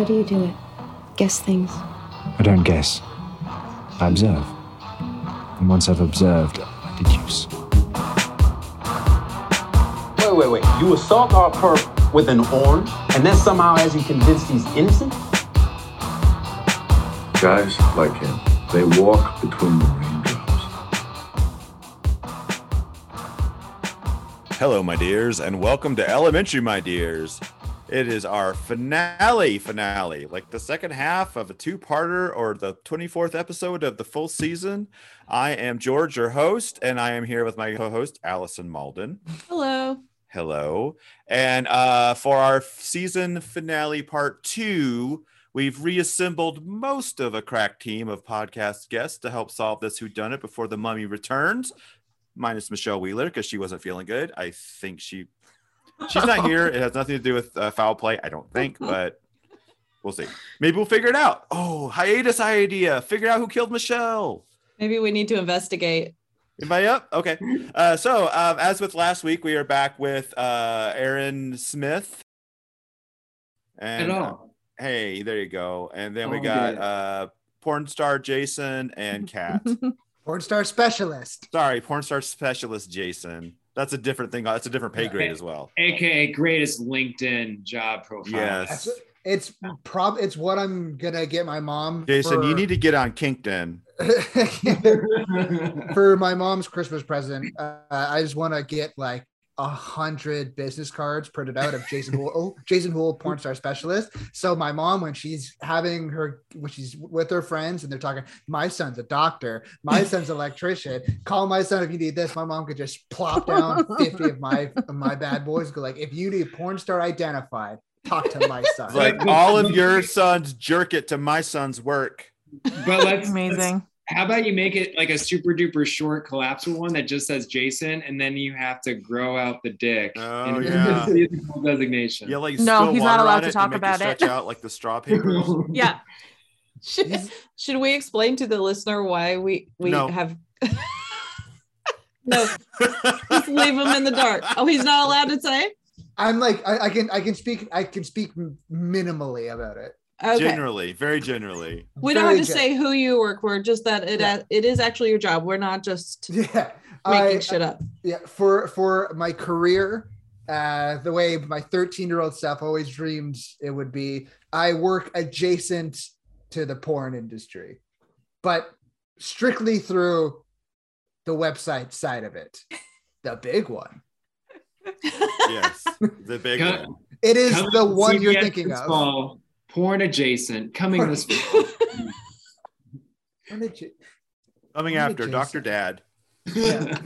How do you do it? Guess things. I don't guess. I observe. And once I've observed, I deduce. Wait, wait, wait. You assault our perp with an orange, and then somehow has you convinced he's innocent? Guys like him, they walk between the raindrops. Hello, my dears, and welcome to Elementary, my dears. It is our finale finale, like the second half of a two parter or the 24th episode of the full season. I am George, your host, and I am here with my co host, Allison Malden. Hello. Hello. And uh, for our season finale part two, we've reassembled most of a crack team of podcast guests to help solve this whodunit before the mummy returns, minus Michelle Wheeler because she wasn't feeling good. I think she she's not here. It has nothing to do with uh, foul play, I don't think, but we'll see. Maybe we'll figure it out. Oh, hiatus idea. Figure out who killed Michelle. Maybe we need to investigate. Am I up? Okay. Uh, so, um, as with last week, we are back with uh, Aaron Smith. And Hello. uh, hey, there you go. And then we Oh, got yeah. uh, porn star Jason and Kat. Porn star specialist. Sorry, porn star specialist Jason. That's a different thing. That's a different pay grade as well. aka greatest LinkedIn job profile. Yes. That's- It's prob. It's what I'm gonna get my mom. Jason, you need to get on Kinkton. for my mom's Christmas present. Uh, I just want to get like a hundred business cards printed out of Jason Hool, oh, Jason Hool, porn star specialist. So my mom, when she's having her, when she's with her friends and they're talking, my son's a doctor, my son's an electrician. Call my son if you need this. My mom could just plop down fifty of my of my bad boys. Go like, if you need porn star identified, talk to my son. Like all of your sons jerk it to my son's work. But let's Amazing. How about you make it like a super duper short collapsible one that just says Jason, and then you have to grow out the dick. Oh, and yeah. it's a full designation. Yeah, like No, he's not allowed to talk about it. stretch out like the straw papers. Yeah. Should, should we explain to the listener why we we No. have no just leave him in the dark. Oh, he's not allowed to say? I'm like, I, I can, I can speak, I can speak minimally about it. Okay. Generally, very generally. we don't have to gen- say who you work for, just that it Yeah. it is actually your job. We're not just Yeah. making I, shit up. yeah for for my career uh the way my 13 year old self always dreamed it would be i work adjacent to the porn industry but strictly through the website side of it the big one Yes, the big Cut. one. it is Coming the one you're thinking of fall, porn adjacent, coming this fall. Porn adja- Coming Porn after Doctor adjacent. Dad. yeah.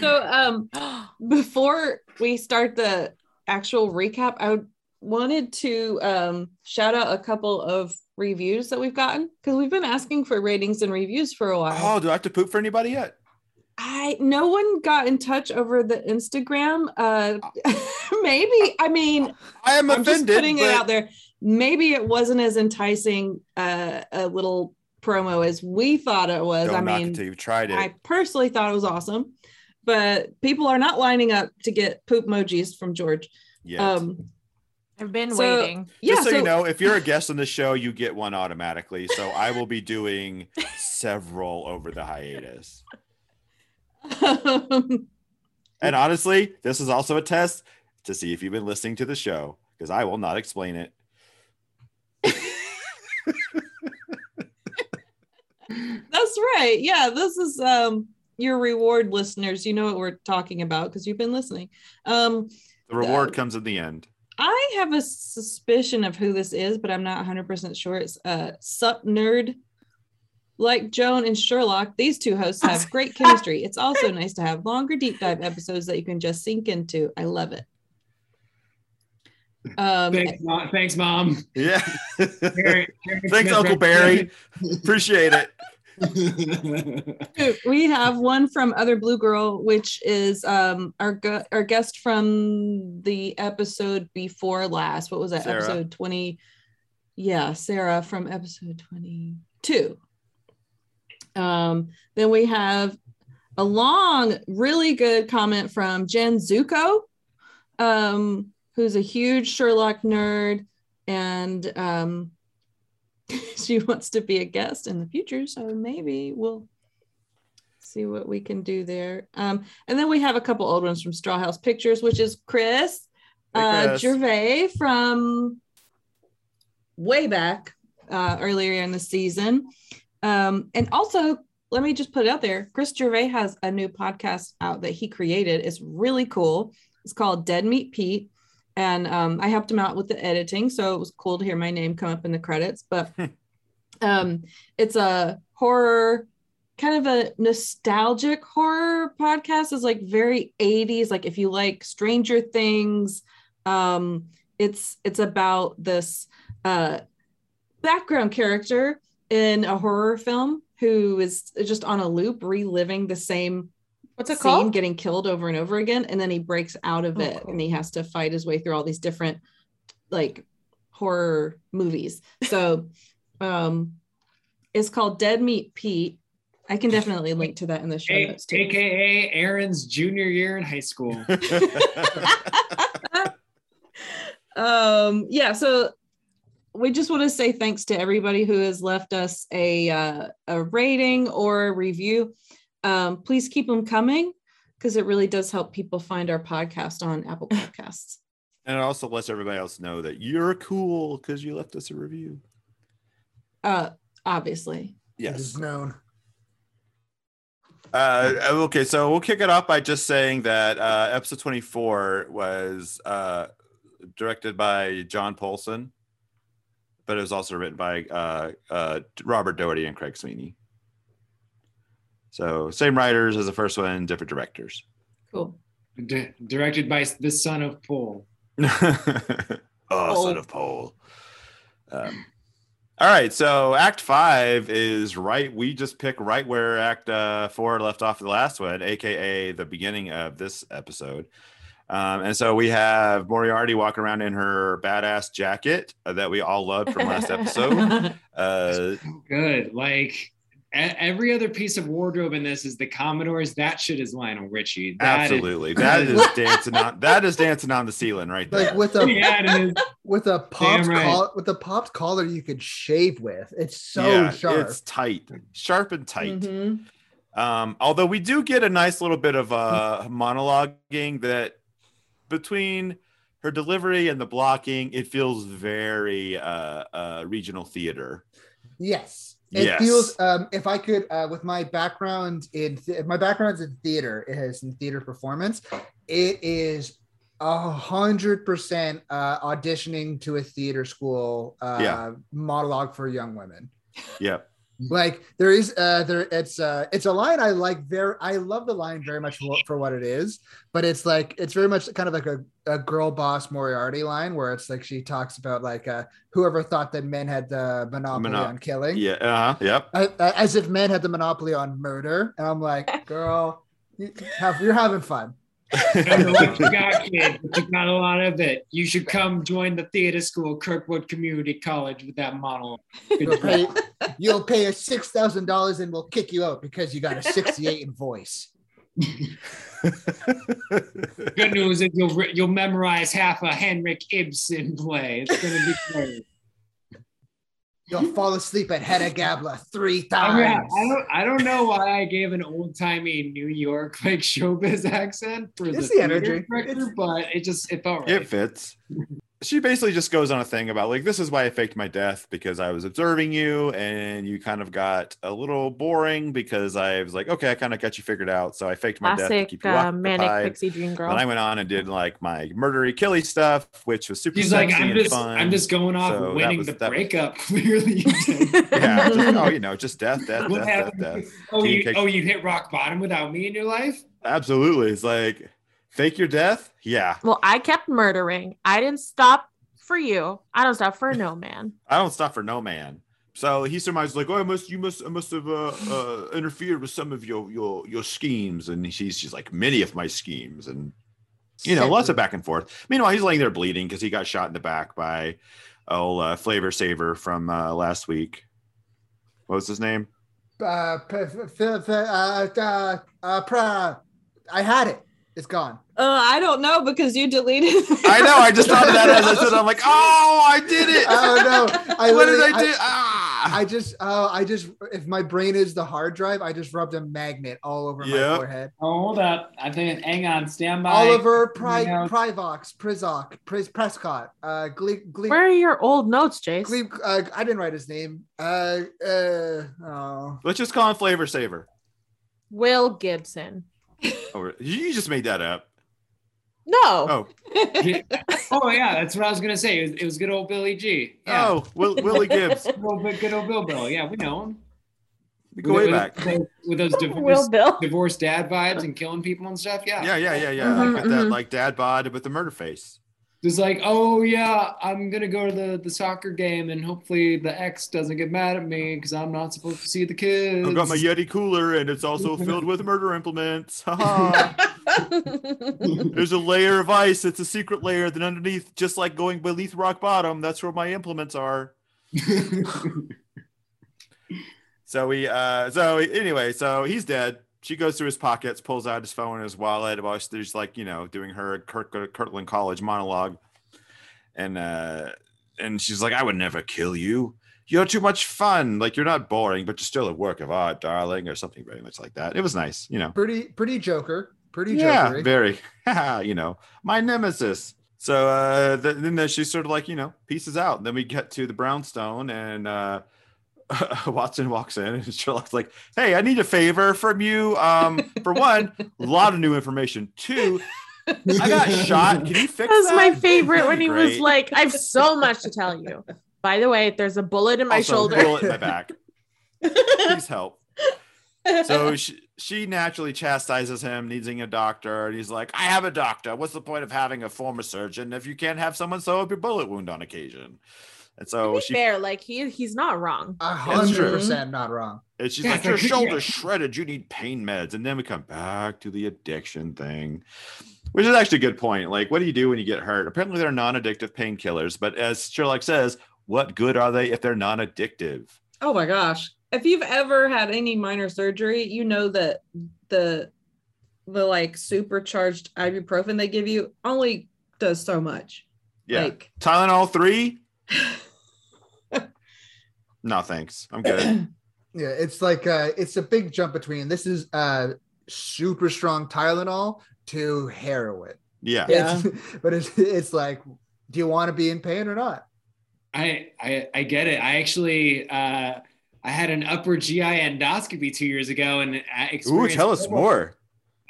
So um before we start the actual recap, I wanted to um shout out a couple of reviews that we've gotten because we've been asking for ratings and reviews for a while. Oh, do I have to poop for anybody yet? I no one got in touch over the Instagram. Uh maybe I mean I am I'm just offended. putting it out there. Maybe it wasn't as enticing uh, a little promo as we thought it was. Don't I mean, it you've tried it. I personally thought it was awesome, but people are not lining up to get poop emojis from George. Yeah. Um, I've been So- waiting. yeah, Just so, you know, if you're a guest on the show, you get one automatically. So I will be doing several over the hiatus. um, And honestly, this is also a test to see if you've been listening to the show because I will not explain it. That's right. Yeah, this is um, your reward, listeners. You know what we're talking about because you've been listening. Um, The reward Uh, comes in the end. I have a suspicion of who this is, but I'm not 100% sure. It's uh, Sup Nerd. Like Joan and Sherlock, these two hosts have great chemistry. It's also nice to have longer deep dive episodes that you can just sink into. I love it. Um, Thanks, mom. Thanks, mom. Yeah. Karen- Karen Thanks, Smith Uncle Barry. Appreciate it. we have one from Other Blue Girl, which is um, our gu- our guest from the episode before last. What was that? Sarah. Episode 20. Yeah, Sarah from episode 22. Um, then we have a long, really good comment from Jen Zuko, um, who's a huge Sherlock nerd and um, she wants to be a guest in the future. So maybe we'll see what we can do there. Um, and then we have a couple old ones from Straw House Pictures, which is Chris, Hey, uh, Gervais from way back uh, earlier in the season. Um, and also, let me just put it out there Chris Gervais has a new podcast out that he created. It's really cool. It's called Dead Meat Pete. And um, I helped him out with the editing. So it was cool to hear my name come up in the credits. But um, it's a horror, kind of a nostalgic horror podcast. Is like very 80s. Like if you like Stranger Things, um, it's it's about this uh, background character in a horror film who is just on a loop reliving the same What's it scene called? getting killed over and over again and then he breaks out of Oh, it cool. and he has to fight his way through all these different like horror movies so um it's called dead meat pete i can definitely link to that in the show A- notes too AKA Aaron's junior year in high school. um yeah so we just want to say thanks to everybody who has left us a uh, a rating or a review um please keep them coming because it really does help people find our podcast on apple podcasts and it also lets everybody else know that you're cool because you left us a review. uh obviously It is Yes. known. Uh, okay, so we'll kick it off by just saying that uh, episode 24 was uh, directed by John Polson, but it was also written by uh, uh, Robert Doherty and Craig Sweeny. So same writers as the first one, different directors. cool D- directed by the son of Paul. oh, son of Paul. Um, all right, so Act Five is right. We just pick right where Act uh, Four left off the last one, aka the beginning of this episode. Um, and so we have Moriarty walking around in her badass jacket that we all loved from last episode. Uh, Good. Like every other piece of wardrobe in this is the Commodores. That shit is Lionel Richie. That is- absolutely, that is dancing on that is dancing on the ceiling right there. Like with a yeah, with a popped right. collar with a popped collar you could shave with. It's so yeah, sharp. it's tight, sharp and tight. Mhm. Um, although we do get a nice little bit of uh, monologuing that between her delivery and the blocking, it feels very uh, uh, regional theater. Yes. It Yes. feels um if I could uh with my background in th- my background's in theater, it has in theater performance. It is a hundred percent uh auditioning to a theater school uh Yeah. monologue for young women. Yep. Like there is uh there it's uh it's a line I like very I love the line very much for, for what it is, but it's like it's very much kind of like a, a girl boss Moriarty line where it's like she talks about like uh whoever thought that men had the monopoly Mono- on killing Yeah. Uh-huh. Yep. I- I- as if men had the monopoly on murder. And I'm like, girl, you have, you're having fun. I don't know what you got, kid, but you got a lot of it. You should come join the theater school, Kirkwood Community College, with that monologue. Good You'll pay, you'll pay us six thousand dollars and we'll kick you out because you got a 68 in voice. Good news is you'll you'll memorize half a Henrik Ibsen play. It's gonna be great. You'll mm-hmm. fall asleep at Hedda Gabler three I, mean, I times. I don't I don't know why I gave an old timey New York like showbiz accent for It's the, the energy. director, It's- but it just it felt right. It fits. She basically just goes on a thing about like this is why I faked my death because I was observing you and you kind of got a little boring because I was like okay I kind of got you figured out so I faked my death to keep you uh, manic pixie dream girl. Then I went on and did like my murdery killy stuff, which was super He's like, sexy I'm and just fun. I'm just going off So winning was- the that was- breakup. Clearly, yeah, just, oh, you know, just death, death, What death, death, happened? death. Oh, King you cake- oh you hit rock bottom without me in your life. Absolutely, it's like fake your death. Yeah, well, I kept murdering. I didn't stop for you. I don't stop for no man. I don't stop for no man. So he surmises like, oh, I must, you must, I must have uh, uh, interfered with some of your your your schemes, and she's she's like many of my schemes, and you know, lots of back and forth. Meanwhile, he's laying there bleeding because he got shot in the back by oh uh, Flavor Saver from uh, last week. What was his name? Uh, uh, uh, uh, pra- I had it. It's gone. Uh, I don't know because you deleted. I know. I just thought of that as I said. I'm like, oh, I did it. Oh no! I what did literally- I do? ah. I just, oh, I just, if my brain is the hard drive, I just rubbed a magnet all over Yep. my forehead. Oh, hold up. I think, hang on, stand by. Oliver Pri- Yeah. Privox, Prizoc, Pris- Prescott, uh, Glee, Glee, Where are your old notes, Jace? Glee, uh, I didn't write his name. Uh, uh, oh. Let's just call him Flavor Saver. Will Gibson. Oh, you just made that up. No. Oh, oh yeah, that's what I was gonna say. It was, it was good old Billy G. Yeah. oh, Will, Willie Gibbs. Good old, good old Bill Bill. Yeah, we know him. We go way with, back. With, with those Will divorced, Bill. divorced dad vibes and killing people and stuff. Yeah. Yeah, yeah, yeah, yeah. Mhm, With that like dad bod with the murder face. Just like, oh yeah, I'm gonna go to the, the soccer game and hopefully the ex doesn't get mad at me because I'm not supposed to see the kids. I've got my Yeti cooler and it's also filled with murder implements. There's a layer of ice. It's a secret layer. Then underneath, just like going beneath rock bottom, that's where my implements are. So we, uh, so anyway, so he's dead. She goes through his pockets, pulls out his phone and his wallet while she's like, you know, doing her Kirk, Kirtland College monologue, and uh, and she's like, "I would never kill you. You're too much fun. Like you're not boring, but you're still a work of art, darling, or something very much like that." It was nice, you know. pretty, pretty Joker, pretty Yeah, Jokery. very. you know, my nemesis. So uh, th- then she sort of like you know pieces out. then we get to the brownstone, and uh, Watson walks in, and Sherlock's like, "Hey, I need a favor from you. Um, for one, a lot of new information. Two, I got shot. Can you fix That was that?" my favorite when he was like, I have so much to tell you. By the way, there's a bullet in my Also, shoulder. bullet in my back. Please help. So she, she naturally chastises him, needing a doctor. And he's like, I have a doctor. What's the point of having a former surgeon if you can't have someone sew up your bullet wound on occasion? And to so be she, fair, like he he's not wrong. A hundred percent not wrong. and she's Yeah, like, Your shoulder's shredded. You need pain meds. And then we come back to the addiction thing, which is actually a good point. Like, what do you do when you get hurt? Apparently, they're non addictive painkillers. But as Sherlock says, what good are they if they're non addictive? Oh my gosh. If you've ever had any minor surgery, you know that the the like supercharged ibuprofen they give you only does so much. Yeah. Like Tylenol 3? No, thanks. I'm good. Yeah, it's like uh it's a big jump between this is uh super strong Tylenol to heroin. Yeah. Yeah. It's, but it's it's like, do you want to be in pain or not? I, I I get it. I actually uh, I had an upper GI endoscopy two years ago, and I Ooh, tell us more.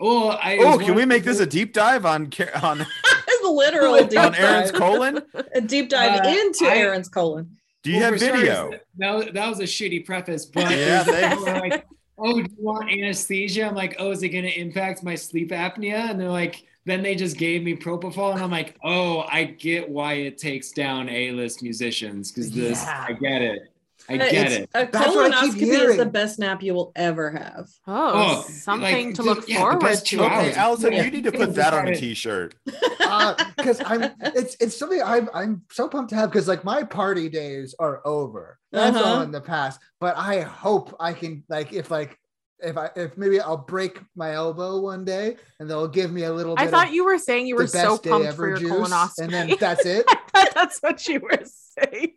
Oh, I Oh, can we one- make this a deep dive on Ca- on, a literal deep on Aaron's dive. colon? a deep dive Uh, into I- Aaron's colon. Do you Well, have for starters, video? That was, that was a shitty preface, but Yeah, there's people thanks. who are like, oh, do you want anesthesia? I'm like, oh, is it going to impact my sleep apnea? And they're like, then they just gave me propofol, and I'm like, oh, I get why it takes down A-list musicians because this, Yeah. I get it, I Uh, get it's- it. A That's what I keep colonoscopy is the best nap you will ever have. Oh, Oh, something like, to look yeah, forward best to. Okay. Allison, Yeah. you need to put that on a t-shirt. because I'm it's it's something I'm I'm so pumped to have because like my party days are over. That's all Uh-huh. in the past. But I hope I can like if like if I if maybe I'll break my elbow one day and they'll give me a little bit I thought of you were saying you were so best pumped for your juice, colonoscopy. and then that's it. That's what you were saying.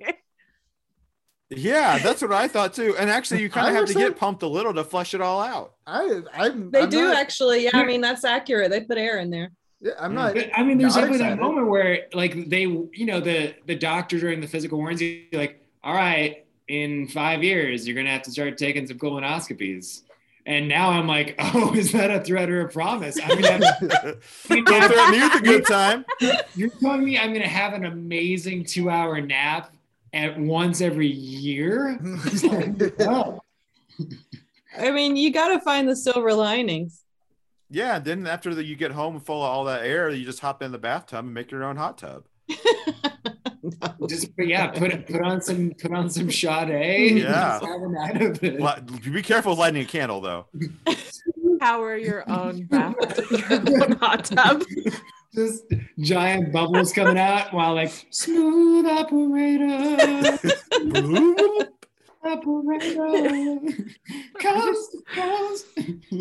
Yeah, that's what I thought too. And actually, you kind of have to get pumped a little to flush it all out. I I'm They I'm do not, actually. Yeah, I mean that's accurate. They put air in there. yeah, I'm not But, I mean, there's not definitely that moment where, like, they, you know, the the doctor during the physical warns you, like, all right, in five years, you're gonna have to start taking some colonoscopies. And now I'm like, oh, is that a threat or a promise? I'm gonna have, Don't threaten me with a good time. you're telling me I'm gonna have an amazing two hour nap at once every year? I mean, you got to find the silver linings. Yeah, then after the, you get home full of all that air, you just hop in the bathtub and make your own hot tub. just yeah, put put on some put on some Sade. Yeah. Just have a night of it. Be careful with lighting a candle, though. Power your own bath, your own hot tub. Just giant bubbles coming out while like smooth operator. Operator, coast coast.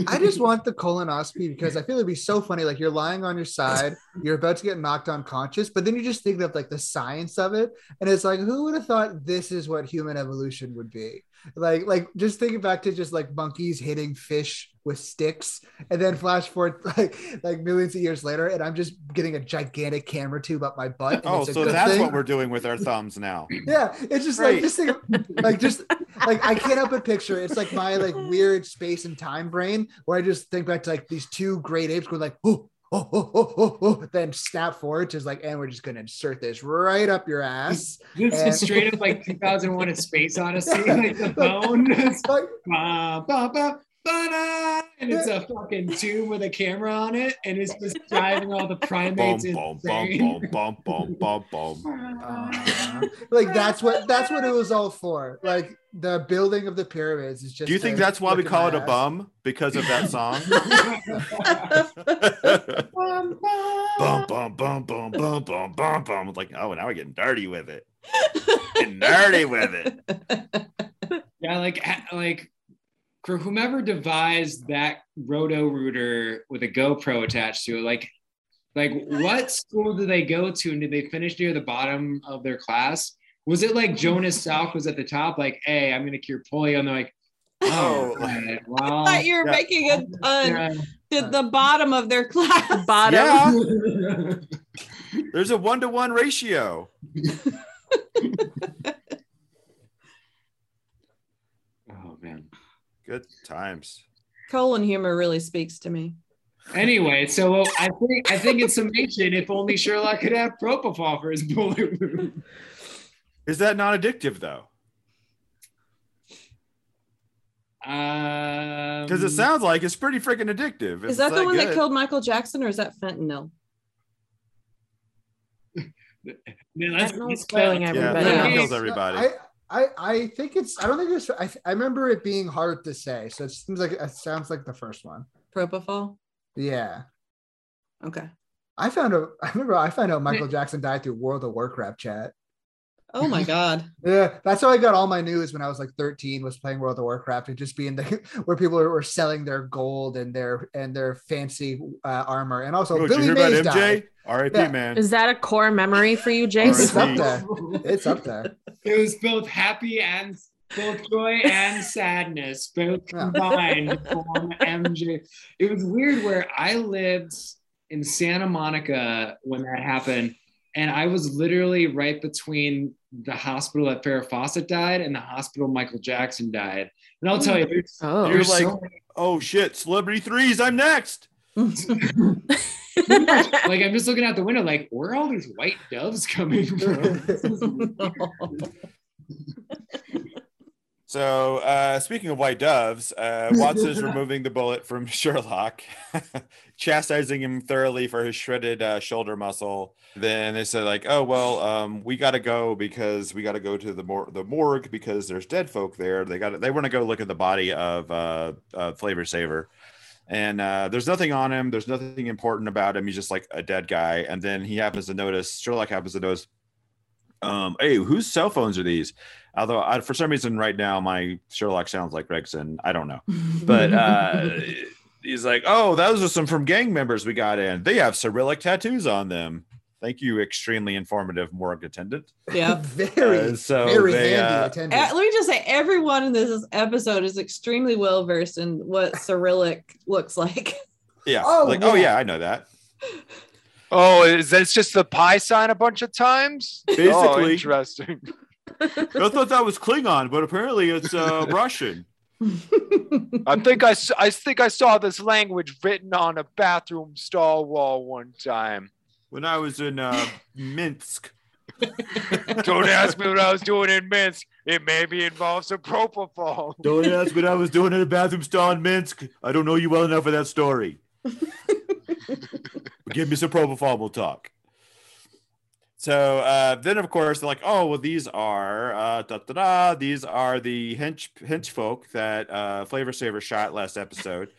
I just want the colonoscopy because I feel it'd be so funny. Like you're lying on your side, you're about to get knocked unconscious, but then you just think of like the science of it, and it's like, who would have thought this is what human evolution would be? Like, like just thinking back to just like monkeys hitting fish with sticks, and then flash forward like like millions of years later, and I'm just getting a gigantic camera tube up my butt. and Oh, it's a so good that's thing. what we're doing with our thumbs now. Yeah, it's just Right. like just think like just like I can't help but picture it's like my like weird space and time brain where I just think back to like these two great apes going like oh oh oh oh oh, oh then snap forward to like and we're just gonna insert this right up your ass. This And- is straight up like 2001: A Space Odyssey, like the phone. Like, ba, ba, ba, ba-da, and it's a fucking tube with a camera on it, and it's just driving all the primates insane. like that's what that's what it was all for. Like the building of the pyramids is just. Do you think that's why we call it a bum? Because of that song? Bum, bum, bum. bum, bum, bum, bum, bum, like, oh, now we're getting dirty with it. Getting dirty with it. Yeah, like like for whomever devised that roto rooter with a GoPro attached to it, like like what school did they go to and did they finish near the bottom of their class? Was it like Jonas Salk was at the top, like, hey, I'm gonna cure polio, and they're like, oh, Oh. right, well, thought you were yeah. making a pun yeah. to the bottom of their class. Bottom. Yeah, there's a one to one ratio. oh man. Good times. Colon humor really speaks to me. Anyway, so I think I think in summation, if only Sherlock could have propofol for his bullet wound. Is that not addictive though? Um, Because it sounds like it's pretty freaking addictive. Is that the one that killed Michael Jackson or is that fentanyl? Yeah, let's- Fentanyl's let's- killing Yeah, everybody. that Yeah. kills everybody. I, I I think it's I don't think it's I, I remember it being hard to say. So it seems like it sounds like the first one. Propofol? Yeah. Okay. I found out I remember I found out Michael Jackson died through World of Warcraft chat. Oh my God. Yeah, that's how I got all my news when I was like 13. Was playing World of Warcraft and just being the where people were selling their gold and their and their fancy uh, armor, and also did you Billy hear about Mays MJ? died. R.I.P. Yeah. man. Is that a core memory for you, It's up there. It's up there. It was both happy and both joy and sadness, both combined to MJ. It was weird where I lived in Santa Monica when that happened, and I was literally right between the hospital that Farrah Fawcett died and the hospital Michael Jackson died. And I'll tell you, there's, Oh. You're there's like, so oh shit, celebrity threes, I'm next. like I'm just looking out the window, like where are all these white doves coming from? So, uh, speaking of white doves, uh, Watson is removing the bullet from Sherlock, chastising him thoroughly for his shredded uh, shoulder muscle. Then they said, like, "Oh well, um, we got to go because we got to go to the mor- the morgue because there's dead folk there. They got they want to go look at the body of uh, uh, Flavor Saver." And uh, there's nothing on him. There's nothing important about him. He's just like a dead guy. And then he happens to notice. Sherlock happens to notice. Um, hey, whose cell phones are these? Although I, for some reason right now my Sherlock sounds like Gregson. I don't know, but uh, he's like, "Oh, those are some from gang members we got in. They have Cyrillic tattoos on them." Thank you, extremely informative morgue attendant. yeah. very, Uh, so very they, handy uh, attendant. Let me just say, everyone in this episode is extremely well versed in what Cyrillic looks like. Yeah, Oh, like, oh yeah. yeah, I know that. Oh, is that just the pi sign a bunch of times? Oh, Basically. interesting. I thought that was Klingon, but apparently it's uh, Russian. I think I, I think I saw this language written on a bathroom stall wall one time. When I was in uh, Minsk. Don't ask me what I was doing in Minsk. It maybe involves some propofol. Don't ask what I was doing in a bathroom stall in Minsk. I don't know you well enough for that story. Give me some propofol, we'll talk. So uh, then, of course, they're like, "Oh, well, these are uh, da, da, da, these are the hench hench folk that uh, Flavor Saver shot last episode,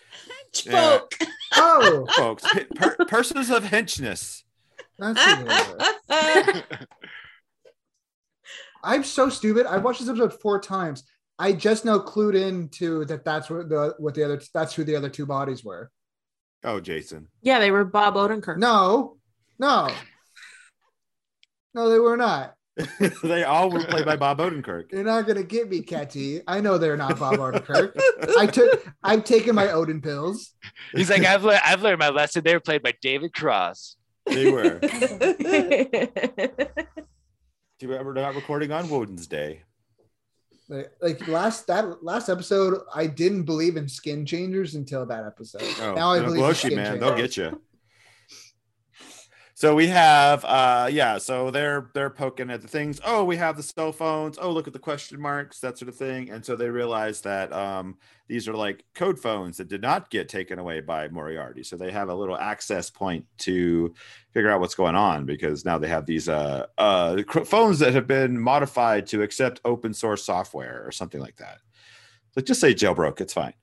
Yeah. Folk. oh, folks, per- persons of henchness." that's. I'm so stupid. I watched this episode four times. I just now clued into that. That's what the what the other that's who the other two bodies were. Oh, Jason. Yeah, they were Bob Odenkirk. No, no, no, they were not. they all were played by Bob Odenkirk. You're not gonna get me, Ketty. I know they're not Bob Odenkirk. I took. I've taken my Odin pills. He's like, I've learned, I've learned my lesson. They were played by David Cross. They were. Too bad we're not recording on Woden's Day. Like, like last that last episode, I didn't believe in skin changers until that episode. Oh, now I they'll believe in gloss you, skin man. They'll get you. So we have, uh, yeah. So they're they're poking at the things. Oh, we have the cell phones. Oh, look at the question marks, that sort of thing. And so they realize that um, these are like code phones that did not get taken away by Moriarty. So they have a little access point to figure out what's going on because now they have these uh, uh, phones that have been modified to accept open source software or something like that. So just say jailbroke. It's fine.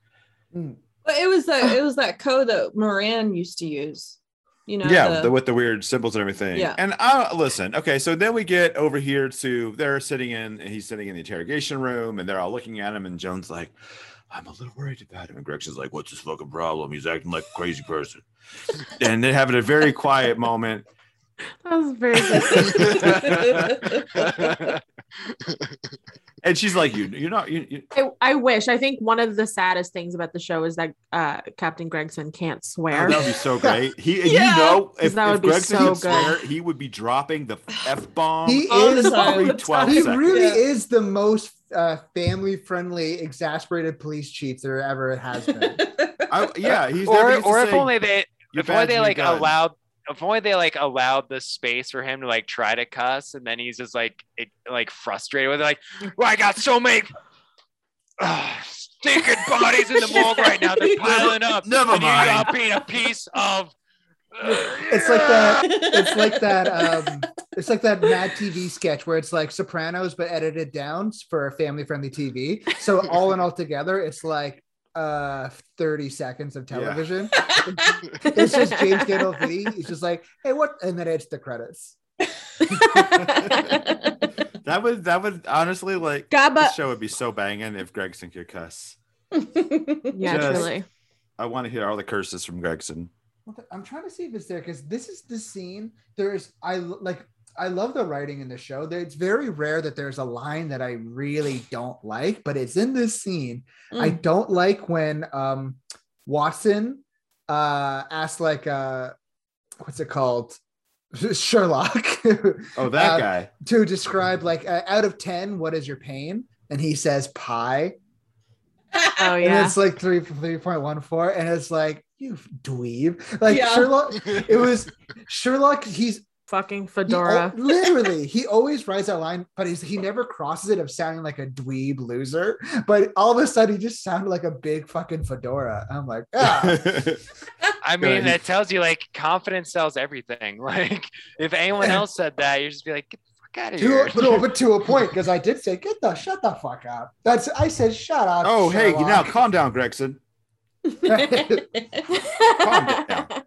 But it was that it was that code that Moran used to use. You know, yeah, the- the, with the weird symbols and everything. Yeah. And I listen. Okay, so then we get over here to they're sitting in. He's sitting in the interrogation room, and they're all looking at him. And Joan's like, I'm a little worried about him. And Gregson's like, What's his fucking problem? He's acting like a crazy person. and they're having a very quiet moment. That was very good. And she's like, You, you're not. You, you, I, I wish. I think one of the saddest things about the show is that uh, Captain Gregson can't swear. Oh, that would be so great. He, Yeah. you know, if, That if would be Gregson so could swear, he would be dropping the f bomb He is. time. every twelve He seconds. really Yeah. is the most uh, family-friendly, exasperated police chief there ever has been. I, yeah, he's never or or if say, only they if only they like done." allowed if only they like allowed the space for him to like try to cuss and then he's just like it, like frustrated with it like well, I got so many uh, stinking bodies in the morgue right now they're piling up Never and you're mind. not being a piece of It's like that. It's like that. Um, it's like that Mad TV sketch where it's like Sopranos but edited down for family-friendly TV. So all in all together, it's like uh 30 seconds of television. it's just James Gandolfini. He's just like, hey, what? And then it's the credits. That would that would honestly like Gabba- the show would be so banging if Gregson could cuss. yeah, Just- truly. I want to hear all the curses from Gregson. I'm trying to see if it's there because this is the scene. There's I like I love the writing in the show. It's very rare that there's a line that I really don't like, but it's in this scene. I Mm. don't like when um Watson uh asks like uh what's it called? Sherlock Oh, that Uh, guy. to describe like uh, out of 10 what is your pain and he says pie. Oh yeah. and it's like 3 3.14 and it's like you dweeb like Yeah. Sherlock it was Sherlock he's Fucking fedora. al- literally he always writes that line but he's he never crosses it of sounding like a dweeb loser but all of a sudden he just sounded like a big fucking fedora i'm like ah I mean Good. that tells you like confidence sells everything like if anyone else said that you'd just be like get the fuck out of to, here but, no, but to a point because i did say get the shut the fuck up that's i said shut up oh, hey, Sherlock." now calm down, Gregson. Calm down.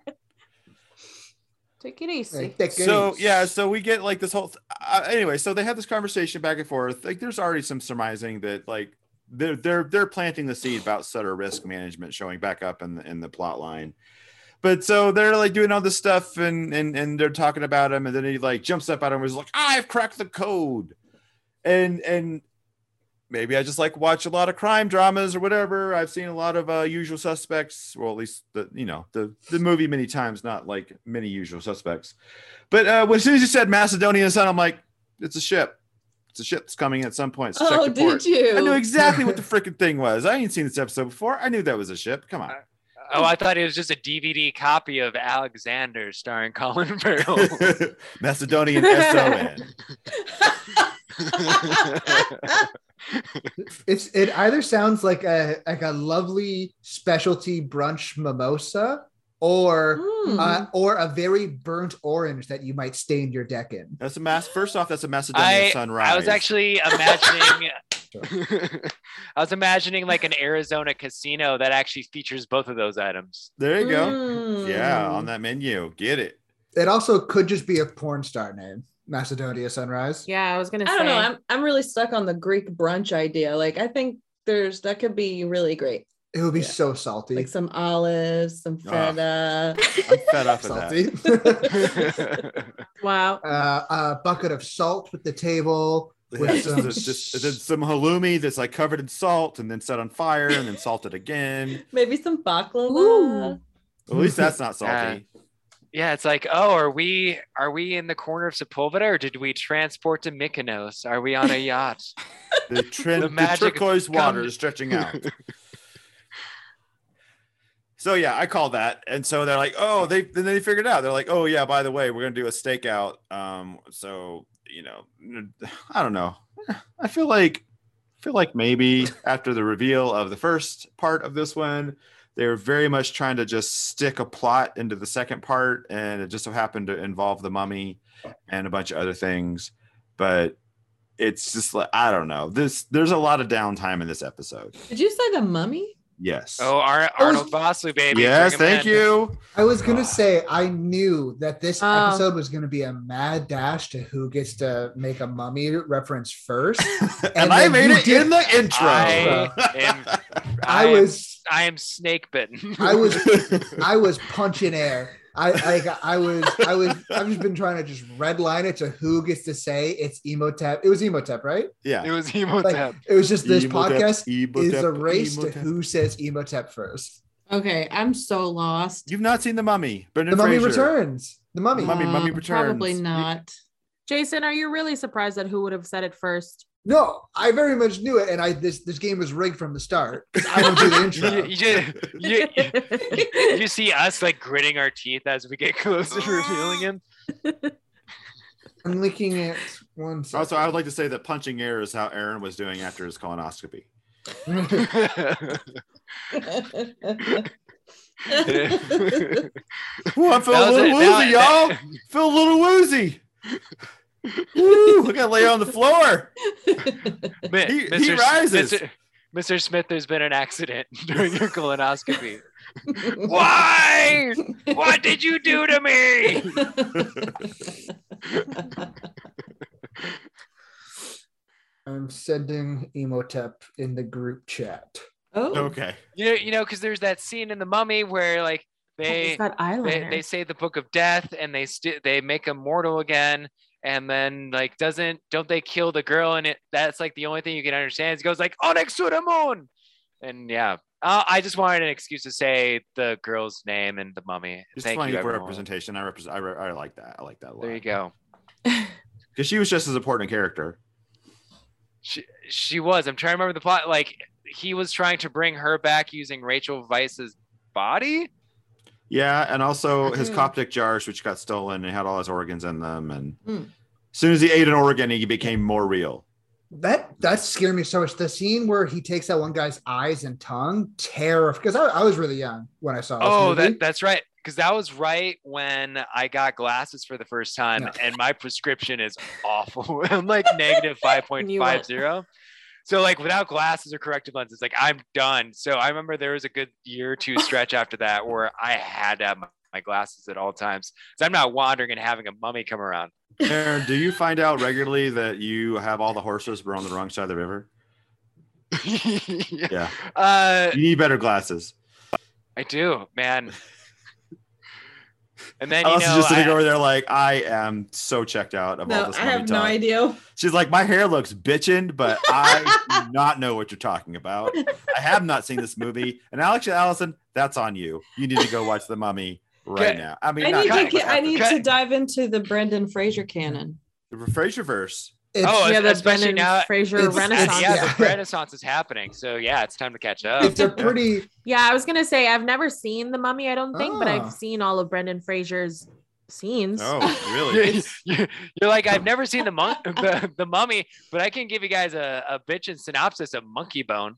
Take it easy. Like, take it So easy. yeah, so we get like this whole. Th- uh, anyway, so they have this conversation back and forth. Like, there's already some surmising that like they're they're they're planting the seed about Sutter risk management showing back up in the in the plot line. But so they're like doing all this stuff and and and they're talking about him, and then he like jumps up at him and was like, "I've cracked the code," and and maybe I just like watch a lot of crime dramas or whatever. I've seen a lot of uh, Usual Suspects, well at least the you know the the movie many times, not like many Usual Suspects. But uh, when as soon as you said Macedonian Sun, I'm like, it's a ship. It's a ship that's coming at some point. So oh, the port. did you? I knew exactly what the freaking thing was. I ain't seen this episode before. I knew that was a ship. Come on. oh I thought it was just a DVD copy of Alexander starring Colin Farrell Macedonian SON. it's it either sounds like a like a lovely specialty brunch mimosa or Hmm. uh, or a very burnt orange that you might stain your deck in. That's a mass. First off, that's a Macedonian I, sunrise. I was actually imagining I was imagining like an Arizona casino that actually features both of those items. there. You go. Mm. Yeah, on that menu, get it. It also could just be a porn star name, Macedonia Sunrise. Yeah, I was gonna I say. don't know. I'm I'm really stuck on the Greek brunch idea. Like I think there's that could be really great. It would be Yeah. so salty. Like some olives, some Ah. feta. I'm fed up with that. salty. wow. uh, a bucket of salt with the table. With some just, just- it's some halloumi that's like covered in salt and then set on fire and then salted again. Maybe some baklava. Ooh. At least that's not salty. Yeah. It's like, oh, are we are we in the corner of Sepulveda or did we transport to Mykonos? Are we on a yacht? The, trin- The the, magic turquoise water is stretching out. so yeah, I call that, and so they're like, oh, they then they figured it out. They're like, oh yeah, by the way, we're gonna do a stakeout. Um, so you know, I don't know. I feel like I feel like maybe after the reveal of the first part of this one, they were very much trying to just stick a plot into the second part, and it just so happened to involve the mummy and a bunch of other things. But it's just like I don't know. This there's a lot of downtime in this episode. Did you say the mummy? Yes. Oh, Ar- Arnold Vosloo, baby. yes. Thank in. you. I was gonna uh, say I knew that this Oh. episode was gonna be a mad dash to who gets to make a mummy reference first. And, And I made it did- in the intro. I am. I am- was I am snake bitten. I was I was punching air. I like I was I was I've just been trying to just redline it to who gets to say it's Imhotep. It was Imhotep, right? yeah. It was Imhotep. Like it was just this Imhotep, podcast is Imhotep, a race to who says Imhotep first. Okay, I'm so lost. You've not seen the mummy. The mummy Fraser. returns. The mummy. Mummy- mummy Uh, returns. Probably You- not. Jason, are you really surprised that who would have said it first? No, I very much knew it, and I this this game was rigged from the start. I don't do the intro. you, you, just, you, you, you see us like gritting our teeth as we get closer to revealing him. I'm looking at one. second. Also, I would like to say that punching air is how Aaron was doing after his colonoscopy. Ooh, I feel a little woozy, y'all. Feel a little woozy. Woo! I gotta lay on the floor. Mi- He- he Mr. rises. Mr. Mr. Smith, there's been an accident during your colonoscopy. Why? What did you do to me? I'm sending Imhotep in the group chat. oh, Okay. You know, you know, because there's that scene in the Mummy where like they He's they, they say the book of death and they st- they make him mortal again and then like doesn't don't they kill the girl and it that's like the only thing you can understand he goes like Anck-su-namun and yeah uh, i just wanted an excuse to say the girl's name and the mummy Just thank funny you for everyone. representation. I represent. I, re- I like that. I like that a lot. there you go Because she was just as important a character. she, she was i'm trying to remember the plot like he was trying to bring her back using rachel Weisz's body Yeah, and also his Mhm. Coptic jars, which got stolen, and had all his organs in them. And Hmm. as soon as he ate an organ, he became more real. That that scared me so much. The scene where he takes that one guy's eyes and tongue, terror. Because I, I was really young when I saw. This Oh, movie. that that's right. Because that was right when I got glasses for the first time, No. and my prescription is awful. I'm like negative five point You five went- zero. So like without glasses or corrective lenses, like I'm done. So I remember there was a good year or two stretch after that where I had to have my, my glasses at all times. So I'm not wandering and having a mummy come around. Aaron, do you find out regularly that you have all the horses were on the wrong side of the river? Yeah, Uh, you need better glasses. I do, man. And then I you was know, just sitting I- over there like I am so checked out of all this. I mummy have no idea. She's like, my hair looks bitchin', but I do not know what you're talking about. I have not seen this movie. And Alex and Allison, that's on you. You need to go watch The Mummy right Okay. now. I mean, I need to get, I need to dive into the Brendan Fraser canon. the Fraser verse. It's, Oh, yeah, the especially Brendan now- Fraser it's- Renaissance. yeah, Yeah. the Renaissance is happening. So yeah, it's time to catch up. it's a pretty. Yeah, I was gonna say I've never seen The Mummy. I don't think, but Ah. I've seen all of Brendan Fraser's scenes. Oh, really? You're, you're- you're like, I've never seen the, mon- the the mummy, but I can give you guys a, a bitch and synopsis of Monkeybone.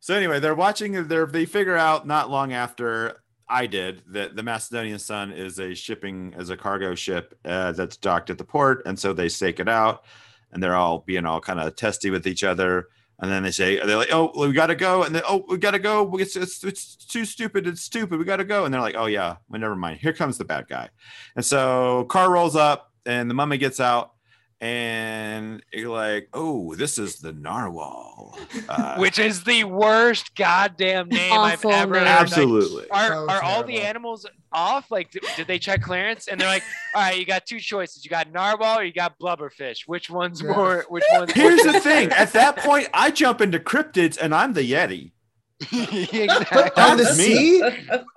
So anyway, they're watching. They're they figure out not long after I did that the Macedonian Sun is a shipping as a cargo ship uh, that's docked at the port, and so they stake it out, and they're all being all kind of testy with each other. And then they say they're like, "Oh, we gotta go," and then oh, we gotta go. It's, it's it's too stupid. It's stupid. We gotta go. And they're like, "Oh yeah, well, never mind. Here comes the bad guy." And so car rolls up, and the mummy gets out, and you're like, "Oh, this is the narwhal." Uh, Which is the worst goddamn name Awful I've ever name. heard. Like, absolutely. are So are all the animals off? Like, did, did they check clearance? And they're like, all right, you got two choices. You got narwhal or you got blubberfish. Which one's Yeah. more? Which one's Here's more the thing. At that point, I jump into cryptids, and I'm the Yeti. exactly. on the That's me. sea,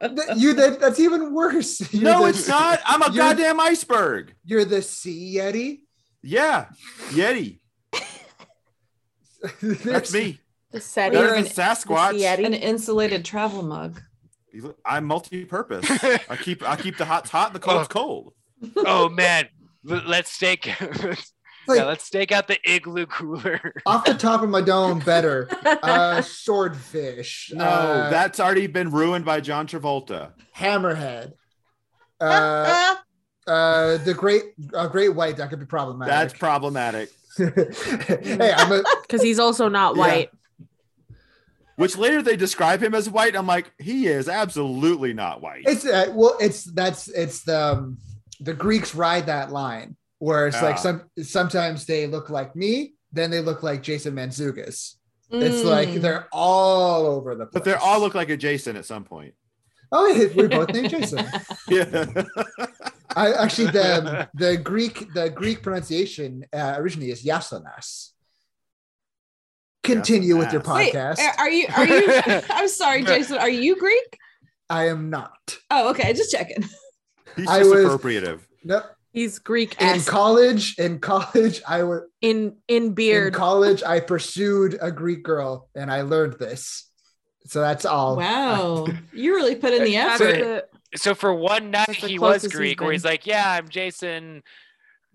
th- you that, that's even worse. You're No, the- it's not. I'm a goddamn iceberg. You're the sea yeti. Yeah, Yeti. That's me. The SETI. Better You're than an- Sasquatch. Yeti. An insulated travel mug. I'm multi-purpose. I keep I keep the hot hot the cold's cold. oh man, let's take. Like- yeah, let's take out the igloo cooler. Off the top of my dome, better. Uh, swordfish. No, uh, that's already been ruined by John Travolta. hammerhead. Uh, uh, the great, uh, great white. That could be problematic. That's problematic. problematic. hey, I'm a. Because he's also not Yeah. white. Which later they describe him as white. I'm like, he is absolutely not white. It's uh, well, it's that's it's the um, the Greeks ride that line where it's like some sometimes they look like me, then they look like Jason Mantzoukas. It's like Mm. they're all over the place. but they all look like a Jason at some point. Oh, we both named Jason. Yeah. I actually the the Greek the Greek pronunciation uh, originally is Yasonas. Continue with your Yasonas. Wait, podcast. are you? Are you? I'm sorry, Jason. Are you Greek? I am not. Oh, okay. Just checking. He's I just was- appropriative. No, He's Greek in college, in college, I was in in beard. in college. I pursued a Greek girl, and I learned this. So that's all. Wow, you really put in the That's effort. The- so for one night he was Greek, where he's like, "Yeah, I'm Jason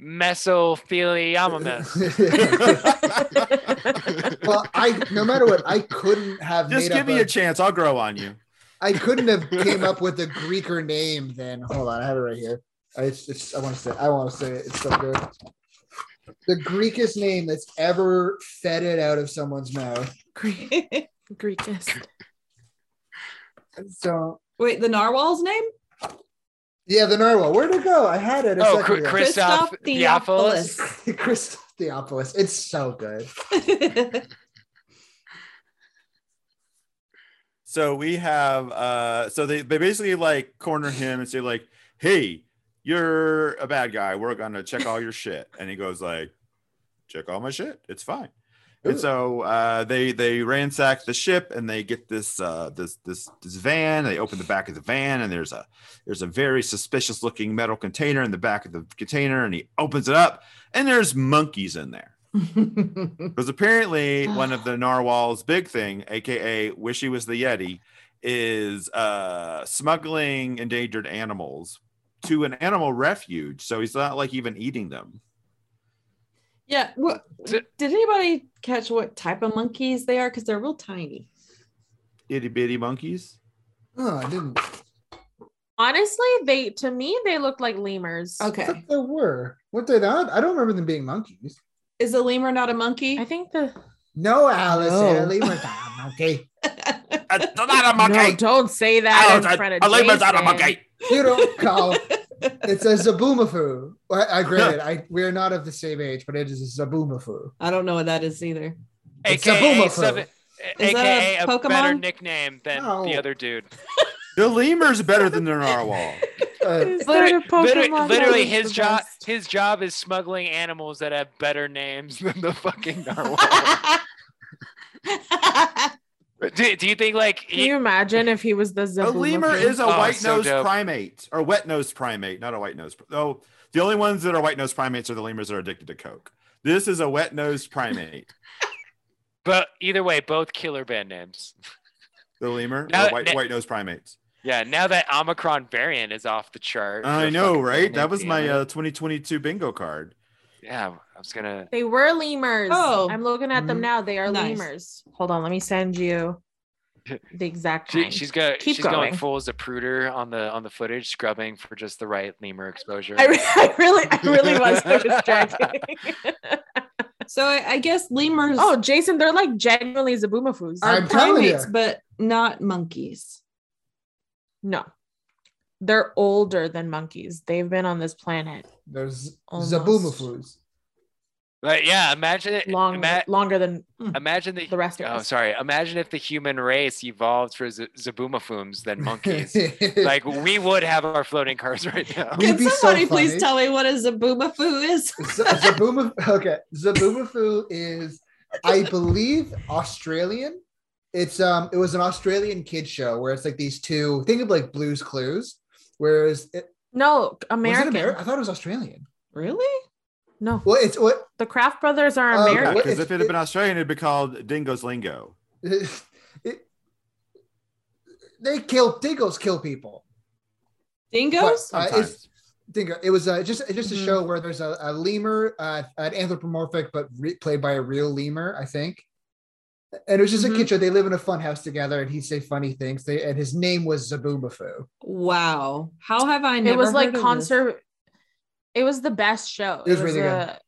Mesophiliamus." well, I no matter what, I couldn't have Just made give up me a- a chance. I'll grow on you. I couldn't have came up with a Greeker name. Then hold on, I have it right here. I, it's, it's, I want to say. I want to say it. It's so good. The Greekest name that's ever fed it out of someone's mouth. Greek Greekest. So Wait, the narwhal's name? yeah, the narwhal. Where'd it go? I had it. A Oh, second Chris- ago. Christoph Theophilus. Chris Theophilus. It's so good. So we have uh so they, they basically like corner him and say like, hey, you're a bad guy. We're gonna check all your shit. And he goes like, check all my shit. It's fine. And so uh, they they ransack the ship and they get this uh, this this this van. They open the back of the van and there's a there's a very suspicious looking metal container in the back of the container and he opens it up and there's monkeys in there. Because apparently one of the narwhal's big thing, aka wish he was the Yeti, is uh smuggling endangered animals to an animal refuge. So he's not like even eating them. Yeah. What, So- did anybody catch what type of monkeys they are? Because they're real tiny. Itty bitty monkeys. Oh, I didn't. Honestly, they to me they look like lemurs. Okay. thought there were. What they not? I don't remember them being monkeys. Is a lemur not a monkey? I think the No, Alice. No. No. Lemur's not a monkey. Uh, That's not a monkey. no, don't say that in front of A lemur's Jason. You don't call. It's a Zoboomafoo. I, I granted, I we're not of the same age, but it is a Zoboomafoo. I don't know what that is either. It's a AKA, Boomerfoo. seven, Is that AKA a a, better Pokemon? nickname than No. the other dude. The lemur's better than the narwhal. Uh, Literally, that a Pokemon literally, literally his job best? his job is smuggling animals that have better names than the fucking narwhal. Do, do you think like Can you imagine if he was the A Zoboomafoo? lemur is a Oh, white so nosed dope. primate or wet nosed primate, not a white nosed. Oh, the only ones that are white nosed primates are the lemurs that are addicted to coke. This is a wet nosed primate. but either way, both killer band names. The lemur, Now- or white now- white nosed primates. Yeah, now that Omicron variant is off the chart. I the know, fucking right? That was my uh, 2022 bingo card. Yeah, I was gonna. They were lemurs. Oh. I'm looking at them Mhm. now. They are Nice. lemurs. Hold on, let me send you the exact She, kind. she's go, Keep she's going. going. full as a pruder on the on the footage, scrubbing for just the right lemur exposure. I, I really, I really was. I was tracking. So I, I guess lemurs Oh, Jason, they're like genuinely Zoboomafoos. are primates, but not monkeys. No, they're older than monkeys. They've been on this planet There's Almost. Zoboomafoos. But yeah, imagine it. long, ima- longer than imagine the, the rest of Oh, us. sorry. Imagine if the human race evolved for Z- Zabumafums than monkeys. like we would have our floating cars right now. We'd Can be so somebody please tell me what a zoboomafoo is? Z- Zabuma, okay, Zoboomafoo is, I believe, Australian. It's um, it was an Australian kid show where it's like these two. Think of like Blue's Clues, whereas it, No, was it American. Ameri- I thought it was Australian. Really? no, Well, it's what the Kratt brothers are Oh, American. what- because it's- if it had been Australian, it'd be called Dingo's Lingo. it, they kill dingoes kill people. Dingoes? But, uh, it's dingo. It was uh, just just a Mhm. show where there's a, a lemur, uh, an anthropomorphic, but re- played by a real lemur, I think. And it was just Mhm. a kid show. They live in a fun house together, and he'd say funny things. They and his name was Zoboomafoo. wow. How have I never it was like heard of this? concert. It was the best show. It was really good.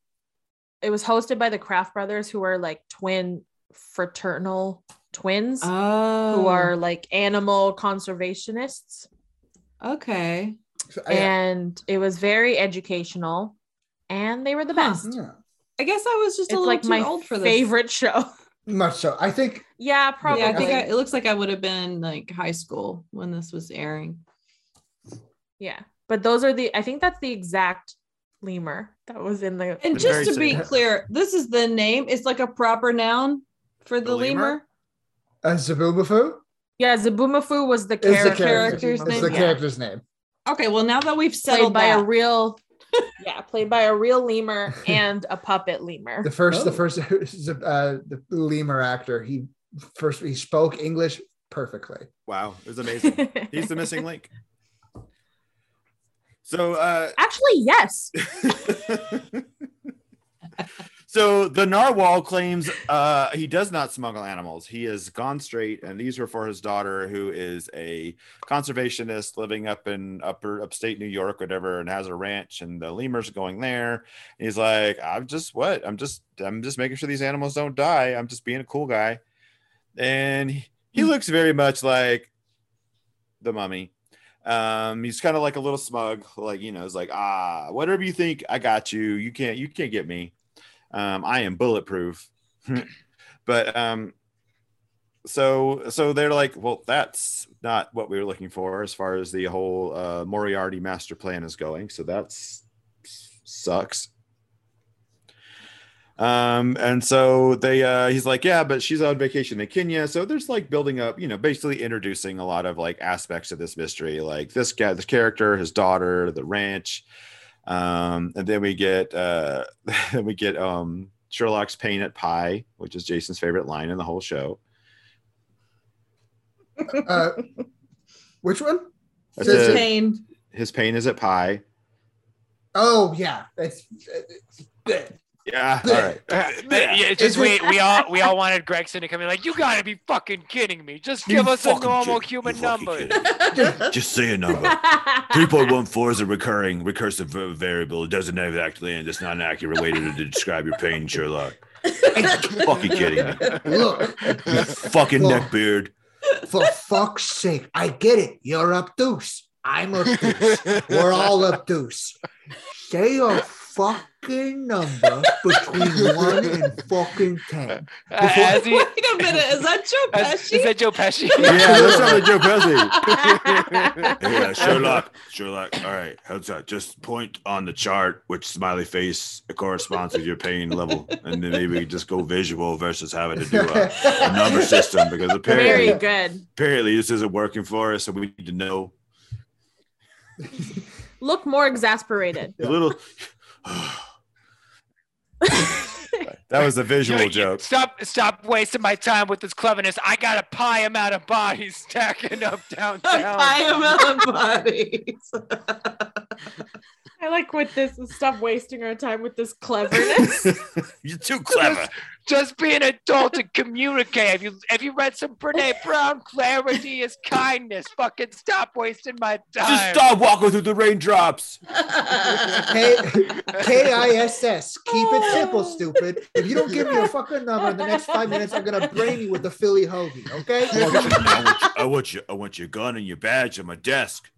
It was hosted by the Kratt brothers, who are like twin fraternal twins, Oh, who are like animal conservationists. okay. So, I- and it was very educational and they were the Huh. best yeah, I guess I was just a little like too my old for this. favorite show much so. I think yeah probably Yeah, I think I, it looks like I would have been like high school when this was airing. yeah but those are the i think that's the exact lemur that was in the And just to be similar. clear, this is the name. It's like a proper noun for the, The lemur? lemur. uh, Zoboomafoo yeah zoboomafoo was the is the character character's Is name? the Yeah. character's name. Okay, well now that we've played settled by that, a real yeah played by a real lemur and a puppet lemur The first, the Oh. first, uh, the lemur actor. He first he spoke English perfectly. Wow, it was amazing. He's the missing link. So, uh, actually yes so the narwhal claims uh, he does not smuggle animals. He has gone straight, and these were for his daughter, who is a conservationist living up in upper upstate New York, whatever, and has a ranch. And the lemurs are going there. And he's like, "I'm just what? I'm just I'm just making sure these animals don't die. I'm just being a cool guy." And he, he looks very much like the mummy. Um, he's kind of like a little smug, like you know, it's like ah, whatever you think, I got you. You can't, you can't get me. Um, I am bulletproof. but um, so so they're like, well, that's not what we were looking for as far as the whole uh, Moriarty master plan is going. So that's sucks. Um, and so they uh he's like, Yeah, but she's on vacation in Kenya. So there's like building up, you know, basically introducing a lot of like aspects of this mystery, like this guy, this character, his daughter, the ranch. Um, and then we get uh we get um Sherlock's pain at pie, which is Jason's favorite line in the whole show. Uh, which one? That's it. pain. His pain is at pie. Oh yeah, it's, it's Yeah, all right. Uh, yeah, it's just we we all we all wanted Gregson to come in like you gotta be fucking kidding me. Just You give us a normal kid- human number. kidding. Just say a number. 3.14 is a recurring recursive variable. It doesn't have actually and it's not an accurate way to, to describe your pain, Sherlock. fucking kidding me. look You fucking Look. neckbeard. for fuck's sake. I get it. You're obtuse. I'm obtuse. We're all obtuse. Say your fucking number between one and fucking ten. Uh, as he, Wait a minute, is that Joe as, Pesci? is that Joe Pesci? Yeah, that sounds like Joe Pesci. Yeah, Sherlock. Sherlock. All right. How's that? Just point on the chart which smiley face corresponds with your pain level. And then maybe just go visual versus having to do a, a number system because apparently, very apparently good apparently this isn't working for us, so we need to know look more exasperated a little. that was a visual You- you- joke. Stop stop wasting my time with this cleverness. I got a pie amount of bodies stacking up downtown. Pie amount of bodies. i like with this is stop wasting our time with this cleverness You're too clever. Just, Just be an adult and communicate. Have you have you read some Brene Brown? Clarity is kindness. Fucking stop wasting my time. Just stop walking through the raindrops. K K I S S. Keep it simple, stupid. If you don't give me a fucking number in the next five minutes, I'm gonna brain you with the Philly hoagie. Okay? I want, you, I, want you, I want you. I want your gun and your badge on my desk.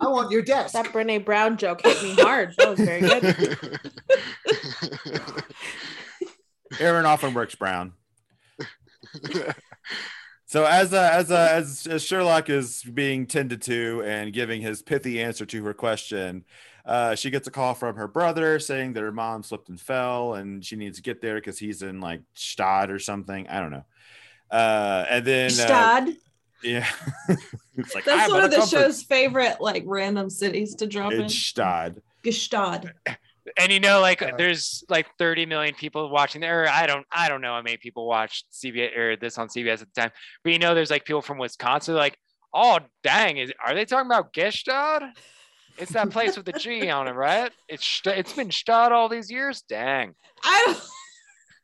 I want your desk. That Brene Brown joke hit me hard. That was very good. Aaron often works brown. So as uh, as uh, as as Sherlock is being tended to and giving his pithy answer to her question, uh, she gets a call from her brother saying that her mom slipped and fell and she needs to get there because he's in like Stad or something. I don't know. Uh, and then uh, Stad. yeah, it's like That's one of the comfort- show's favorite like random cities to drop in. Stad. Gstaad. And you know, like there's like 30 million people watching there. Or I don't, I don't know how many people watched CBS or this on CBS at the time, but you know, there's like people from Wisconsin, like, oh dang, is are they talking about Gstaad? It's that place with the G on it, right? It's it's been Stad all these years. Dang. I don't,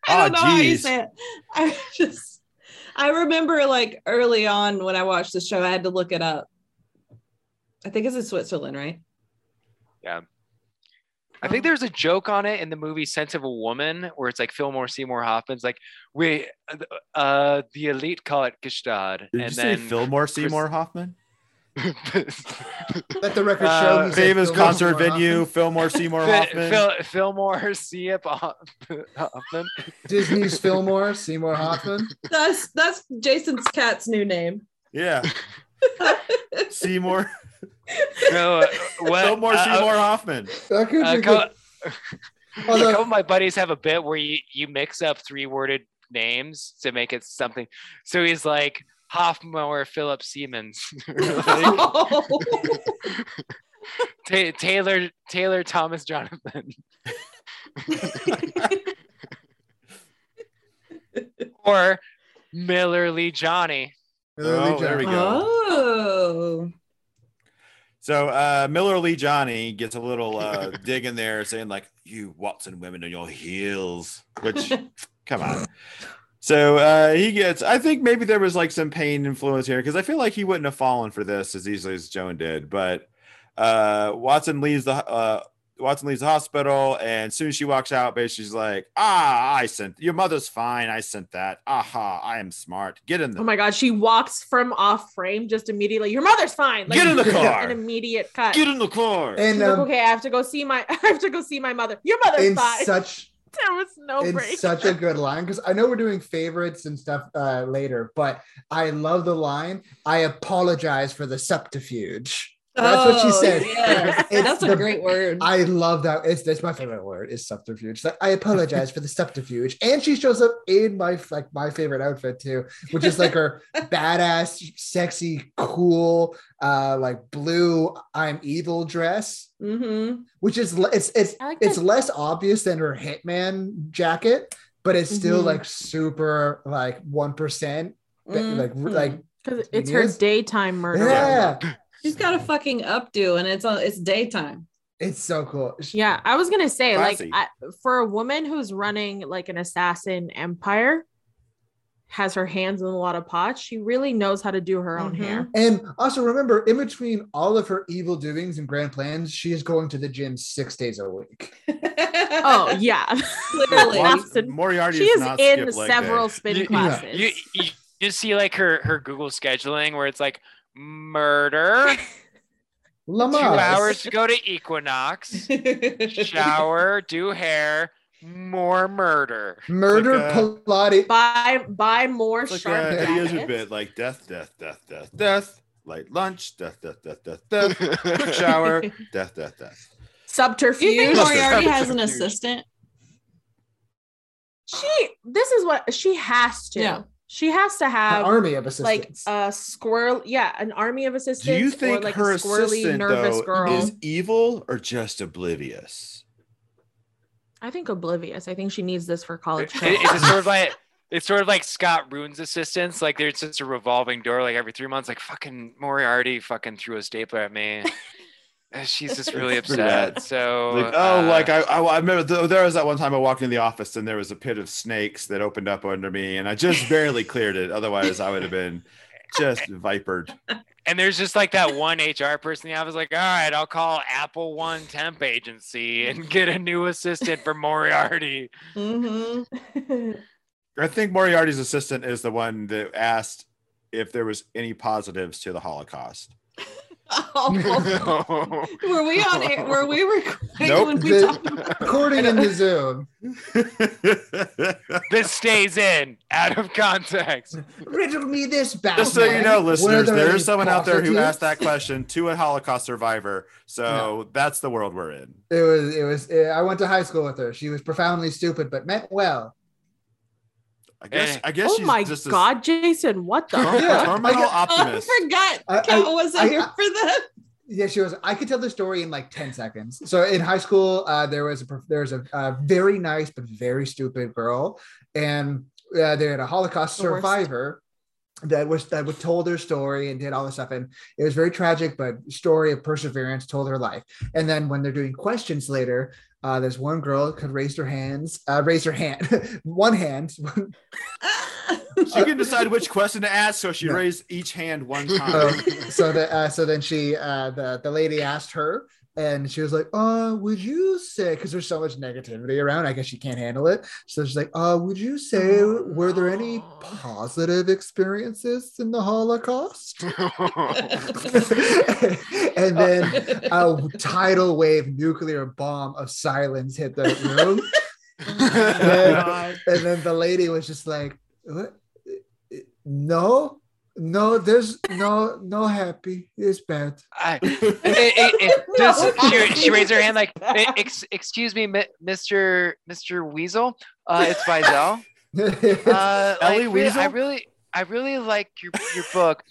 I Oh, don't know how you say it. I just I remember like early on when I watched the show, I had to look it up. I think it's in Switzerland, right? Yeah. I think there's a joke on it in the movie Scent of a Woman where it's like Fillmore Seymour Hoffman's like, we, uh, the elite call it Gstaad. Did and you say then Fillmore Seymour Hoffman? Let the record show. Uh, Famous concert Seymour venue, Hoffman. Fillmore Seymour Hoffman. Phil, Fillmore Seep Hoffman. Disney's Fillmore Seymour Hoffman. That's that's Jason's cat's new name. Yeah. Seymour. No, uh, what? Fillmore uh, Seymour Hoffman. That could A be couple, good. a couple of my buddies have a bit where you, you mix up three worded names to make it something. So he's like Hoffmore Philip Siemens, Like, Ta- Taylor Taylor Thomas Jonathan, or Miller Lee Johnny. Oh, there we go. Oh. So uh, Miller Lee Johnny gets a little uh, dig in there saying like, you Watson women on your heels, which come on. So uh, he gets, I think maybe there was like some pain influence here because I feel like he wouldn't have fallen for this as easily as Joan did. But uh, Watson leaves the uh, Watson leaves the hospital, and as soon as she walks out, basically she's like, "Ah, I sent your mother's fine. I sent that. Aha, I am smart. Get in the Oh my god, she walks from off frame just immediately. Your mother's fine. Get in the car. An immediate cut. get in the car." And She's like, um, okay, I have to go see my I have to go see my mother. Your mother's in fine. such there was no in break. such a good line because I know we're doing favorites and stuff uh, later, but I love the line. I apologize for the subterfuge. That's what she Oh, said. yes. It's That's a great word. I love that. It's that's my favorite word. Is subterfuge. Like, I apologize for the subterfuge, and she shows up in my like my favorite outfit too, which is like her badass, sexy, cool, uh, like blue "I'm evil" dress, mm-hmm. which is it's it's like it's that. less obvious than her hitman jacket, but it's still Mhm. like super like one percent, like like Because it's her daytime murder. yeah, She's got a fucking updo and it's on it's daytime. it's so cool. Yeah, I was gonna say, Classy. like, I, for a woman who's running like an assassin empire, has her hands in a lot of pots. She really knows how to do her own Mhm. hair. And also remember, in between all of her evil doings and grand plans, she is going to the gym six days a week. Oh yeah, Clearly. Often. Moriarty she does is not in skip leg several day. spin You- classes. You, you you see like her her Google scheduling where it's like murder, two Lamas. hours to go to Equinox, shower, do hair, more murder. Murder It's like, Pilates. buy buy more It's like sharp a uh, Eddie bit, like death, death, death, death, death, light lunch, death, death, death, death, death, quick shower, death, death, death. Do you think Subterfuge. Moriarty has an assistant? She. This is what she has to. Yeah. She has to have An have army of assistants, like a squirrel. Yeah, an army of assistants. Do you or think like her a squirrely, assistant nervous though girl? is evil or just oblivious? I think oblivious. I think she needs this for college. It- it's sort of like it's sort of like Scott Rudin's assistants. Like there's just a revolving door. Like every three months, like fucking Moriarty fucking threw a stapler at me. She's just really upset. So Like, oh, uh, like I, I, I remember th- there was that one time I walked in the office and there was a pit of snakes that opened up under me, and I just barely cleared it. Otherwise, I would have been just vipered. and there's just like that one HR person in the office, like, all right, I'll call Apple One Temp Agency and get a new assistant for Moriarty. Mm-hmm. I think Moriarty's assistant is the one that asked if there was any positives to the Holocaust. Oh, were we on air? Were we recording Nope. when we The- talked about Recording in the Zoom. this stays in out of context. Riddle me this, Batman. Just so you know, listeners, there there any is someone out there who asked that question to a Holocaust survivor. So that's the world we're in. It was. It was. I went to high school with her. She was profoundly stupid, but meant well. I guess. Eh. I guess oh she's my just a god, Jason, what the term- Yeah. terminal I- optimist. I forgot. I- Kat I- wasn't I- here I- for that. Yeah, she was. I could tell the story in like ten seconds. So in high school, uh, there was a there was a, uh very nice but very stupid girl, and uh, they had a Holocaust The worst. survivor that was that would told her story and did all this stuff, and it was very tragic, but story of perseverance told her life. And then when they're doing questions later, uh, there's one girl could raise her hands, uh, raise her hand, one hand. She can decide which question to ask, so she Yeah. raised each hand one time. so that uh, so then she uh the the lady asked her and she was like uh would you say because there's so much negativity around i guess she can't handle it. So she's like uh would you say were there any positive experiences in the holocaust? And then a tidal wave nuclear bomb of silence hit the room. And, and then the lady was just like what? no no there's no no happy it's bad I, it, it, it, No, she, she raised her hand like, "E- ex, excuse me, Mr. Mr. Weasel, uh, it's Wiesel. Uh, Elie like, re- I really, I really like your your book.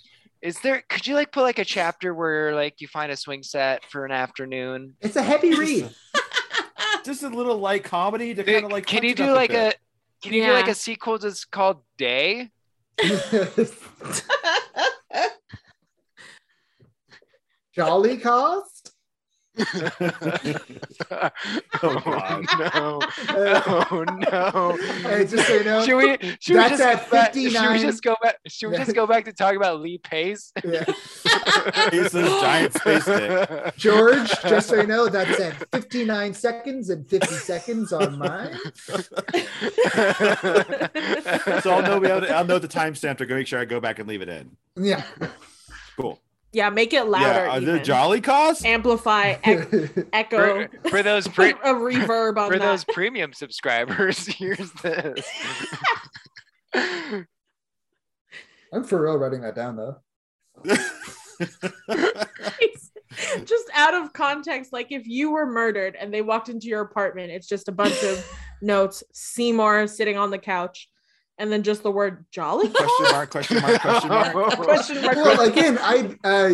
Is there? Could you like put like a chapter where like you find a swing set for an afternoon? it's a heavy read Just a little light comedy to kind of like. can you do up like bit. a? Can you do like a sequel that's called Day? jolly cost oh God. no! Oh no! Hey, just say no. know, should we? Should we that's just at go back? Should we just go back? Should we just go back to talk about Lee Pace? Yeah. He's this giant space dick. George, just so you know, that's at 59 seconds and 50 seconds on mine. So I'll know. I'll know the timestamp to go make sure I go back and leave it in. Yeah. Cool. Yeah, make it louder. yeah. Are even. there jolly cost? Amplify, ec- echo, for, for those put pre- a reverb on for that. those premium subscribers, here's this. I'm for real writing that down though. just out of context, like if you were murdered and they walked into your apartment, it's just a bunch of notes. Seymour sitting on the couch, and then just the word "jolly." question mark? Question mark? Question mark? Question mark. Well, again, I uh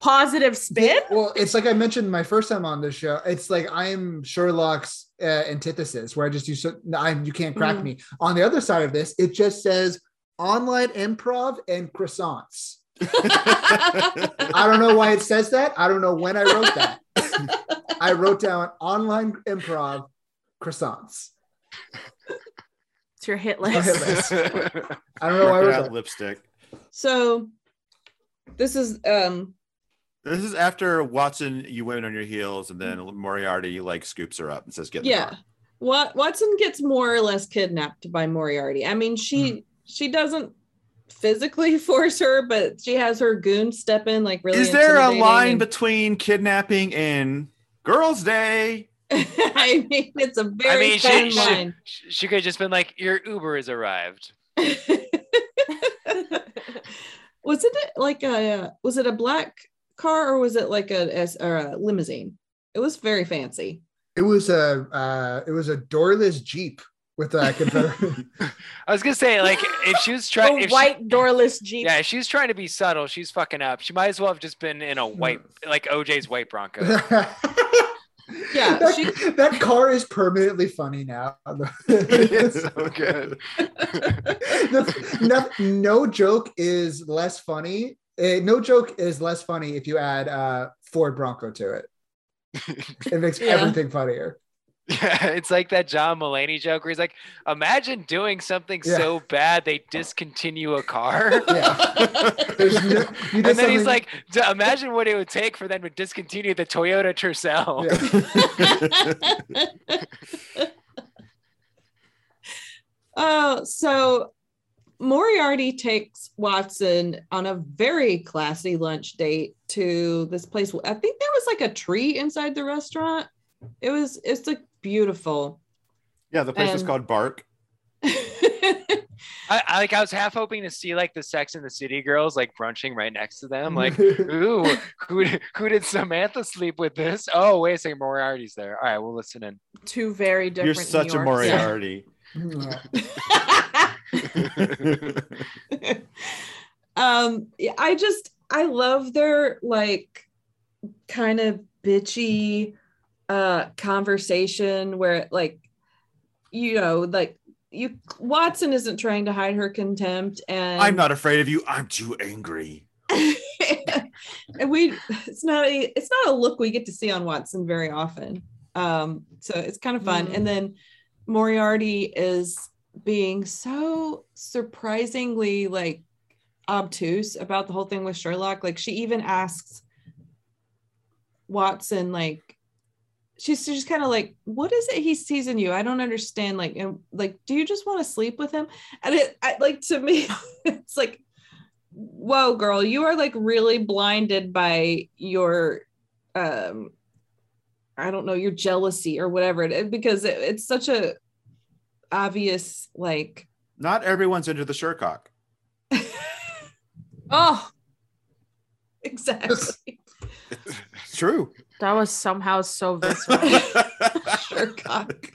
Positive spin. well, it's like I mentioned my first time on this show. It's like I'm Sherlock's uh, antithesis, where I just do so. I'm you can't crack Mhm. me. On the other side of this, it just says online improv and croissants. I don't know why it says that. I don't know when I wrote that. I wrote down online improv croissants. It's your hit list. hit list. I don't know why I Working wrote lipstick. So this is um This is after Watson, you went on your heels, and then Moriarty like scoops her up and says, "Get yeah. What Watson gets more or less kidnapped by Moriarty. I mean, she Hmm. she doesn't physically force her, but she has her goon step in like really. Is there a line between kidnapping and Girls' Day? I mean, it's a very I mean, thin she, line. she, she could have just been like, "Your Uber has arrived." was it like a was it a black car or was it like a, as- or a limousine? It was very fancy. It was a uh, it was a doorless Jeep with a Confederate. I was gonna say, like, if she was trying, a if she, white doorless jeep. yeah, if she was trying to be subtle, she's fucking up. She might as well have just been in a white, like OJ's white Bronco. Yeah, that, she- that car is permanently funny now. it's so good. The- no, no joke is less funny. eh, no joke is less funny if you add uh, Ford Bronco to it. It makes Yeah. everything funnier. Yeah, it's like that John Mulaney joke where he's like, imagine doing something Yeah. so bad they discontinue a car. Yeah. No, you and then something- he's like, "D- imagine what it would take for them to discontinue the Toyota Tercel. Yeah. Oh, so Moriarty takes Watson on a very classy lunch date to this place. I think there was like a tree inside the restaurant. It was it's like beautiful. yeah, the place is called Bark. I, I like I was half hoping to see like the Sex and the City girls like brunching right next to them. Like, ooh, who did, who did Samantha sleep with this? Oh, wait a second, Moriarty's there. All right, we'll listen in. Two very different. You're such New a Yorks. Moriarty. um I just I love their like kind of bitchy uh conversation where like you know like you Watson isn't trying to hide her contempt and I'm not afraid of you. I'm too angry. and we it's not a it's not a look we get to see on Watson very often. Um, so it's kind of fun. Mhm. And then Moriarty is being so surprisingly like obtuse about the whole thing with Sherlock. Like she even asks Watson, like she's just kind of like, what is it he sees in you? I don't understand. Like, and like, do you just want to sleep with him? And it I, like to me, it's like whoa girl you are like really blinded by your um i don't know your jealousy or whatever it is because it, it's such a obvious like Not everyone's into the Shercock. oh exactly It's true. That was somehow so visceral. Shercock.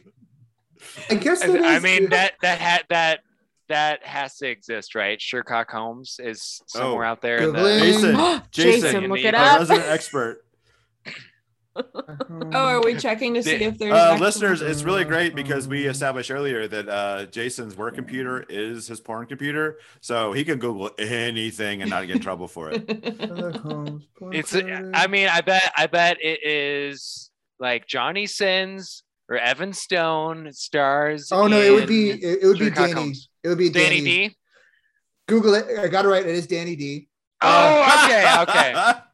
I guess I, that I is- mean that that had that that has to exist, right? Sherlock Holmes is somewhere Oh. out there. In the, Jason, Jason, Jason, look it our up. resident expert. Oh are we checking to see if there's Uh, listeners, it's really great because we established earlier that uh, Jason's work computer is his porn computer, so he can Google anything and not get in trouble for it. it's I mean, I bet I bet it is like Johnny Sins or Evan Stone stars. Oh no, it would be it, it would be Sherlock Danny. Holmes. It would be Danny Danny. D. Google it. I got it right. It is Danny D. Oh, okay, okay.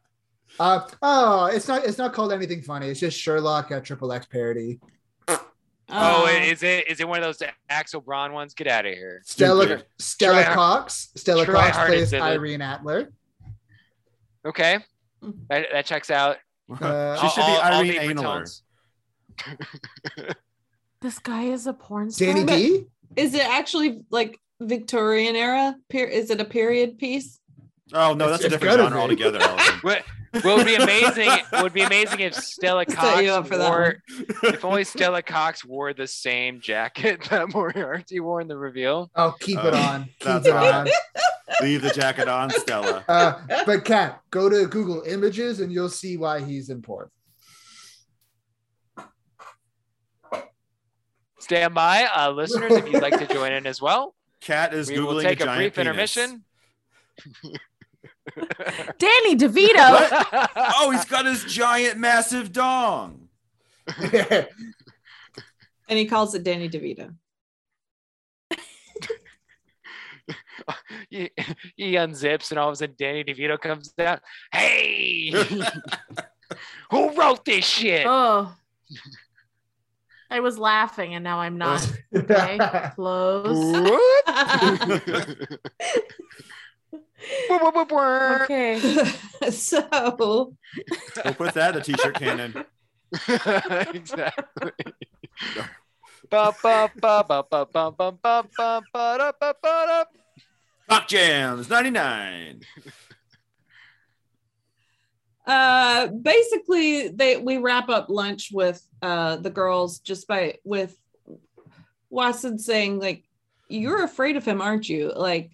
Uh, oh, it's not. It's not called anything funny. It's just Sherlock uh, Triple X parody. Oh, Oh. is it is it one of those Axel Braun ones? Get out of here. Stella Stella Try- Cox. Stella Cox plays is it. Irene Adler. Okay, that, that checks out. Uh, she should be All- all Irene the Analer. Britons. this guy is a porn star. Danny D. is it actually like victorian era per- is it a period piece Oh no, It's- that's a different genre altogether. Allison. What what would be amazing would be amazing if Stella Cox you up for that wore if only Stella Cox wore the same jacket that Moriarty wore in the reveal. Oh, keep it Oh, on. Keep that's it on. Leave the jacket on, Stella. Uh, but Kat, go to Google Images and you'll see why he's important. Stand by, uh, listeners, if you'd like to join in as well. Cat is We googling will take a, giant brief penis. intermission. Danny DeVito. What? Oh, he's got his giant, massive dong. and he calls it danny devito he, he unzips and all of a sudden Danny DeVito comes down. Hey, who wrote this shit? oh. I was laughing and now I'm not. Okay, close okay. so we'll put that a t-shirt cannon. exactly. Rock jams 99. Uh, basically, they we wrap up lunch with uh, the girls just by with Watson saying like, "You're afraid of him, aren't you?" Like,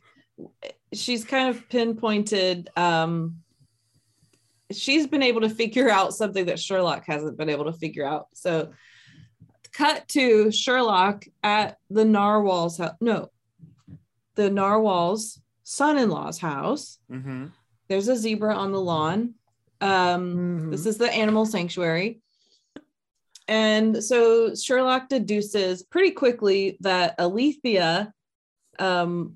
she's kind of pinpointed um she's been able to figure out something that sherlock hasn't been able to figure out so cut to sherlock at the narwhal's house no the narwhal's son-in-law's house Mm-hmm. there's a zebra on the lawn um Mhm. this is the animal sanctuary and so Sherlock deduces pretty quickly that Alethea, um,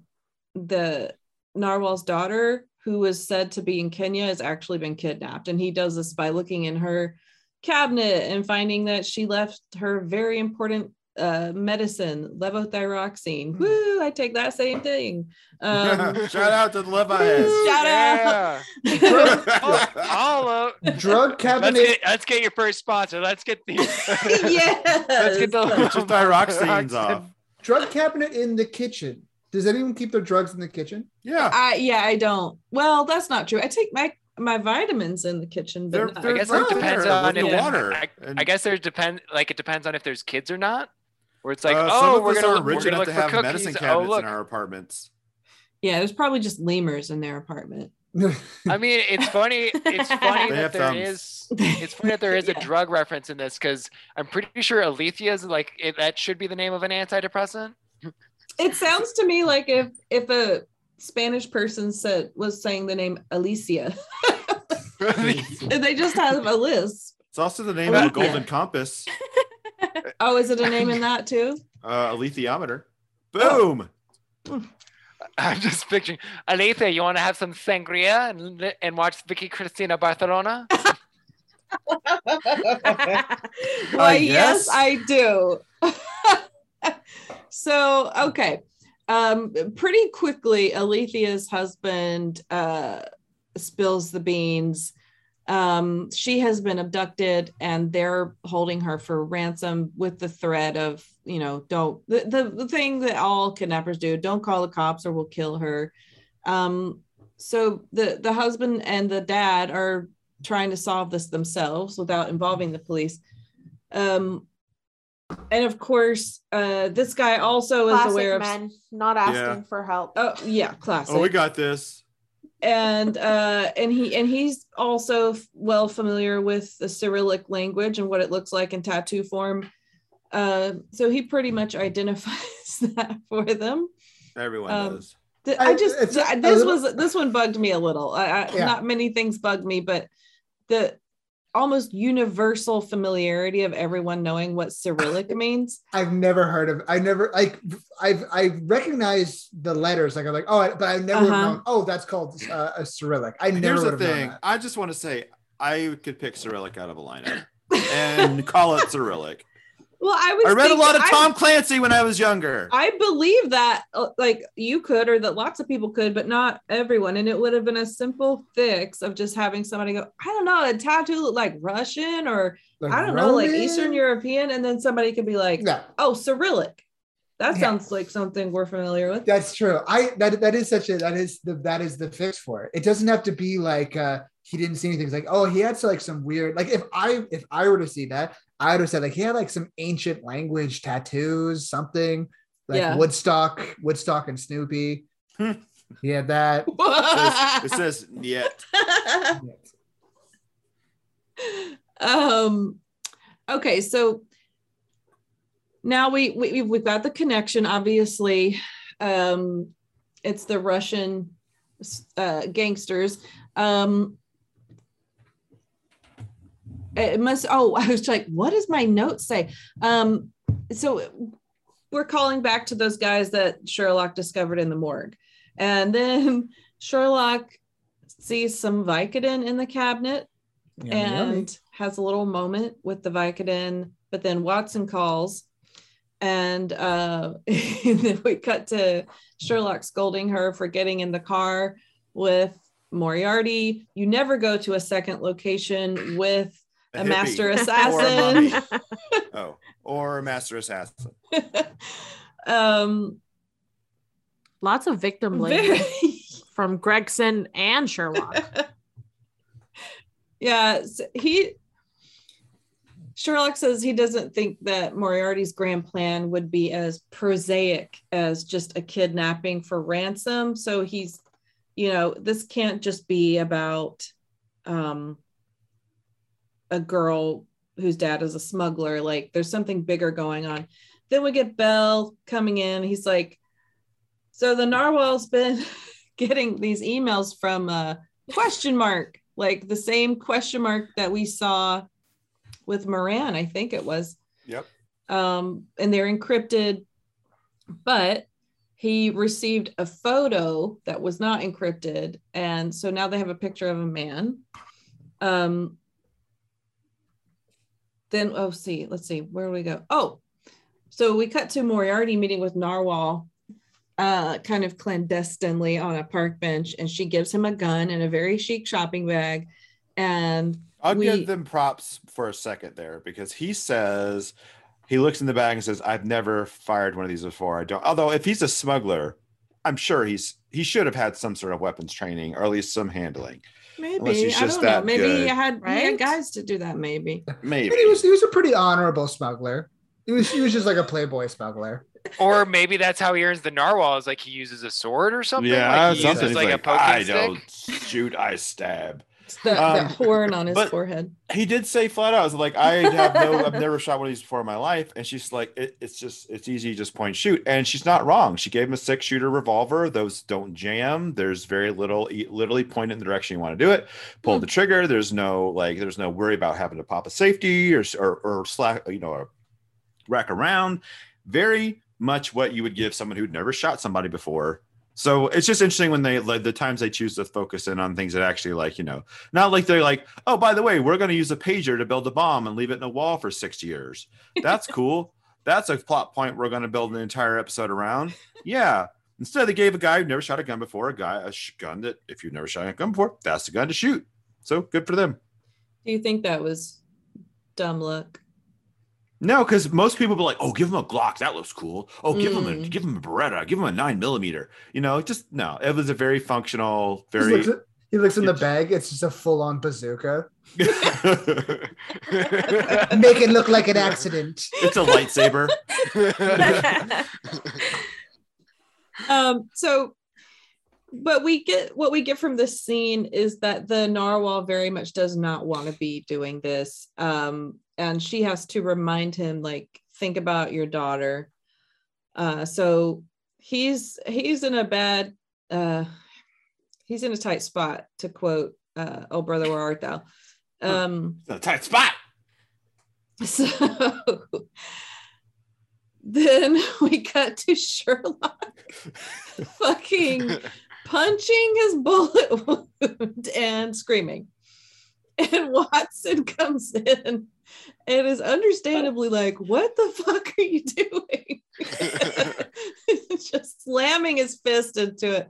the narwhal's daughter, who was said to be in Kenya, has actually been kidnapped. And he does this by looking in her cabinet and finding that she left her very important uh, medicine, levothyroxine. Woo! I take that same thing. Um, Shout out to the Levi's. Shout Yeah. out. All Drug Let's cabinet. get, let's get your first sponsor. Let's get the yes. let's get the Get your off. Drug cabinet in the kitchen. Does anyone keep their drugs in the kitchen? Yeah. I yeah, I don't. Well, that's not true. I take my my vitamins in the kitchen, but They're- they're I guess it depends there on with if the water. I, I guess there's depend like it depends on if there's kids or not. Where it's like, Uh, oh, we're gonna, we're rich gonna enough look to have cookies. medicine Oh, cabinets look. in our apartments. yeah, there's probably just lemurs in their apartment. I mean, it's funny. It's funny that have there thumbs. is. It's funny that there is a drug reference in this because I'm pretty sure Alethea is like it, that should be the name of an antidepressant. It sounds to me like if if a Spanish person said was saying the name Alicia, they just have a list. It's also the name of the golden compass, Oh, is it a name in that too? uh, alethiometer. Boom. I'm just picturing Alethea. You want to have some sangria and and watch Vicky Cristina Barcelona? Why, yes. yes, I do. So, okay. Um, pretty quickly, Alethea's husband uh, spills the beans. Um, she has been abducted and they're holding her for ransom with the threat of, you know, don't the, the, the thing that all kidnappers do don't call the cops or we'll kill her. Um, so the, the husband and the dad are trying to solve this themselves without involving the police. Um, and of course, uh, this guy also is Classic aware of. men not asking Yeah. for help. Oh yeah, classic. Oh, we got this. and uh, and he and he's also f- well familiar with the Cyrillic language and what it looks like in tattoo form. Uh, so he pretty much identifies that for them. Everyone Um, does. Th- I- I just it's a- I- a this little- was this one bugged me a little. I, I, Yeah. Not many things bugged me, but the almost universal familiarity of everyone knowing what Cyrillic means. I've never heard of. I never like. I've I recognize the letters. Like I'm like oh, but I've never Uh-huh. known. Oh, that's called uh, a Cyrillic. I never Here's the thing. I just want to say I could pick Cyrillic out of a lineup and call it Cyrillic. Well, I was. I read a lot of thinking- I- Tom Clancy when I was younger. I believe that uh, like you could or that lots of people could, but not everyone. And it would have been a simple fix of just having somebody go, I don't know, a tattoo like Russian or Like I don't know, like Eastern European, and then somebody could be like, Yeah, oh, Cyrillic. That Yeah. sounds like something we're familiar with. that's true. I that that is such a that is the that is the fix for it. It doesn't have to be like uh he didn't see anything. It's like oh he had like some weird like if I if I were to see that I would have said like he had like some ancient language tattoos something like Yeah. Woodstock Woodstock and Snoopy. Hmm. he had that. It says yet. um okay so now we, we we've got the connection obviously um it's the russian uh gangsters um it must oh i was like what does my note say? Um so we're calling back to those guys that sherlock discovered in the morgue. And then sherlock sees some vicodin in the cabinet and has a little moment with the Vicodin, but then Watson calls, and uh, then we cut to Sherlock scolding her for getting in the car with Moriarty. You never go to a second location with a, hippie master Or a assassin. Oh, or a master assassin. um, Lots of victim blaming from Gregson and Sherlock. yeah, so he Sherlock says he doesn't think that Moriarty's grand plan would be as prosaic as just a kidnapping for ransom. So he's, you know, this can't just be about um, a girl whose dad is a smuggler. Like there's something bigger going on. Then we get Bell coming in. He's like, so the narwhal's been getting these emails from uh, question mark, like the same question mark that we saw with Moran, I think it was. Yep. Um, and they're encrypted, but he received a photo that was not encrypted. And so now they have a picture of a man. Um, then, oh, see, let's see, where do we go? Oh, so we cut to Moriarty meeting with Narwhal uh, kind of clandestinely on a park bench, and she gives him a gun and a very chic shopping bag. And I'll we- give them props for a second there because he says he looks in the bag and says, "I've never fired one of these before. I don't." Although if he's a smuggler, I'm sure he's he should have had some sort of weapons training or at least some handling. Unless maybe he's I don't know. that Maybe he good. had, he had guys to do that. Maybe. Maybe But he was he was a pretty honorable smuggler. He was he was just like a playboy smuggler. Or maybe that's how he earns the narwhal. Is like he uses a sword or something. yeah, like he something. uses like, like, a poking I stick. don't shoot, I stab. The, Um, that horn on his forehead. He did say flat out, I was like, I have no, I've never shot one of these before in my life. And she's like, it, it's just, it's easy, just point shoot. And she's not wrong. She gave him a six shooter revolver. Those don't jam. There's very little, literally point in the direction you want to do it. Pull Hmm. the trigger. There's no like, there's no worry about having to pop a safety or or, or slack, you know, or rack around. Very much what you would give someone who'd never shot somebody before. So it's just interesting when they like the times they choose to focus in on things that actually like you know not like they're like oh by the way we're going to use a pager to build a bomb and leave it in a wall for six years. That's cool. That's a plot point we're going to build an entire episode around. Yeah. Instead, they gave a guy who never shot a gun before a guy a sh- gun that if you've never shot a gun before, that's the gun to shoot. So good for them. Do you think that was dumb luck? No, because most people be like, "Oh, give him a Glock. That looks cool. Oh, give him a Mm. give him a Beretta. Give him a nine millimeter. You know, just no. It was a very functional, He very. looks, at- he looks in the bag. It's just a full on bazooka. Make it look like an accident. it's a lightsaber. um so but we get what we get from this scene is that the narwhal very much does not want to be doing this um and she has to remind him like think about your daughter uh so he's he's in a bad uh he's in a tight spot to quote uh oh brother where art thou um a tight spot. so then we cut to Sherlock fucking punching his bullet wound and screaming. And Watson comes in and is understandably like, What the fuck are you doing? Just slamming his fist into it.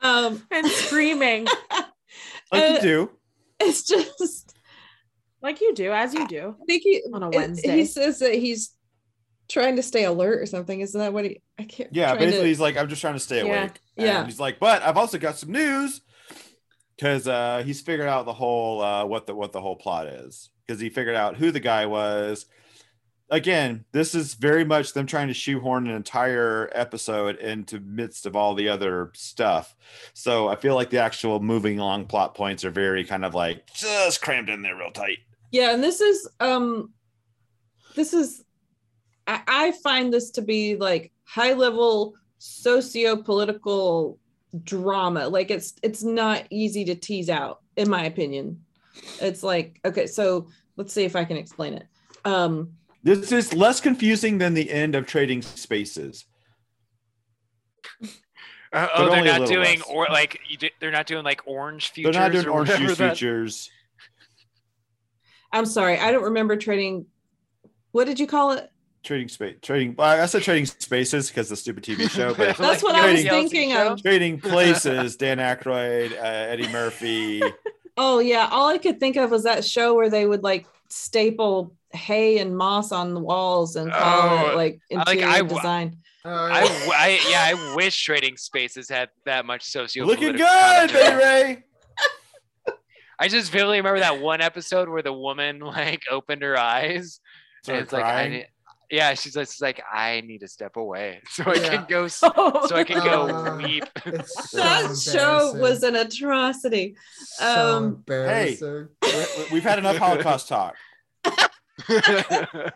Um, and screaming Like you Uh, do. it's just like you do, as you do I think he on a Wednesday. He says that he's trying to stay alert or something. Isn't that what he? I can't. Yeah, trying to- basically, he's like, I'm just trying to stay Yeah. awake. And Yeah. he's like, but I've also got some news because uh, he's figured out the whole uh, what the what the whole plot is because he figured out who the guy was. Again, this is very much them trying to shoehorn an entire episode into midst of all the other stuff. So I feel like the actual moving along plot points are very kind of like just crammed in there real tight. yeah, and this is um, this is I, I find this to be like high level socio political drama. Like it's it's not easy to tease out, in my opinion. It's like okay, so let's see if I can explain it. Um, This is less confusing than the end of Trading Spaces. Uh, oh, they're not doing less. or like you do, they're not doing like orange futures. They're not doing or orange juice futures. I'm sorry, I don't remember trading. What did you call it? Trading space, trading. well, I said trading spaces because the stupid TV show, but That's what I was thinking of. trading places. Dan Aykroyd, uh, Eddie Murphy. Oh yeah, all I could think of was that show where they would like staple hay and moss on the walls and call it Oh, like I like- interior I w- design. I, w- I- yeah, I wish Trading Spaces had that much socio. Looking good, Betty Ray. I just vividly remember that one episode where the woman like opened her eyes. Started and it's like, I crying. need, yeah, she's just like, I need to step away so I Yeah. can go, s- so I can go Uh, weep. So That show was an atrocity. so um, embarrassing. We- We've had enough Holocaust talk. it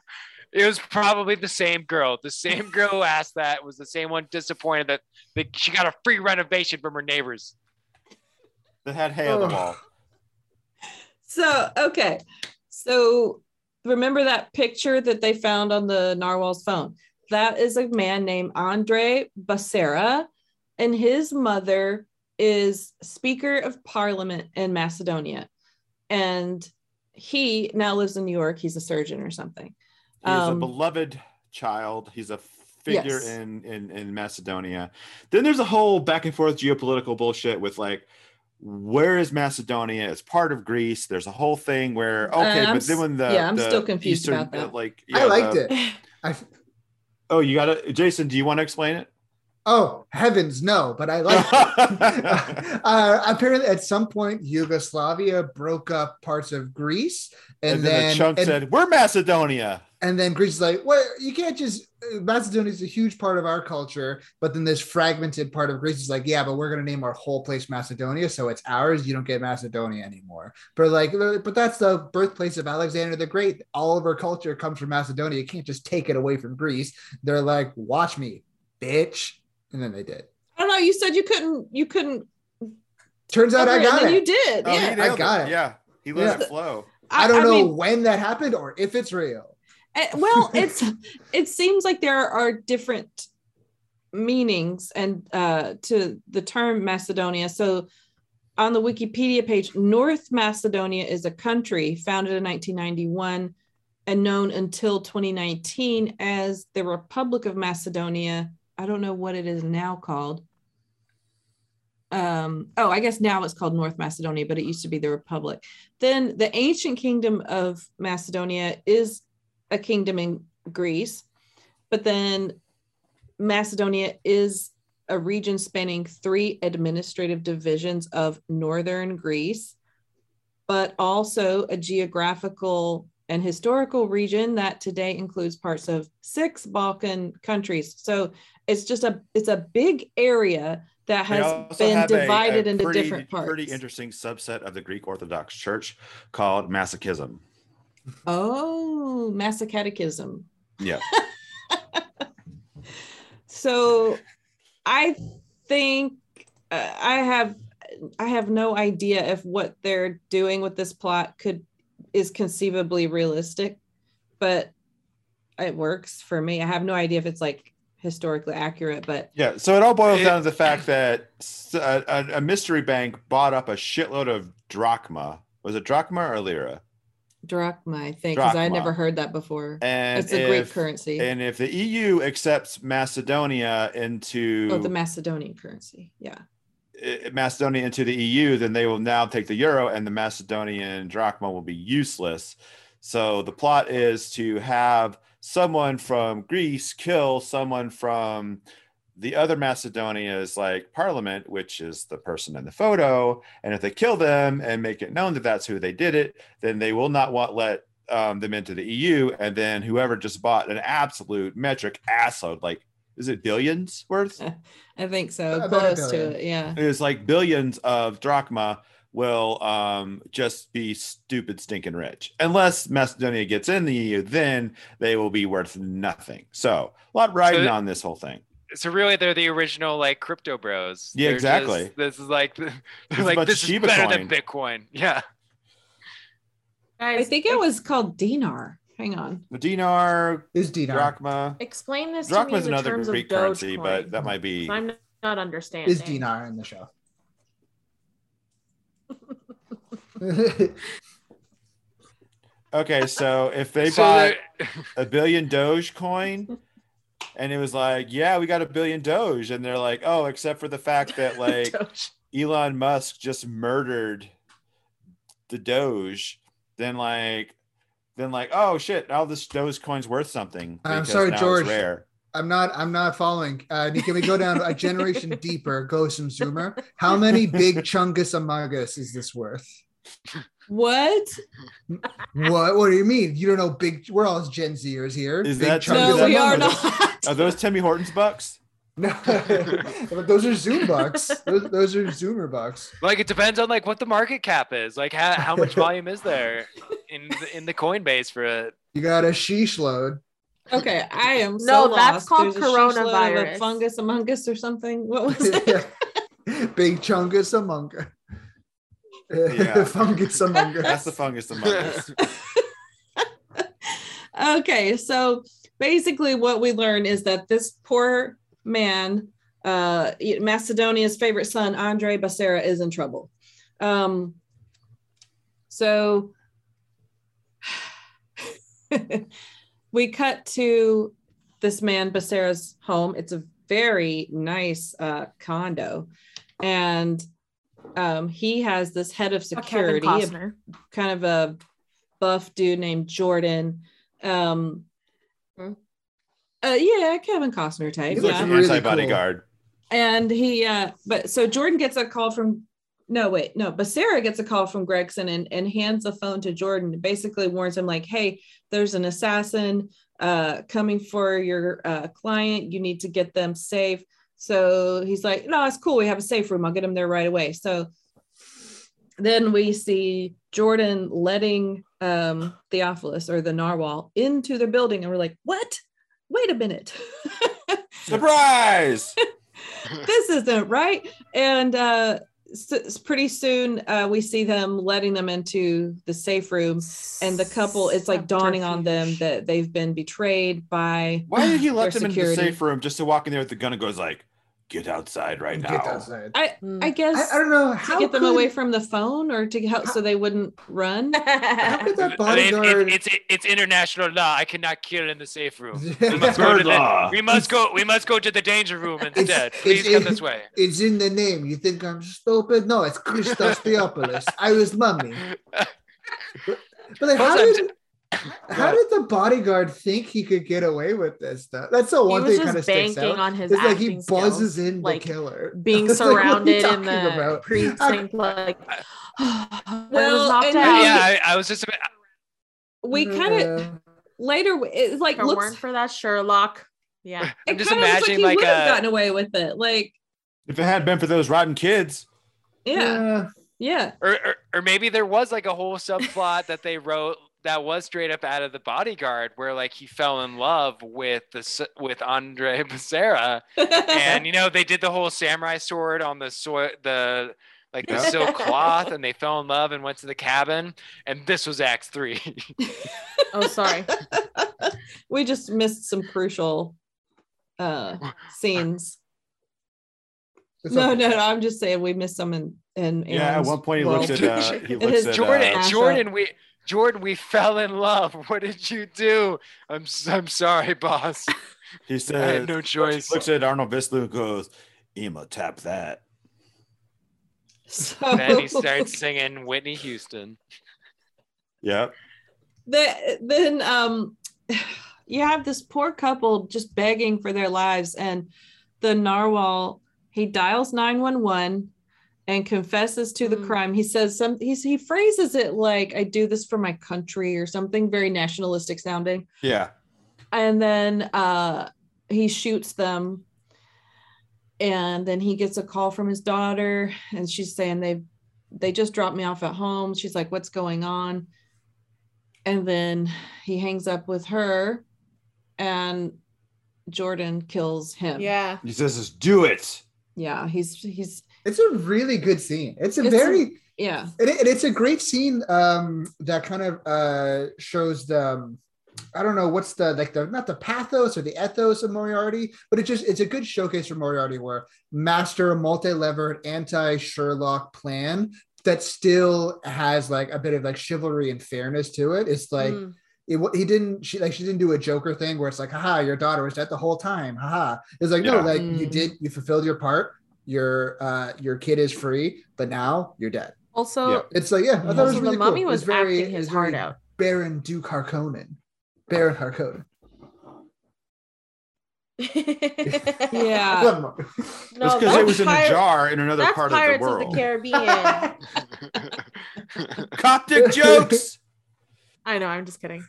was probably the same girl. The same girl who asked that was the same one disappointed that, that she got a free renovation from her neighbors. That had hay on the wall. So okay, so remember that picture that they found on the narwhal's phone? That is a man named Andre Becerra, and his mother is Speaker of Parliament in Macedonia. And he now lives in New York. He's a surgeon or something. He's a Um, beloved child. He's a figure Yes. in, in in Macedonia. Then there's a whole back and forth geopolitical bullshit with like, where is Macedonia? It's part of Greece. There's a whole thing where okay, Uh, I'm but then when the yeah, I'm the still confused Eastern- about that. Like, I liked the- it. I Oh, you got it, Jason. Do you want to explain it? oh heavens no, but I like. uh, apparently, at some point, Yugoslavia broke up parts of Greece, and, And, then, then the chunk and, said, "We're Macedonia." And then Greece is like, "Well, you can't just." Uh, Macedonia is a huge part of our culture, but then this fragmented part of Greece is like, "Yeah, but we're gonna name our whole place Macedonia, so it's ours. You don't get Macedonia anymore." But like, uh, but that's the birthplace of Alexander the Great. All of our culture comes from Macedonia. You can't just take it away from Greece. They're like, "Watch me, bitch," and then they did. I don't know. You said you couldn't. You couldn't. Turns out I cover it, got it. You did. Oh, yeah. nailed got it. Yeah, he let Yeah. it flow. I don't know mean, when that happened or if it's real. Eh, well, it's. it seems like there are different meanings and uh, to the term Macedonia. So, on the Wikipedia page, North Macedonia is a country founded in 1991 and known until 2019 as the Republic of Macedonia. I don't know what it is now called. Um, oh, I guess now it's called North Macedonia, but it used to be the Republic. Then the ancient kingdom of Macedonia is a kingdom in Greece, but then Macedonia is a region spanning three administrative divisions of northern Greece, but also a geographical and historical region that today includes parts of six Balkan countries. So it's just a it's a big area that has been have a- divided a into pretty, different parts. Pretty interesting subset of the Greek Orthodox Church called Masochism. Oh, Massa Catechism. Yeah. So I think uh, I have I have no idea if what they're doing with this plot could is conceivably realistic, but it works for me. I have no idea if it's like historically accurate, but Yeah, so it all boils It- down to the fact that a mystery bank bought up a shitload of drachma. Was it drachma or lira? Drachma, I think, because I never heard that before. And it's a Greek if- currency. And if the EU accepts Macedonia into oh, the Macedonian currency. Yeah. Macedonia into the EU, then they will now take the euro, and the Macedonian drachma will be useless. So the plot is to have someone from Greece kill someone from the other Macedonia's like parliament, which is the person in the photo. And if they kill them and make it known that that's who they did it, then they will not want let um, them into the EU. And then whoever just bought an absolute metric assload, like is it billions worth? I think so. About Close to it. Yeah. it's like billions of drachma will um, just be stupid stinking rich unless macedonia gets in the eu then they will be worth nothing so a lot riding So- on this whole thing So really, they're the original like crypto bros. Yeah, They're exactly. just- this is like, they're It's like this of is better coin. than Bitcoin. Yeah. I think it was called dinar. Hang on. the dinar Is dinar. drachma explain this drachma is another terms greek currency Dogecoin. but that might be I'm not understanding. Is dinar in the show? okay so if they So bought a billion doge coin and it was like yeah we got a billion doge and they're like oh except for the fact that like Elon Musk just murdered the Doge, then like, then like, oh shit, all this Doge coin's worth something. I'm sorry, George. I'm not. I'm not following. Uh, can we go down a generation deeper? Go some zoomer. How many big chungus among us is this worth? What? What? What do you mean? You don't know big? We're all Gen Zers here. Is Big that- Chungus is No, we Among are Us. not. Are those Timmy Hortons bucks? No, but those are Zoom bucks. Those, those are Zoomer bucks. like it depends on like what the market cap is. Like how, how much volume is there in the, in the Coinbase for it? You got a sheesh load. Okay, I am so No, that's lost. called There's a sheesh load of a coronavirus. fungus among us or something. What was it? Big chungus among us. Yeah. Fungus among us. That's the fungus among us. okay, so basically, what we learn is that this poor man, uh, Macedonia's favorite son, Andre Becerra, is in trouble. Um, so we cut to this man Becerra's home. It's a very nice uh, condo, and um, he has this head of security, a- Costner. kind of a buff dude named Jordan. Um, Hmm. uh, yeah, Kevin Costner type. He He's Yeah. really anti-bodyguard. And he, uh, but so Jordan gets a call from, no, wait, no, But Sarah gets a call from Gregson and, and hands the phone to Jordan, basically warns him, like, hey, there's an assassin uh, coming for your uh, client. You need to get them safe. So he's like, no, it's cool. We have a safe room. I'll get him there right away. So then we see Jordan letting um, Theophilus or the narwhal into the building, and we're like, what? Wait a minute. Surprise! this isn't right. And uh, s- s- pretty soon uh, we see them letting them into the safe room, and the couple, it's like dawning on them that they've been betrayed by. Why did he let their them into the safe room just to walk in there with the gun and goes like, "Get outside right Get now"? outside. I Mm. I guess I, I don't know how to how get them away from the phone or to help so they wouldn't run. How could that I mean, bodyguard? it, it's it's international law. I cannot kill in the safe room. We must go to Bird law. the, we must go we must go to the danger room instead. Please it's- come this way. It's in the name. You think I'm stupid? No, it's Christos Theopolis. I was mummy. But like, how did how did the bodyguard think he could get away with this stuff? That's the He one was thing kind of just sticks banking out. on his It's like he buzzes skills, in like the killer. being It's like, what are you surrounded in the about? precinct, like well, and out. yeah, I, I was just about, uh, we mm-hmm. kind of Yeah. later it's like if it looks weren't for that Sherlock. Yeah. it I'm just kinda like imagining he like would have a uh, gotten away with it. Like, If it had been for those rotten kids, yeah, yeah. or, or or maybe there was like a whole subplot that they wrote that was straight up out of the bodyguard where like he fell in love with the with Andre Becerra and you know they did the whole samurai sword on the soil the like the Yeah. silk cloth and they fell in love and went to the cabin and this was act 3 Oh, sorry. we just missed some crucial uh scenes. No, no, no, I'm just saying we missed some in in yeah. At one point, he world. looks at uh, he It looks at Jordan uh, Jordan we Jordan we fell in love. What did you do? I'm s- I'm sorry boss. He said, I says had no choice. Looks at Arnold Vosloo and goes, "Ema, tap that." So then he starts singing Whitney Houston. Yep. the, then um you have this poor couple just begging for their lives and the narwhal he dials 911 and confesses to the Mm. crime he says some he's, he phrases it like i do this for my country or something very nationalistic sounding Yeah. and then uh he shoots them and then he gets a call from his daughter and she's saying they they just dropped me off at home she's like what's going on and then he hangs up with her and jordan kills him Yeah. He says, "Just do it." yeah he's he's It's a really good scene. It's a It's a- very yeah and, it, and it's a great scene um that kind of uh shows the um, i don't know what's the like the not the pathos or the ethos of moriarty but it just it's a good showcase for moriarty where master multi-levered anti-sherlock plan that still has like a bit of like chivalry and fairness to it it's like Mm. it, wa- he didn't she like she didn't do a joker thing where it's like haha your daughter was dead the whole time haha it's like no Yeah. like you Mm. did you fulfilled your part your uh your kid is free but now you're dead Also, Yeah. it's like yeah, I thought it was also really the mummy cool. It was, very, acting his heart very out. Baron Duke Harkonnen, Baron Harkonnen. yeah no, That's because that's it was in a jar in another part Pirates of the world. of the. Caribbean. Coptic jokes. I know. I'm just kidding.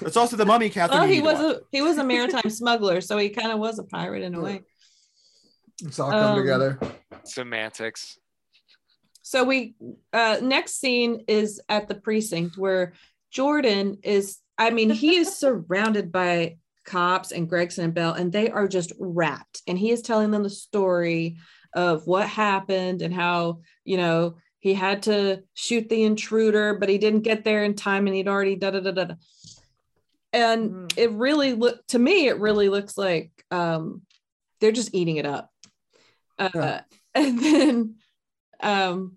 It's also the mummy, Catherine. well he was watch. a he was a maritime smuggler so he kind of was a pirate in a way It's all come Um, together. semantics so we uh next scene is at the precinct where jordan is i mean he is surrounded by cops and gregson and bell and they are just wrapped and he is telling them the story of what happened and how you know he had to shoot the intruder, but he didn't get there in time and he'd already da da da da. da. And Mm. it really looked to me, it really looks like um, they're just eating it up. Uh, Yeah. And then um,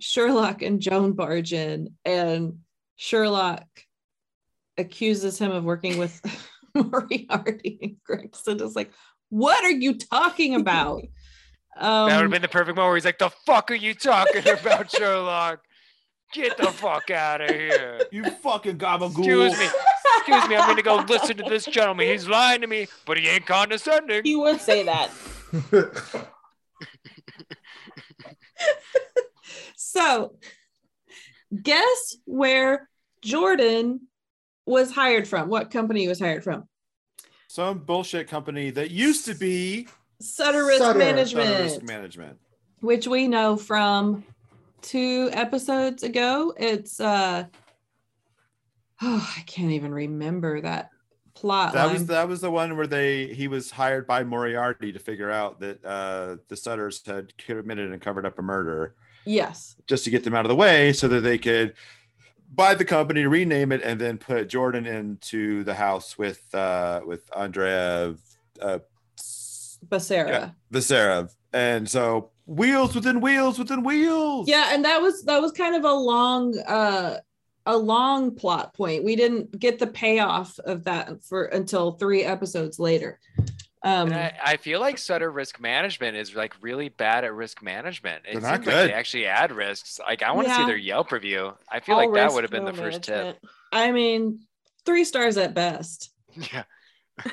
Sherlock and Joan barge in, and Sherlock accuses him of working with Moriarty and Gregson is like, what are you talking about? Um, that would have been the perfect moment where he's like, "The fuck are you talking about, Sherlock? Get the fuck out of here!" You fucking gabagool. Excuse me. Excuse me. I'm gonna go listen to this gentleman. He's lying to me, but he ain't condescending. He would say that. So guess where Jordan was hired from? What company he was hired from? Some bullshit company that used to be Sutter Risk Sutter. Management, Sutter Risk Management. which we know from two episodes ago. It's uh oh, I can't even remember that plot. That line. was that was the one where they he was hired by Moriarty to figure out that uh, the Sutters had committed and covered up a murder, yes. just to get them out of the way, so that they could buy the company, rename it, and then put Jordan into the house with uh, with Andrea uh, Basara. Yeah. And so wheels within wheels within wheels. yeah and that was that was kind of a long uh a long plot point we didn't get the payoff of that for until three episodes later um I, I feel like Sutter Risk Management is like really bad at risk management. It They're not seems like good. they actually add risks. Like I want to see their Yelp review. I feel All like that would have been the first tip. i mean three stars at best Yeah.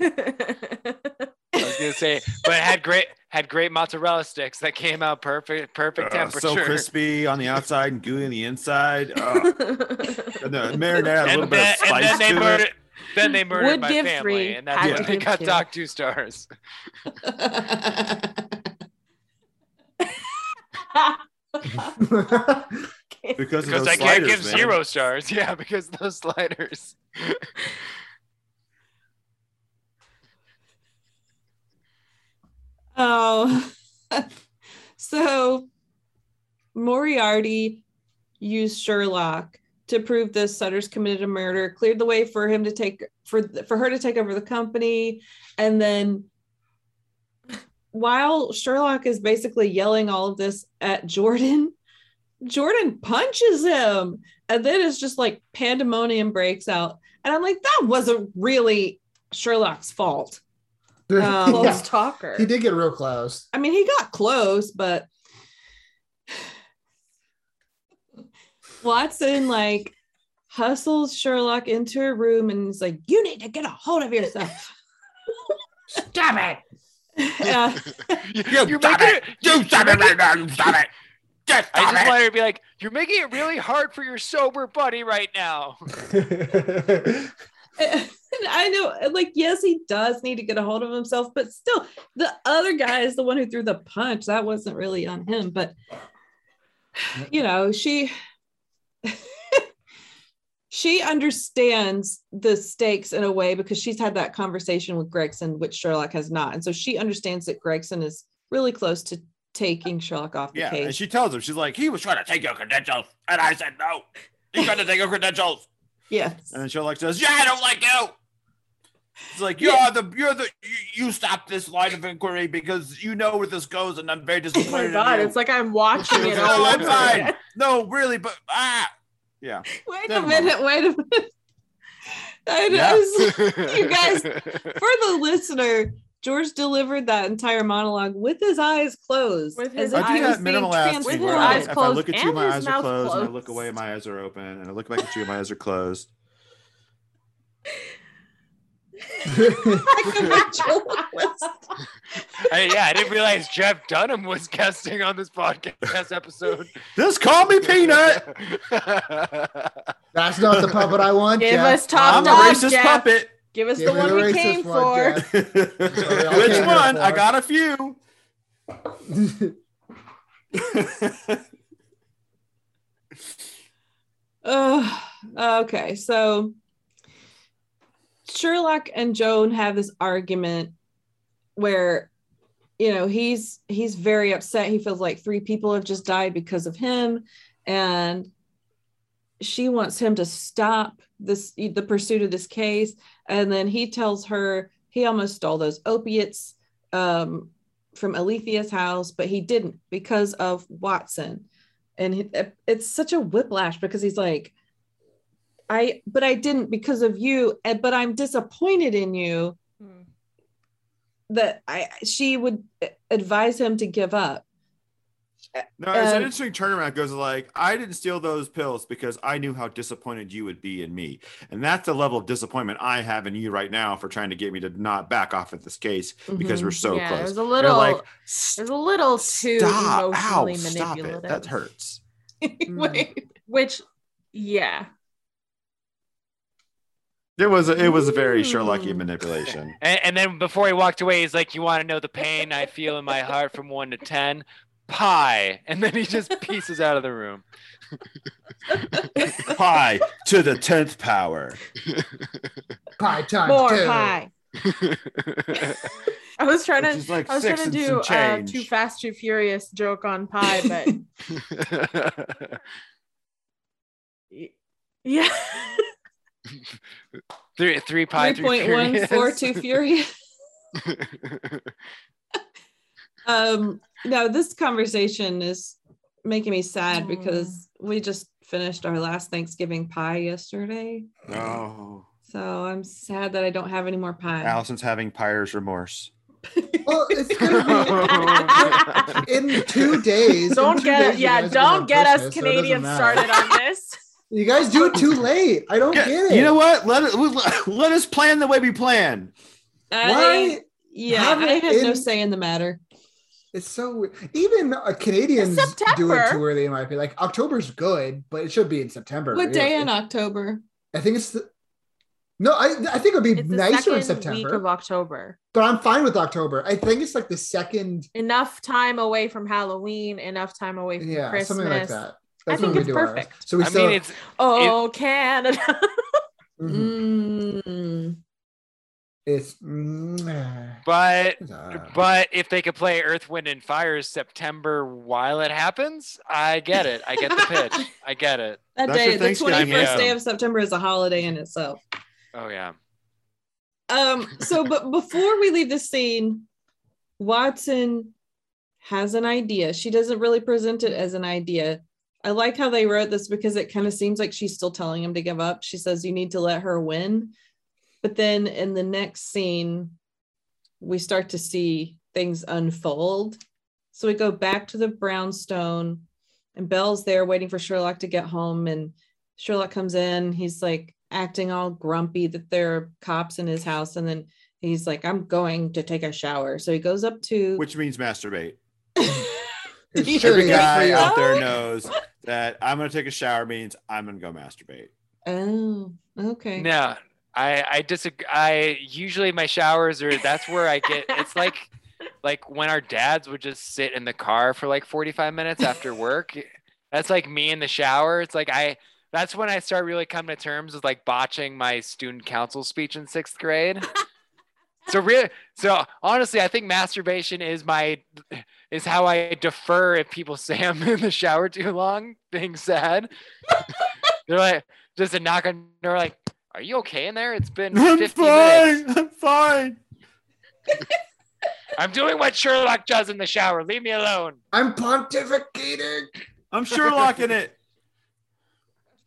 I was gonna say, but it had great had great mozzarella sticks that came out perfect perfect Uh, temperature. so crispy on the outside and gooey on the inside. Oh. and the marinade had a little And bit then, of and spice then they to murdered it. then they murdered Would my give family, three, and that's had why to they give got two. doc two stars. Because, Because those I can't give man. zero stars. Yeah, because of those sliders. Oh. So moriarty used sherlock to prove this sutter's committed a murder cleared the way for him to take for for her to take over the company and then while sherlock is basically yelling all of this at jordan jordan punches him and then it's just like pandemonium breaks out. And i'm like that wasn't really sherlock's fault Close Yeah, talker. he did get real close. I mean, he got close, but Watson like hustles Sherlock into a room and is like, "You need to get a hold of yourself." Stop it. Yeah. You, You are stop making it! it. You stop it right now! You stop it! Just I just it! wanted to be like, you're making it really hard for your sober buddy right now. I know, like, yes, he does need to get a hold of himself, but still, the other guy is the one who threw the punch. That wasn't really on him, but you know, she she understands the stakes in a way because she's had that conversation with Gregson, which Sherlock has not. And so she understands that Gregson is really close to taking Sherlock off the Yeah, case. and she tells him, she's like, he was trying to take your credentials. And I said, no, he's trying to take your credentials. Yes. And then Sherlock says, yeah, I don't like you. It's like, you're the, you're the, you, you stop this line of inquiry because you know where this goes and I'm very disappointed. Oh my god, it's like I'm watching She it no, I'm over fine. No, really, but, ah. Yeah. Wait a Never minute, wait a minute. I know, Yeah. you guys, for the listener, George delivered that entire monologue with his eyes closed. With his if I he do that minimal acting With his where transported. eyes if I closed look at you, and my eyes are mouth closed, and I look away, my eyes are open, and I look back at you, my eyes are closed. Like. I, yeah, I didn't realize Jeff Dunham was guesting on this podcast episode. Just call me Peanut. That's not the puppet I want. Give Jeff. us top I'm a racist Jeff. puppet. Give us Give the one the we came one, for. Which came here one? I got a few. Oh, okay. So Sherlock and Joan have this argument where you know he's he's very upset he feels like three people have just died because of him and she wants him to stop this the pursuit of this case and then he tells her he almost stole those opiates um, from Alethea's house but he didn't because of Watson and he, it's such a whiplash because he's like I but I didn't because of you but I'm disappointed in you Hmm. that I she would advise him to give up. No, it's an Um, interesting turnaround. Goes like, I didn't steal those pills because I knew how disappointed you would be in me, and that's the level of disappointment I have in you right now for trying to get me to not back off at this case because Mhm. we're so yeah, close. it was a little, like, it was a little too stop, ow, emotionally stop manipulative. it. That hurts. Wait, Which, yeah, It was a, it was a very Sherlockian Mm. manipulation. And, and then before he walked away, he's like, "You want to know the pain I feel in my heart from one to ten? Pie." And then he just pieces out of the room. Pi to the tenth power. Pie time. more two. pie. I was trying Which to, like I was six trying to do some uh, too fast, too furious joke on pie, but yeah, three three pie. three point one four two furious. Um, no, this conversation is making me sad Mm. because we just finished our last Thanksgiving pie yesterday. Oh, So I'm sad that I don't have any more pie. Allison's having pyre's remorse. Well, it's gonna be in two days. don't two get days it. Yeah, guys are gonna don't get us Christmas, so Canadians started on this. You guys do it too late. I don't Yeah, get it. You know what? Let it let us plan the way we plan. I- Why? yeah, I it had no say in the matter. It's so weird. even uh, Canadians do it September. too early. In my opinion, like October's good, but it should be in September. What day really. in October? I think it's the. No, I I think it would be It's the nicer in second week September, of October. but I'm fine with October. I think it's like the second. Enough time away from Halloween, enough time away from Yeah, Christmas. something like that. I think it's do ours. perfect. So we I still. mean, it's Oh, Canada. Mhm. It's. mm, but uh, but if they could play Earth, Wind, and Fire September while it happens, I get it. I get the pitch. I get it. That That's day, the 21st day of September is a holiday in itself. Oh yeah. Um, so but before we leave the scene, Watson has an idea. She doesn't really present it as an idea. I like how they wrote this because it kind of seems like she's still telling him to give up. She says, You need to let her win. But then in the next scene, we start to see things unfold. So we go back to the brownstone, and Bell's there waiting for Sherlock to get home. And Sherlock comes in. He's like acting all grumpy that there are cops in his house. And then he's like, I'm going to take a shower. So he goes up to Which means masturbate. it's Every guy yeah. out there oh. knows that I'm gonna take a shower means I'm gonna go masturbate. Oh, okay. No, I I disagree. I usually my showers are that's where I get. It's like like when our dads would just sit in the car for like 45 minutes after work. That's like me in the shower. It's like I. That's when I start really coming to terms with like botching my student council speech in sixth grade. so really, so honestly, I think masturbation is my is how I defer if people say I'm in the shower too long, being sad. They're like, just a knock on door, like, are you okay in there? It's been 50 minutes. I'm fine. I'm doing what Sherlock does in the shower. Leave me alone. I'm pontificating. I'm Sherlocking it.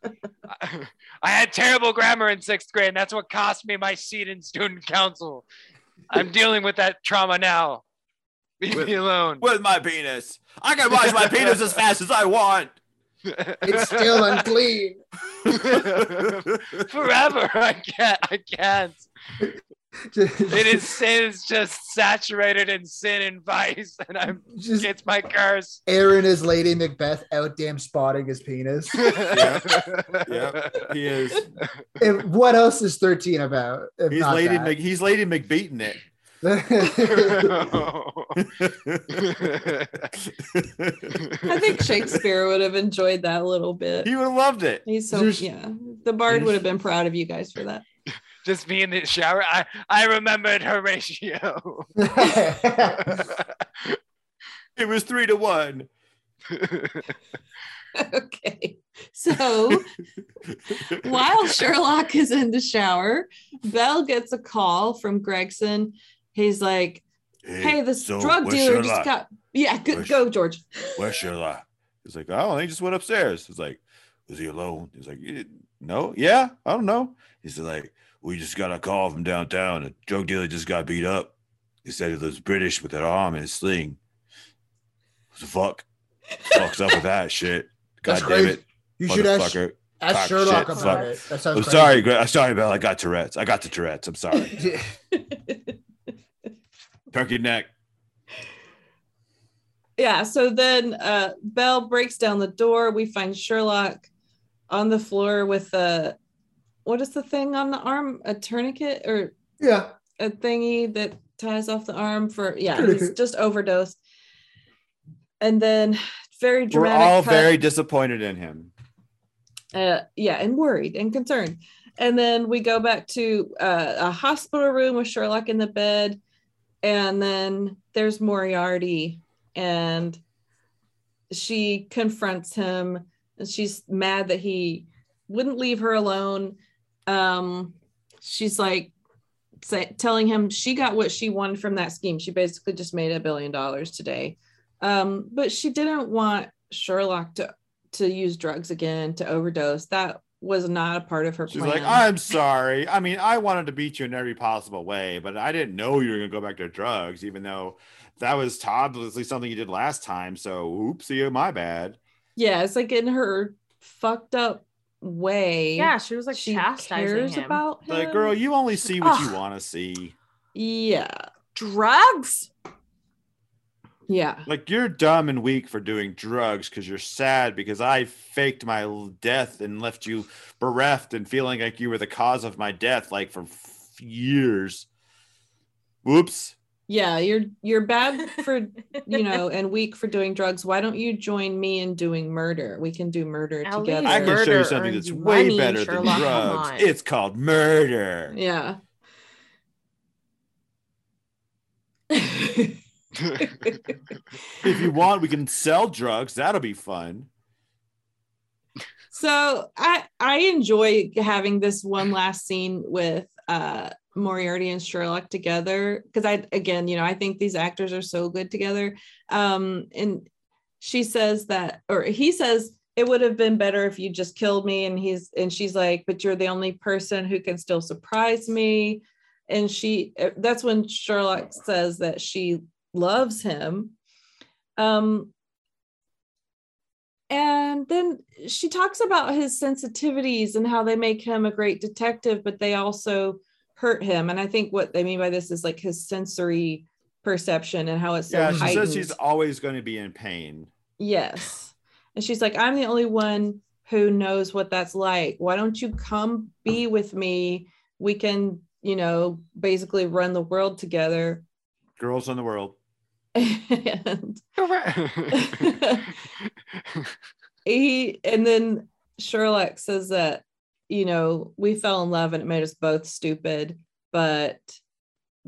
I had terrible grammar in sixth grade, and that's what cost me my seat in student council. I'm dealing with that trauma now. Leave me alone. With my penis. I can wash my penis as fast as I want. It's still unclean. Forever. I can't. I can't. It is, it is just saturated in sin and vice, and I'm just it's my curse. Aaron is Lady Macbeth out damn spotting his penis. Yeah, he is. and what else is 13 about? He's Lady that? Mc, he's Lady McBeaten it. I think Shakespeare would have enjoyed that a little bit. he would have loved it. He's so There's- yeah. The bard would have been proud of you guys for that. Just me in the shower. I I remembered Horatio. It was three to one. okay. So while Sherlock is in the shower, Bell gets a call from Gregson. He's like, hey, this so drug dealer just Sherlock? got. Yeah, go, Where's- go, George. Where's Sherlock? He's like, oh, he just went upstairs. He's like, was he alone? He's like, "Eh, no, yeah, I don't know. He's like, we just got a call from downtown. A drug dealer just got beat up. He said he was British with an arm and a sling. What the fuck? Fuck's up with that shit. God That's damn crazy. it. You should ask, motherfucker. ask Cock Sherlock shit, about fuck. it. That I'm crazy. sorry, I'm sorry, Bell. I got Tourette's. I got the Tourette's. I'm sorry. Turkey neck. Yeah, so then uh Bell breaks down the door. We find Sherlock on the floor with a what is the thing on the arm? A tourniquet or yeah. a thingy that ties off the arm for yeah, he's just overdosed. And then very dramatic. We're dramatic. all cut. very disappointed in him. uh yeah and worried and concerned and then we go back to uh, a hospital room with sherlock in the bed and then there's moriarty and she confronts him and she's mad that he wouldn't leave her alone. Um she's like say, telling him she got what she wanted from that scheme. She basically just made a billion dollars today. Um but she didn't want sherlock to to use drugs again to overdose. That was not a part of her She's plan like, I'm sorry. I mean, I wanted to beat you in every possible way, but I didn't know you were gonna go back to drugs, even though that was obviously something you did last time. So oopsie, my bad. yeah it's like in her fucked up way Yeah, she was like she chastising cares him. about him. Like, girl, you only see what you want to see. yeah Drugs? Yeah Like you're dumb and weak for doing drugs because you're sad because I faked my death and left you bereft and feeling like you were the cause of my death, like for f- years. Whoops. yeah you're you're bad for you know and weak for doing drugs why don't you join me in doing murder we can do murder At together I can show you something that's you way better Sherlock, than drugs. It's called murder. yeah If you want, we can sell drugs. That'll be fun. so i i enjoy having this one last scene with uh moriarty and sherlock together because i again you know i think these actors are so good together um and she says that or he says it would have been better if you just killed me and he's and she's like but you're the only person who can still surprise me and she that's when sherlock says that she loves him um and then she talks about his sensitivities and how they make him a great detective but they also hurt him and i think what they mean by this is like his sensory perception and how it's so Yeah, she says she's always going to be in pain. Yes. And she's like, I'm the only one who knows what that's like. Why don't you come be with me? We can, you know, basically run the world together. Girls in the world. and he and then Sherlock says that, you know, we fell in love and it made us both stupid, but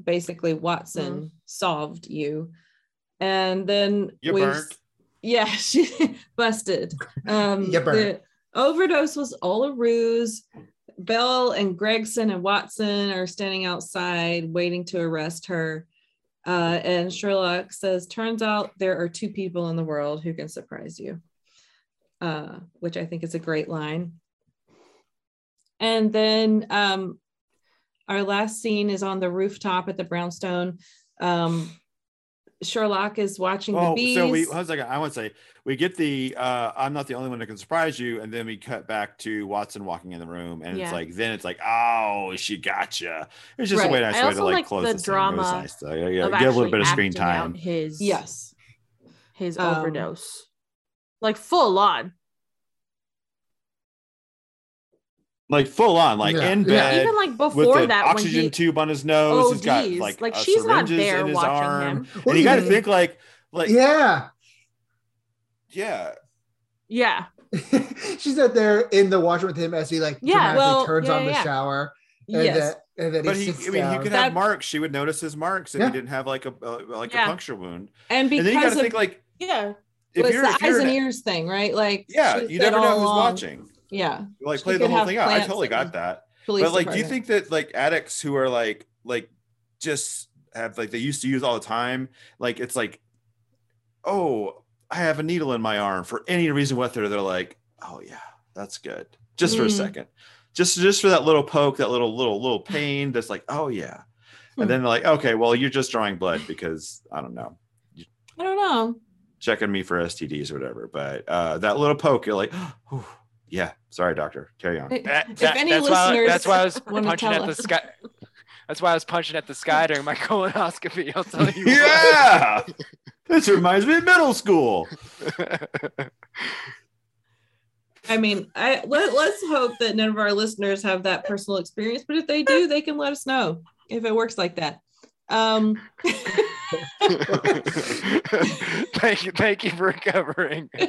basically Watson solved you. And then You we've- Yeah, she busted. Um You burnt. the overdose was all a ruse. Bell and Gregson and Watson are standing outside waiting to arrest her. Uh, and Sherlock says, Turns out there are two people in the world who can surprise you, uh, which I think is a great line. And then um, our last scene is on the rooftop at the brownstone. Um, Sherlock is watching the Oh, bees. so we one second. I want to say we get the uh I'm not the only one that can surprise you, and then we cut back to Watson walking in the room, and Yeah. it's like then it's like, oh, she gotcha. It's just Right. a way nice I way to like like close the this thing. It was drama nice to, yeah, yeah, of get a little bit of screen time. His yes. his Um, overdose, like full on. Like full on, like Yeah. in Yeah. bed. Even like before that, when oxygen he tube on his nose. He's got ODs, like, like uh, she's not there in his watching arm. him. And you got to think like, like Yeah. yeah, Yeah, She's not there in the washroom with him as he like Yeah, well, turns yeah, on the shower And Yes. then, and then But he, he, I mean, down. he could That- have marks. She would notice his marks if Yeah. he didn't have like a uh, like Yeah. a puncture wound. And And then you got to think like Yeah. if it's you're, the eyes and ears thing, right? Like yeah, you never know who's watching. Yeah. Like play the whole thing out. I totally got that. but like, do you think that like addicts who are like like just have like they used to use all the time, like it's like, oh, I have a needle in my arm for any reason whether they're like, oh yeah, that's good, just for a Mm. second, just just for that little poke, that little little little pain. That's like, oh yeah, Hmm. and then they're like, okay, well you're just drawing blood because I don't know, I don't know. checking me for STDs or whatever. But uh, that little poke, you're like, oh, yeah, sorry, doctor, carry on. That- If that- any that's why listeners that's why I was punching tell at the sky. That's why I was punching at the sky during my colonoscopy. I'll tell you. yeah, this reminds me of middle school. I mean, I let, let's hope that none of our listeners have that personal experience, but if they do, they can let us know if it works like that. Um, thank you, thank you for recovering.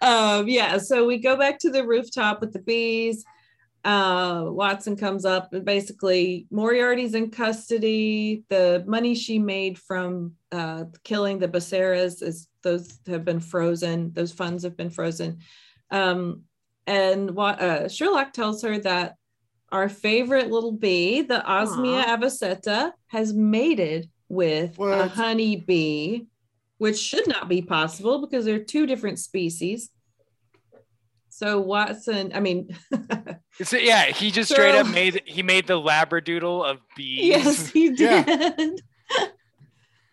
um, yeah, so we go back to the rooftop with the bees. Uh, Watson comes up and basically Moriarty's in custody. The money she made from uh, killing the Baceras is those have been frozen. Those funds have been frozen. Um, and uh, Sherlock tells her that our favorite little bee, the Osmia avosetta, has mated with a What? honey bee, which should not be possible because they're two different species. So Watson, I mean, So, yeah, he just straight up made he made the labradoodle of bees. yes, he did.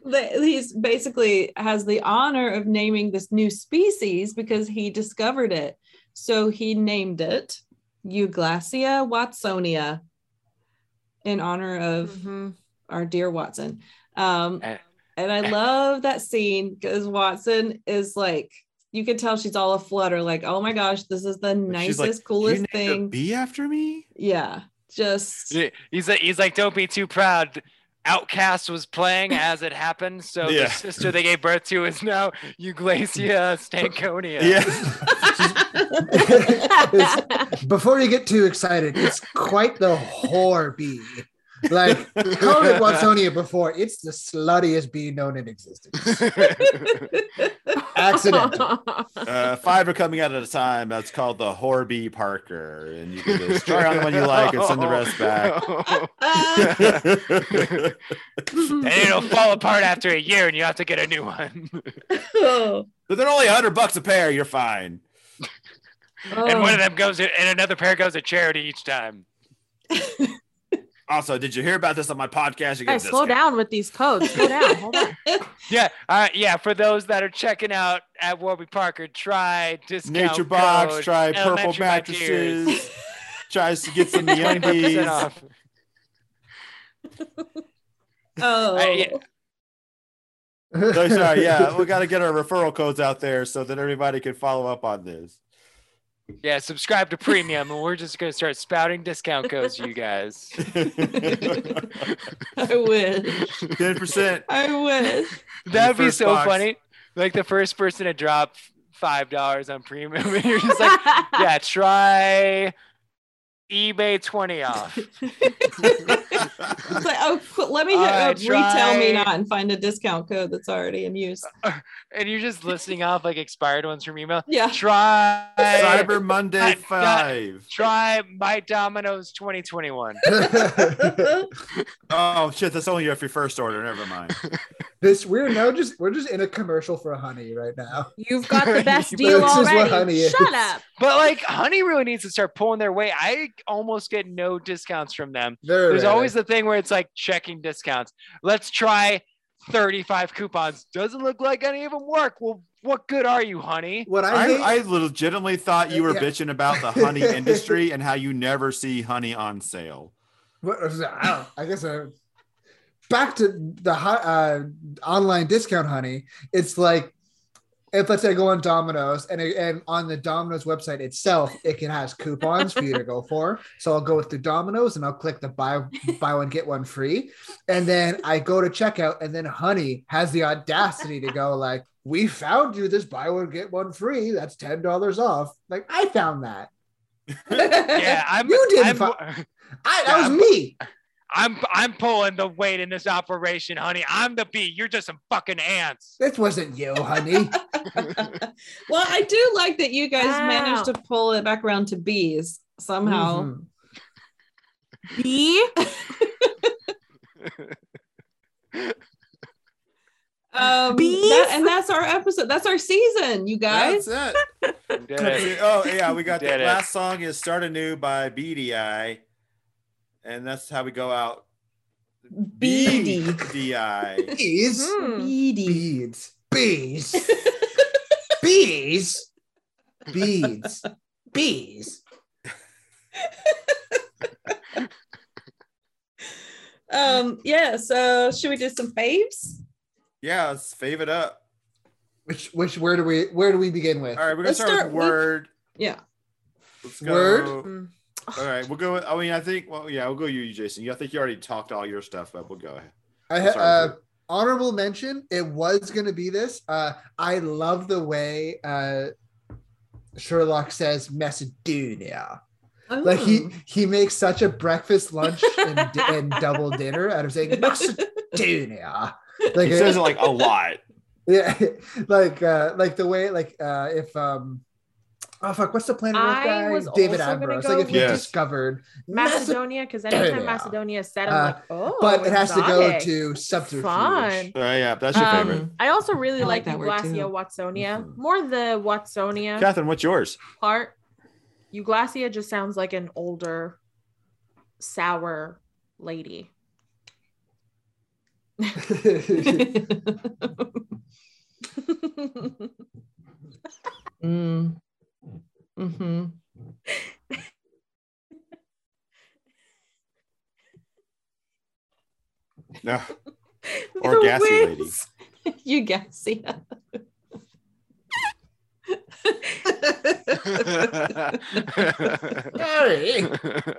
The- He's basically has the honor of naming this new species because he discovered it. So he named it Euglacia watsonia in honor of Mhm. our dear Watson. Um, Eh, and I eh. love that scene because Watson is like, you can tell she's all aflutter, like, oh my gosh, this is the Like, nicest, like, coolest you thing. Be after me. Yeah, just He's like he's like, don't be too proud. OutKast was playing as it happened, so Yeah. the sister they gave birth to is now Euglacia stankonia. It's- before you get too excited, it's quite the whore bee. Like called it Watsonia before. It's the sluttiest bee known in existence. Accidental. Uh, five are coming out at a time. That's called the Horby Parker, and you can just try on the one you like and send the rest back. and it'll fall apart after a year, and you have to get a new one. oh, but they're only hundred bucks a pair. You're fine. and one of them goes, and another pair goes to charity each time. Also, did you hear about this on my podcast? You get a Guys, slow discount. down with these codes. Slow down. Hold on. Yeah, uh, yeah. For those that are checking out at Warby Parker, try discount Nature Box. code Try purple Elementary My Dears. mattresses. Tries to get some 20% MeUndies. off. oh. I- yeah. So sorry, yeah, we got to get our referral codes out there so that everybody can follow up on this. Yeah, subscribe to premium, and we're just gonna start spouting discount codes you guys. I wish. Ten percent. I wish. That'd be so box. funny. Like the first person to drop five dollars on premium, and you're just like, yeah, try eBay twenty off. It's like, oh, let me hit I uh, up RetailMeNot and find a discount code that's already in use. and you're just listing off like expired ones from email. Yeah. Try Cyber Monday I got- Five. Try my Domino's 2021. Oh shit, that's only if your first order. Never mind. this we're now just we're just in a commercial for honey right now. You've got the best This deal is what honey already. is. Shut up. But like Honey really needs to start pulling their weight. I almost get no discounts from them. Very There's rarely. always the thing where it's like checking discounts. Let's try 35 coupons. Doesn't look like any of them work. Well, what good are you, honey? what I, hate. I, I legitimately thought you were Yeah. bitching about the honey industry and how you never see honey on sale. What? I, don't, I guess uh, back to the uh, online discount honey. It's like if let's say I go on Domino's and it, and on the Domino's website itself, it can has coupons for you to go for. So I'll go with the Domino's and I'll click the buy buy one get one free, and then I go to checkout and then Honey has the audacity to go like, we found you this buy one get one free. That's ten dollars off. Like I found that. Yeah, I'm. You didn't I'm, fi- I that was me. I'm I'm pulling the weight in this operation, honey. I'm the bee. You're just some fucking ants. This wasn't you, honey. well, I do like that you guys Wow. managed to pull it back around to bees somehow. Mhm. B. Um, that- and that's our episode. That's our season, you guys. That's it. Did. Oh yeah, we got Did the it. last song is "Start Anew" by BDI, and that's how we go out. Beady. BDI. Bees. Hmm. Beady. Beads. Bees. Bees. Beads. Bees. Um, yeah, so should we do some faves? Yeah, let's fave it up. Which which where do we where do we begin with? All right, we're gonna Let's start, start with with- word. Yeah. Let's go. Word? Mm. All right, we'll go. With, I mean, I think. Well, yeah, we'll go you, Jason. You, I think you already talked all your stuff, but we'll go ahead. I We'll ha- start uh, honorable mention. It was going to be this. Uh, I love the way uh, Sherlock says Macedonia. Like he he makes such a breakfast, lunch, and, and double dinner out of saying Macedonia. Like He says it like a lot. yeah, like uh, like the way like uh, if um. Oh fuck! What's the planet Earth I was David also gonna Ambrose. go Like if you with- discovered Macedonia, because anytime Macedonia. Macedonia is said, I'm Uh, like, oh, but it has to go to subterfuge. Fun. Uh, yeah, that's your Um, favorite. I also really I like, like that word Euglacia too. Watsonia. Mhm. More the Watsonia Catherine, what's yours? part. Euglacia just sounds like an older, sour lady. mm. Hmm No. Or gassy lady. wings. you guess, yeah. Sorry,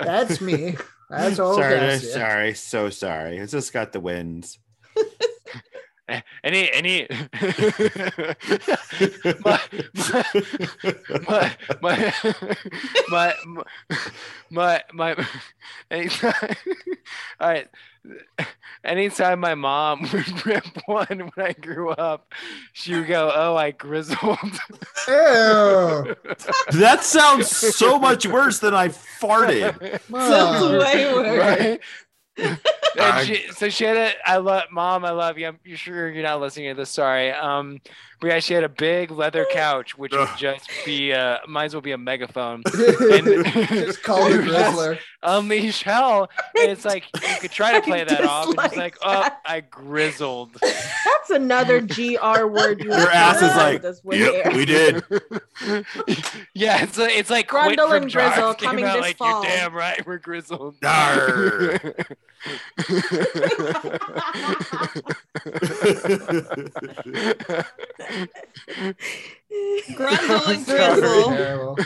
that's me. That's all. sorry, that's sorry, so sorry. It's just got the winds. any any my, my, my, my, my, my, my, anytime, all right. Anytime my mom would rip one when I grew up, she would go, "Oh, I grizzled." Ew. that sounds so much worse than I farted. Sounds way worse. right? and she, so she had a I love mom, I love you. I'm you sure you're not listening to this. Sorry. Um, but yeah, she had a big leather couch, which would just be uh might as well be a megaphone. And Just call the Grizzler. Unleash hell. And it's like you could try to play I that off and just dislike like, oh. I grizzled. That's another GR word. You Your ass is like, this with Yep, we did. yeah, it's like it's like Grundle and Grizzle Jaws came coming out this like fall. you're damn right, we're grizzled. Arr. Grundle and Grizzle.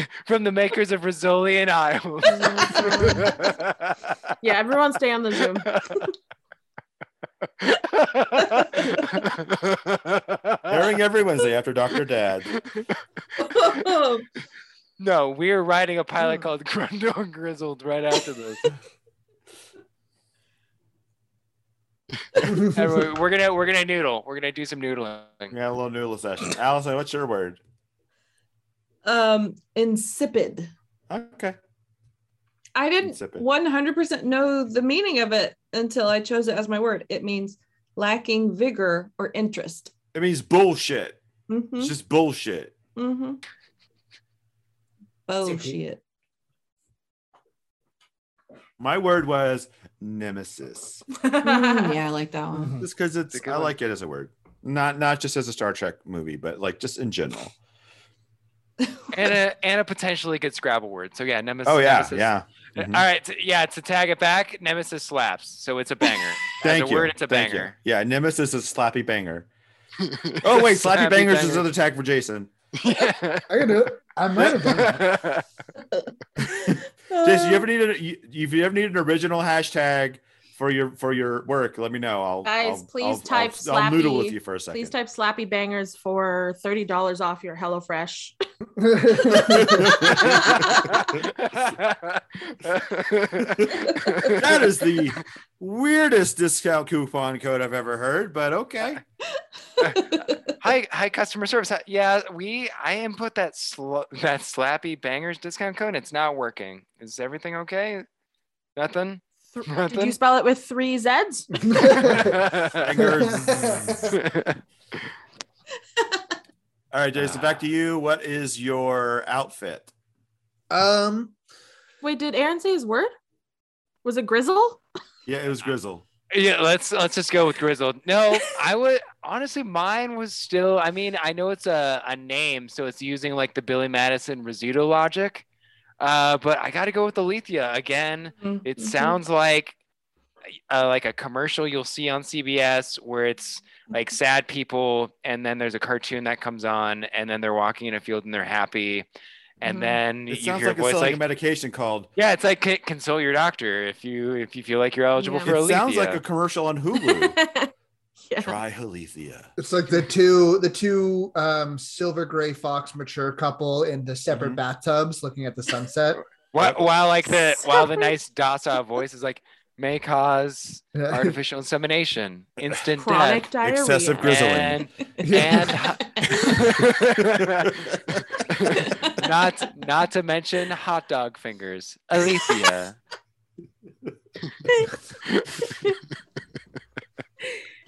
From the makers of Rizzoli and Isles. yeah, everyone stay on the Zoom. Airing every Wednesday after Dr. Dad. no, we are writing a pilot called Grundle and Grizzled right after this. And we're, we're gonna we're gonna noodle. We're gonna do some noodling. Yeah, a little noodle session. Allison, what's your word? um, insipid. Okay. I didn't Insipid. 100% know the meaning of it until I chose it as my word. It means lacking vigor or interest. It means bullshit. Mm-hmm. It's just bullshit. Mm-hmm. Bullshit. My word was nemesis. Mm, yeah, I like that one. Just because it's, It's I one. like it as a word. Not not just as a Star Trek movie, but like just in general. And a and a potentially good Scrabble word. So yeah, nemesis. Oh yeah, nemesis. yeah. All Mhm. right, t- yeah. To tag it back, nemesis slaps. So it's a banger. Thank As a you. word, it's a Thank you. banger. Yeah, nemesis is slappy banger. Oh wait, slappy, Slappy bangers is another tag for Jason. Yeah. I can do it. I might have done that. Jason, you ever needed you, if you ever need an original hashtag for your for your work, let me know. I'll Guys, I'll- please I'll- type I'll, I'll noodle with slappy- you for a second. Please type slappy bangers for thirty dollars off your HelloFresh. that is the weirdest discount coupon code I've ever heard, but okay. hi, hi, customer service. Yeah, we I input that sl- that slappy bangers discount code. It's not working. Is everything okay? Nothing. Th- Did you spell it with three Z's? All right, Jason, back to you. What is your outfit? Um, Wait, did Aaron say his word? Was it Grizzle? Yeah, it was Grizzle. Yeah, let's let's just go with Grizzle. No, I would honestly mine was still I mean, I know it's a, a name, so it's using like the Billy Madison Rizzuto logic. Uh, but I gotta go with Alethea again. It Mhm. sounds like uh, like a commercial you'll see on CBS where it's like sad people and then there's a cartoon that comes on and then they're walking in a field and they're happy and Mhm. then It you sounds hear like a it's voice like a medication called. yeah it's like consult your doctor if you if you feel like you're eligible Yeah. for It sounds like a commercial on Hulu. yeah. Try Halethia. it's like the two the two um silver gray fox mature couple in the separate Mhm. bathtubs looking at the sunset. While, while like the while the nice docile voice is like may cause artificial insemination, instant Chronic death, diarrhea. Excessive grizzling. and and not not to mention hot dog fingers, Alethea.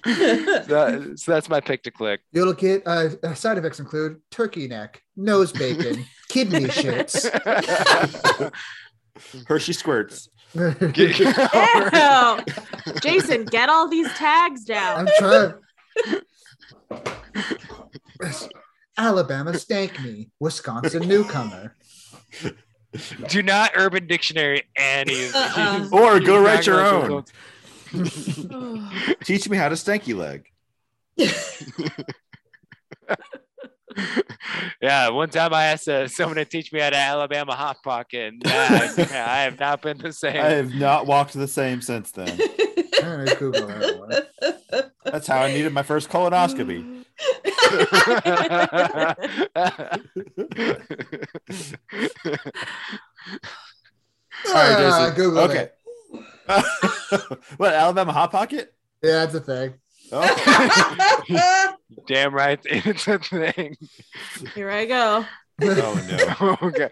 That- so that's my pick to click. You'll get uh, side effects include turkey neck, nose bacon, kidney shits. Hershey squirts. Ew. Jason, get all these tags down. I'm trying. Alabama stank me, Wisconsin newcomer. Do not Urban Dictionary any of Uh-uh. Or go You're write your gonna own. Go- Teach me how to stanky leg. yeah, one time I asked uh, someone to teach me how to Alabama hot pocket, and uh, I have not been the same. I have not walked the same since then. I'm gonna Google that. That's how I needed my first colonoscopy. All right, Ah, Jason. Google okay. what Alabama hot pocket? Yeah, that's a thing. Oh, Damn right, it's a thing. Here I go. oh no. Oh, okay.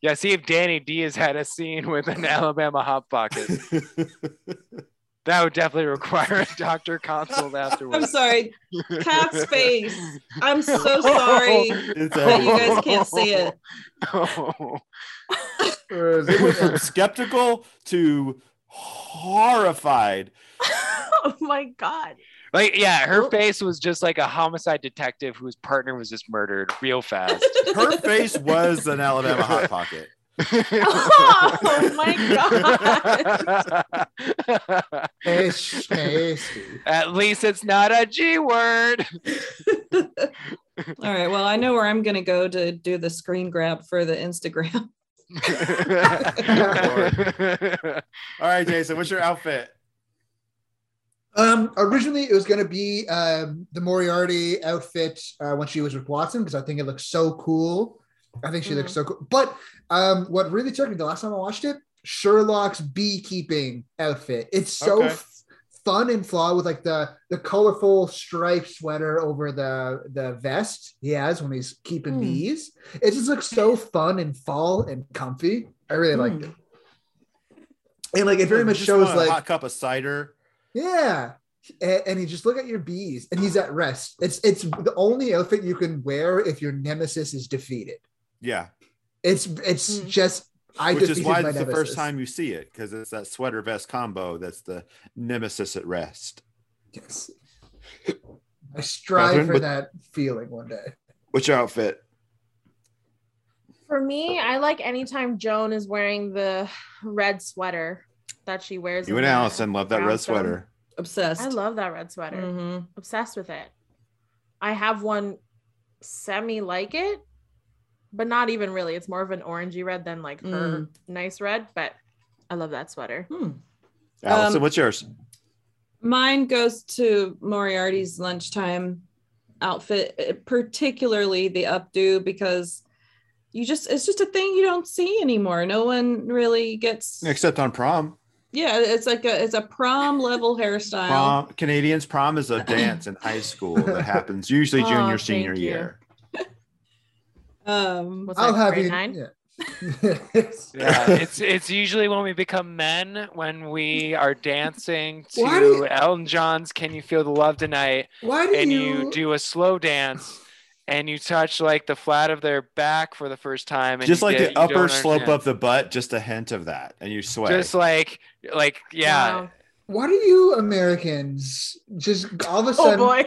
Yeah, see if Danny D has had a scene with an Alabama hot pocket. That would definitely require a doctor consult afterwards. I'm sorry. Cat's face. I'm so sorry It's that you guys can't see it. Oh. It went from skeptical to horrified. Oh my god. Like, yeah, her face was just like a homicide detective whose partner was just murdered real fast. Her face was an Alabama hot pocket. Oh my god. It's tasty. At least it's not a G word. All right. Well, I know where I'm going to go to do the screen grab for the Instagram. All right, Jason, what's your outfit? Um, originally it was gonna be um the Moriarty outfit uh, when she was with Watson because I think it looks so cool. I think she looks so cool. But um, what really took me the last time I watched it, Sherlock's beekeeping outfit. It's so Okay. F- fun and flawed with like the the colorful striped sweater over the the vest he has when he's keeping Hmm. bees. It just looks so fun and fall and comfy. I really liked Hmm. it. And like it very much shows want a like hot cup of cider. yeah. A- And, he just look at your bees and he's at rest. It's it's the only outfit you can wear if your nemesis is defeated. Yeah, It's it's Hmm. just I which is why my it's the first time you see it because it's that sweater vest combo that's the nemesis at rest. Yes. I strive Catherine, for what- that feeling one day. What's your outfit? For me, I like anytime Joan is wearing the red sweater that she wears. You and Allison love that red brownstone. sweater. Obsessed. I love that red sweater. Mhm. Obsessed with it. I have one semi like it, but not even really. It's more of an orangey red than like her nice red, but I love that sweater. Hmm. Allison, Um, what's yours? Mine goes to Moriarty's lunchtime outfit, eh, particularly the updo, because you just it's just a thing you don't see anymore. No one really gets Except on prom. yeah, it's like a it's a prom level hairstyle. Prom Canadians prom is a dance in high school that happens usually Oh, junior thank senior you. year. Um Was I'll that have you. nine? Yeah. Yeah, it's it's usually when we become men when we are dancing to you- Elton John's "Can You Feel the Love Tonight" Why do and you? you do a slow dance and you touch like the flat of their back for the first time and Just like get- the upper slope understand. of the butt, just a hint of that, and you sway. just like like yeah Wow. Why do you Americans just all of a Oh sudden boy.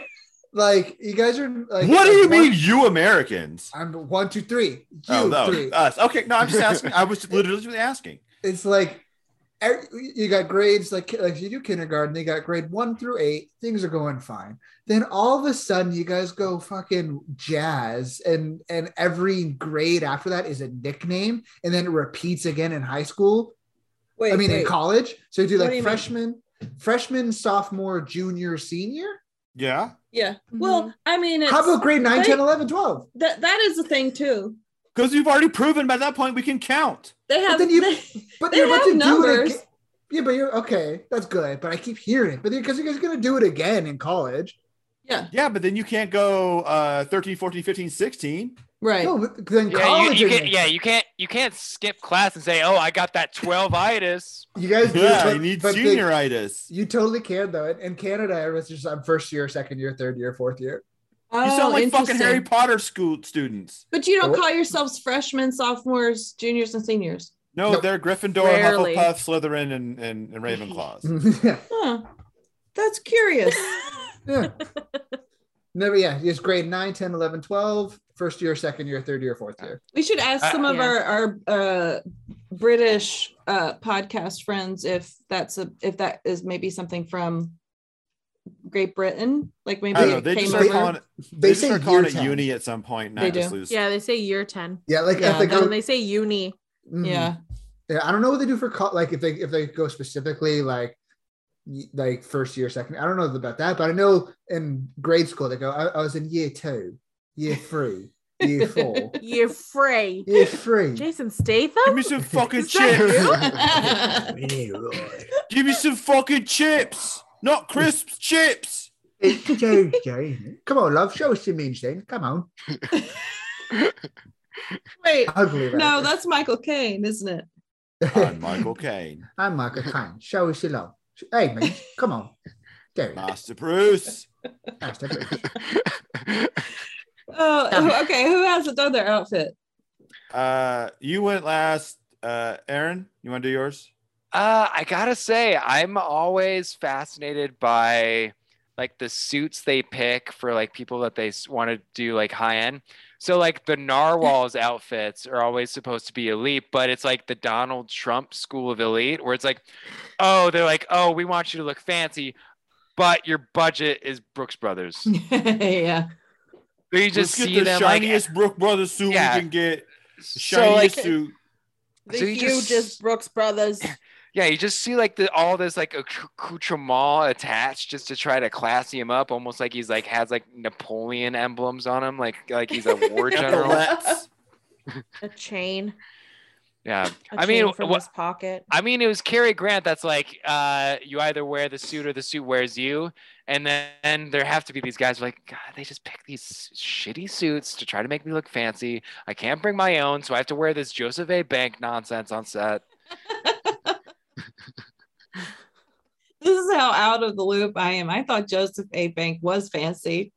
Like you guys are like? what do you one- mean, you Americans? I'm one, two, three. Oh, you oh no, three. us. Okay, no, I'm just asking. I was literally just asking. it's like you got grades like like you do kindergarten they got grade one through eight things are going fine then all of a sudden you guys go fucking jazz and and every grade after that is a nickname and then it repeats again in high school wait, i mean in college so you do What like do you mean? freshman freshman sophomore junior senior Yeah. Yeah. Well, I mean it's how about grade 9 they- 10 11 12 that that is the thing too. Because you've already proven by that point we can count. They have then you- they- but They you're about have to do it numbers. again yeah but you're okay that's good but i keep hearing it but because you guys are gonna do it again in college yeah, Yeah, but then you can't go uh 13, 14, 15, 16. right. No, but then yeah, you, college. you is- can't, yeah you can't you can't skip class and say oh i got that 12 itis you guys do, Yeah, but- you need but they- you totally can though. In Canada, it was just I'm first year, second year, third year, fourth year. Oh, You sound like fucking. Harry Potter school students. But you don't What? call yourselves freshmen, sophomores, juniors, and seniors. No, Nope. they're Gryffindor, Rarely. Hufflepuff, Slytherin, and, and, and Ravenclaws. yeah, Huh. That's curious. yeah. Never, yeah. It's grade 9, 10, 11, 12, first year, second year, third year, fourth year. We should ask Uh, some of yeah. our our uh, British uh, podcast friends if that's a if that is maybe something from Great Britain, like maybe know. They came just start over. calling it, They they just say start calling it 10. uni at some point. They just do. lose. Yeah, they say year 10. Yeah, like Yeah, if they go, then they say uni. Mhm. Yeah, yeah, I don't know what they do for co- like if they if they go specifically like like first year, second. I don't know about that, but I know in grade school they go. I, I was in year two, year three, year four, Year free. year three. Jason Statham? Give Statham? me some fucking chips. Give me some fucking chips. Not crisps, chips. It's Tuesday. isn't it? Come on, love, show us your means then. Come on. wait, Ugly. no, that's Michael Caine, isn't it? I'm Michael Caine. I'm Michael Caine. Show us your love. Hey, man, come on. There go. Master Bruce. That's the Bruce. Oh, okay. Who hasn't done their outfit? Uh, you went last. Uh, Aaron, you want to do yours? Uh, I gotta say, I'm always fascinated by like the suits they pick for like people that they want to do like high end. So like the narwhals outfits are always supposed to be elite, but it's like the Donald Trump school of elite, where it's like, oh, they're like, oh, we want you to look fancy, but your budget is Brooks Brothers. yeah. So you just Let's see get the them like, shiniest eh, Brook Brothers suit Yeah. we can get. The so shiniest like, eh, suit. The So you just- hugest Brooks Brothers. Yeah, you just see like the all this like accoutrement attached just to try to classy him up, almost like he's like has like Napoleon emblems on him, like like he's a war general. A chain. Yeah, I mean, from wha- his pocket. I mean, it was Cary Grant. That's like uh, you either wear the suit or the suit wears you, and then there have to be these guys like God. They just pick these shitty suits to try to make me look fancy. I can't bring my own, so I have to wear this Joseph A. Bank nonsense on set. This is how out of the loop I am. I thought Joseph A. Bank was fancy.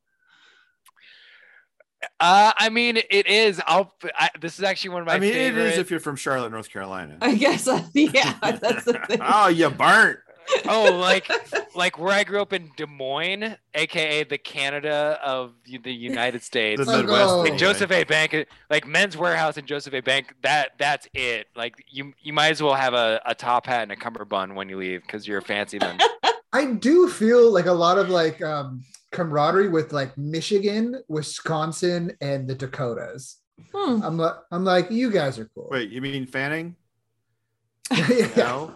Uh, I mean, it is. I'll. I, this is actually one of my I mean, favorite. it is if you're from Charlotte, North Carolina. I guess. uh, yeah, that's the thing. oh, you burnt. oh, like like where I grew up in Des Moines, aka the Canada of the the United States. The Midwest. go. like. Joseph A. Bank, like Men's Wearhouse and Joseph A. Bank. That that's it. Like you you might as well have a, a top hat and a cummerbund when you leave because you're a fancy man. I do feel like a lot of like um camaraderie with like Michigan, Wisconsin, and the Dakotas. Hmm. I'm like, I'm like, you guys are cool. Wait, you mean Fanning? yeah. No.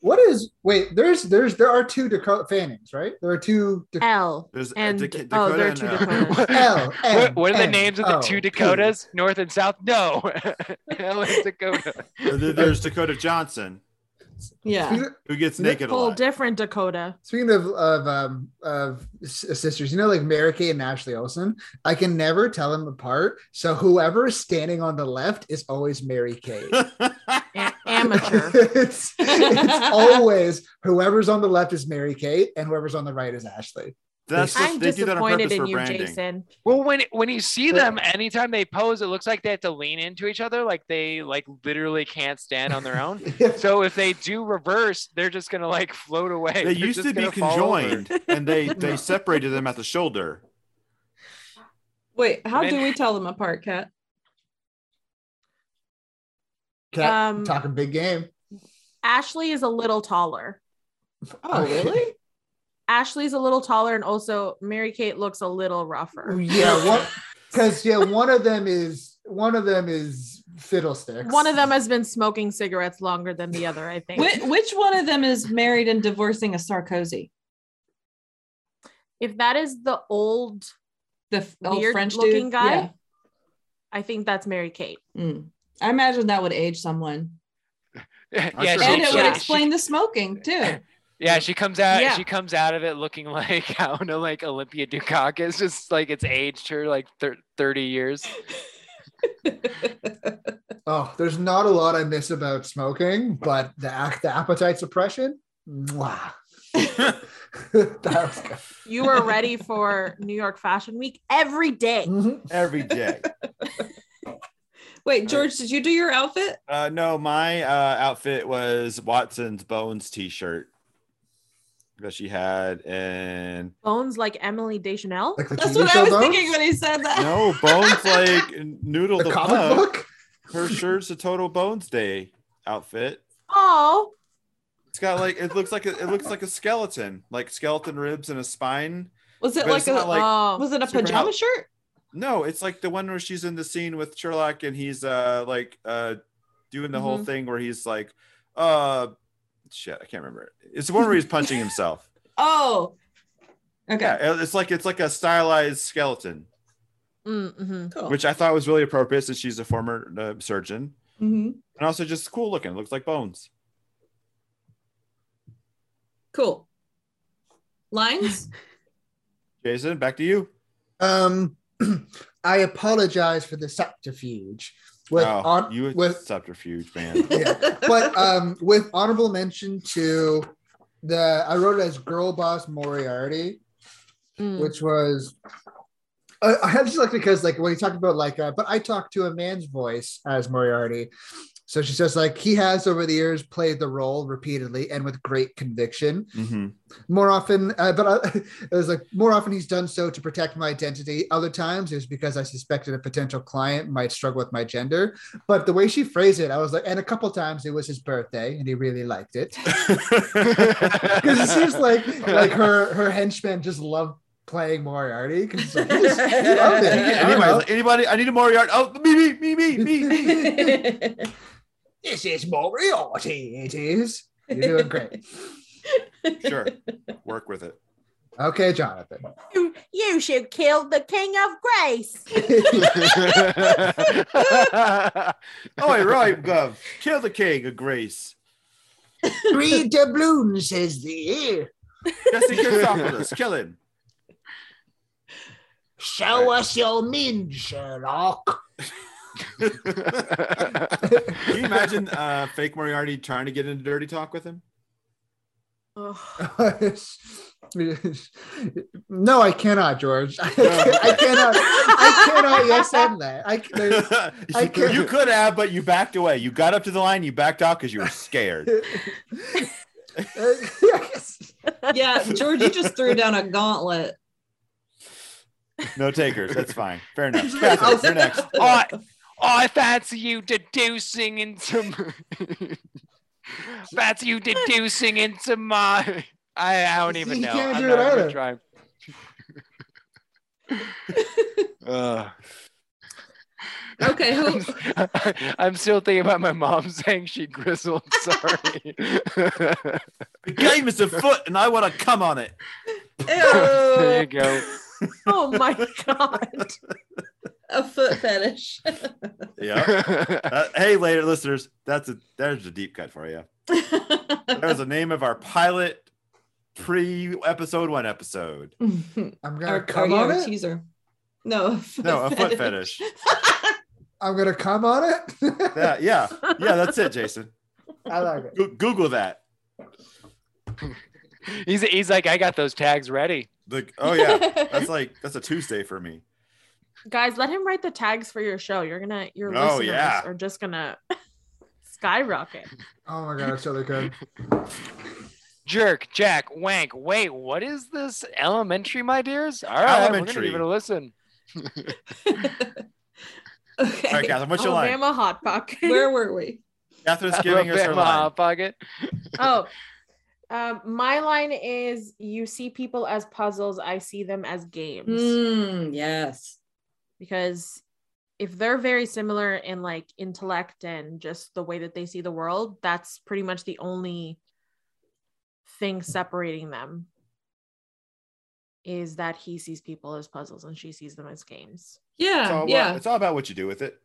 What is wait? There's there's there are two Dakota Fannings, right? There are two. Dak- L There's a and Dak- oh, there are two and, uh, Dakotas. L. What, what are the N, names of the O, two P. Dakotas? North and South? No. L and Dakota. There's Dakota Johnson, Yeah. Of- who gets naked a Whole lot. different Dakota. Speaking of of um of sisters, you know, like Mary Kay and Ashley Olsen, I can never tell them apart. So whoever is standing on the left is always Mary Kay. A- amateur. it's, it's always whoever's on the left is Mary Kate and whoever's on the right is Ashley. That's I'm they do that on disappointed purpose in for you, branding. Jason. Well, when when you see them, anytime they pose, it looks like they have to lean into each other, like they like literally can't stand on their own. So if they do reverse, they're just gonna like float away. They They're used to be gonna fall over. conjoined, and they they separated them at the shoulder. Wait, how And do we tell them apart, Kat? Cat Um, talking big game. Ashley is a little taller. Oh, really? Ashley's a little taller, and also Mary Kate looks a little rougher. Yeah, what? Because yeah, one of them is one of them is fiddlesticks. One of them has been smoking cigarettes longer than the other, I think. Which, which one of them is married and divorcing a Sarkozy? If that is the old, The f- old weird French looking dude? guy, Yeah. I think that's Mary Kate. Mm. I imagine that would age someone. yeah, sure and it would yeah, explain the smoking too. yeah, she comes out. Yeah. She comes out of it looking like I don't know, like Olympia Dukakis, just like it's aged her like thir- thirty years. Oh, there's not a lot I miss about smoking, but the act, the appetite suppression. Mwah. that was good. You were ready for New York Fashion Week every day. Mhm. Every day. Wait, George, did you do your outfit? Uh, no, my uh, outfit was Watson's Bones T-shirt that she had, and Bones like Emily Deschanel. Like That's what I was Bones? thinking when he said that. no Bones like Noodle the the, comic Pug. book. Her shirt's a Total Bones Day outfit. Oh, It's got like it looks like a, it looks like a skeleton, like skeleton ribs and a spine. Was it like a like- oh. was it a pajama hot. shirt? No, it's like the one where she's in the scene with Sherlock and he's uh like uh doing the whole Mhm. thing where he's like uh shit, I can't remember it. It's the one where he's punching himself. Oh. Okay. Yeah, it's like it's like a stylized skeleton, Mm-hmm. Cool. which I thought was really appropriate since she's a former uh, surgeon, hmm and also just cool looking. It looks like bones. Cool. Lines? Jason, back to you. Um, I apologize for the subterfuge. With oh, on, you with subterfuge man. yeah, but um, with honorable mention to the I wrote it as Girl Boss Moriarty, Mm. which was I, I just like because like when he talked about like uh, but I talked to a man's voice as Moriarty. So she says like he has over the years played the role repeatedly and with great conviction. hmm More often, uh, but I, it was like more often he's done so to protect my identity. Other times it was because I suspected a potential client might struggle with my gender. But the way she phrased it, I was like, and a couple times it was his birthday and he really liked it because it seems like like her her henchmen just love playing Moriarty because like, he just- he loved it. I anybody, anybody, I need a Moriarty. Oh, me, me, me, me, me. This is Moriarty. It is. You're doing great. Sure, work with it. Okay, Jonathan. You, you should kill the king of grace. oh, right, Gov. Kill the king of grace. Three doubloons says the ear. Jesse Christopoulos, kill him. Show us your min, Sherlock. Can you imagine uh, fake Moriarty trying to get into dirty talk with him? Ugh. no, I cannot, George. I, can't- I cannot. I cannot. Yes, and that. I, there's- I you, can't- you could have, but you backed away. You got up to the line, you backed out because you were scared. Yes. yeah, George, you just threw down a gauntlet. No takers. That's fine. Fair enough. Catherine, you're next. I, I fancy you deducing into. fancy you deducing into my. I, I don't even know. You can't I'm do not it even either. trying. Ugh. Okay, who? I'm still thinking about my mom saying she grizzled. Sorry. The game is afoot, and I want to come on it. there you go. Oh my god. A foot fetish. Yeah. Uh, hey, later listeners, that's a there's a deep cut for you. There's the name of our pilot pre-episode one episode. I'm gonna Our come yeah, on it. teaser. No, No, a foot fetish. I'm gonna come on it. Yeah, yeah, yeah. That's it, Jason. I like it. Go- Google that. he's he's like, I got those tags ready. Like, oh yeah, that's like that's a Tuesday for me. Guys, let him write the tags for your show. You're gonna your Oh, listeners yeah. are just gonna skyrocket. Oh my god, it's so good. Jerk, Jack, wank. Wait, what is this? Elementary, my dears? All right, we're gonna give it a listen. okay. All right, Catherine, what's your line? Alabama hot pocket. Where were we? Catherine's giving us her Alabama line. Hot Pocket. oh, um, my line is: "You see people as puzzles. I see them as games." Mm, yes. Because if they're very similar in like intellect and just the way that they see the world, that's pretty much the only thing separating them. Is that he sees people as puzzles and she sees them as games. It's Yeah. all, yeah. it's all about what you do with it.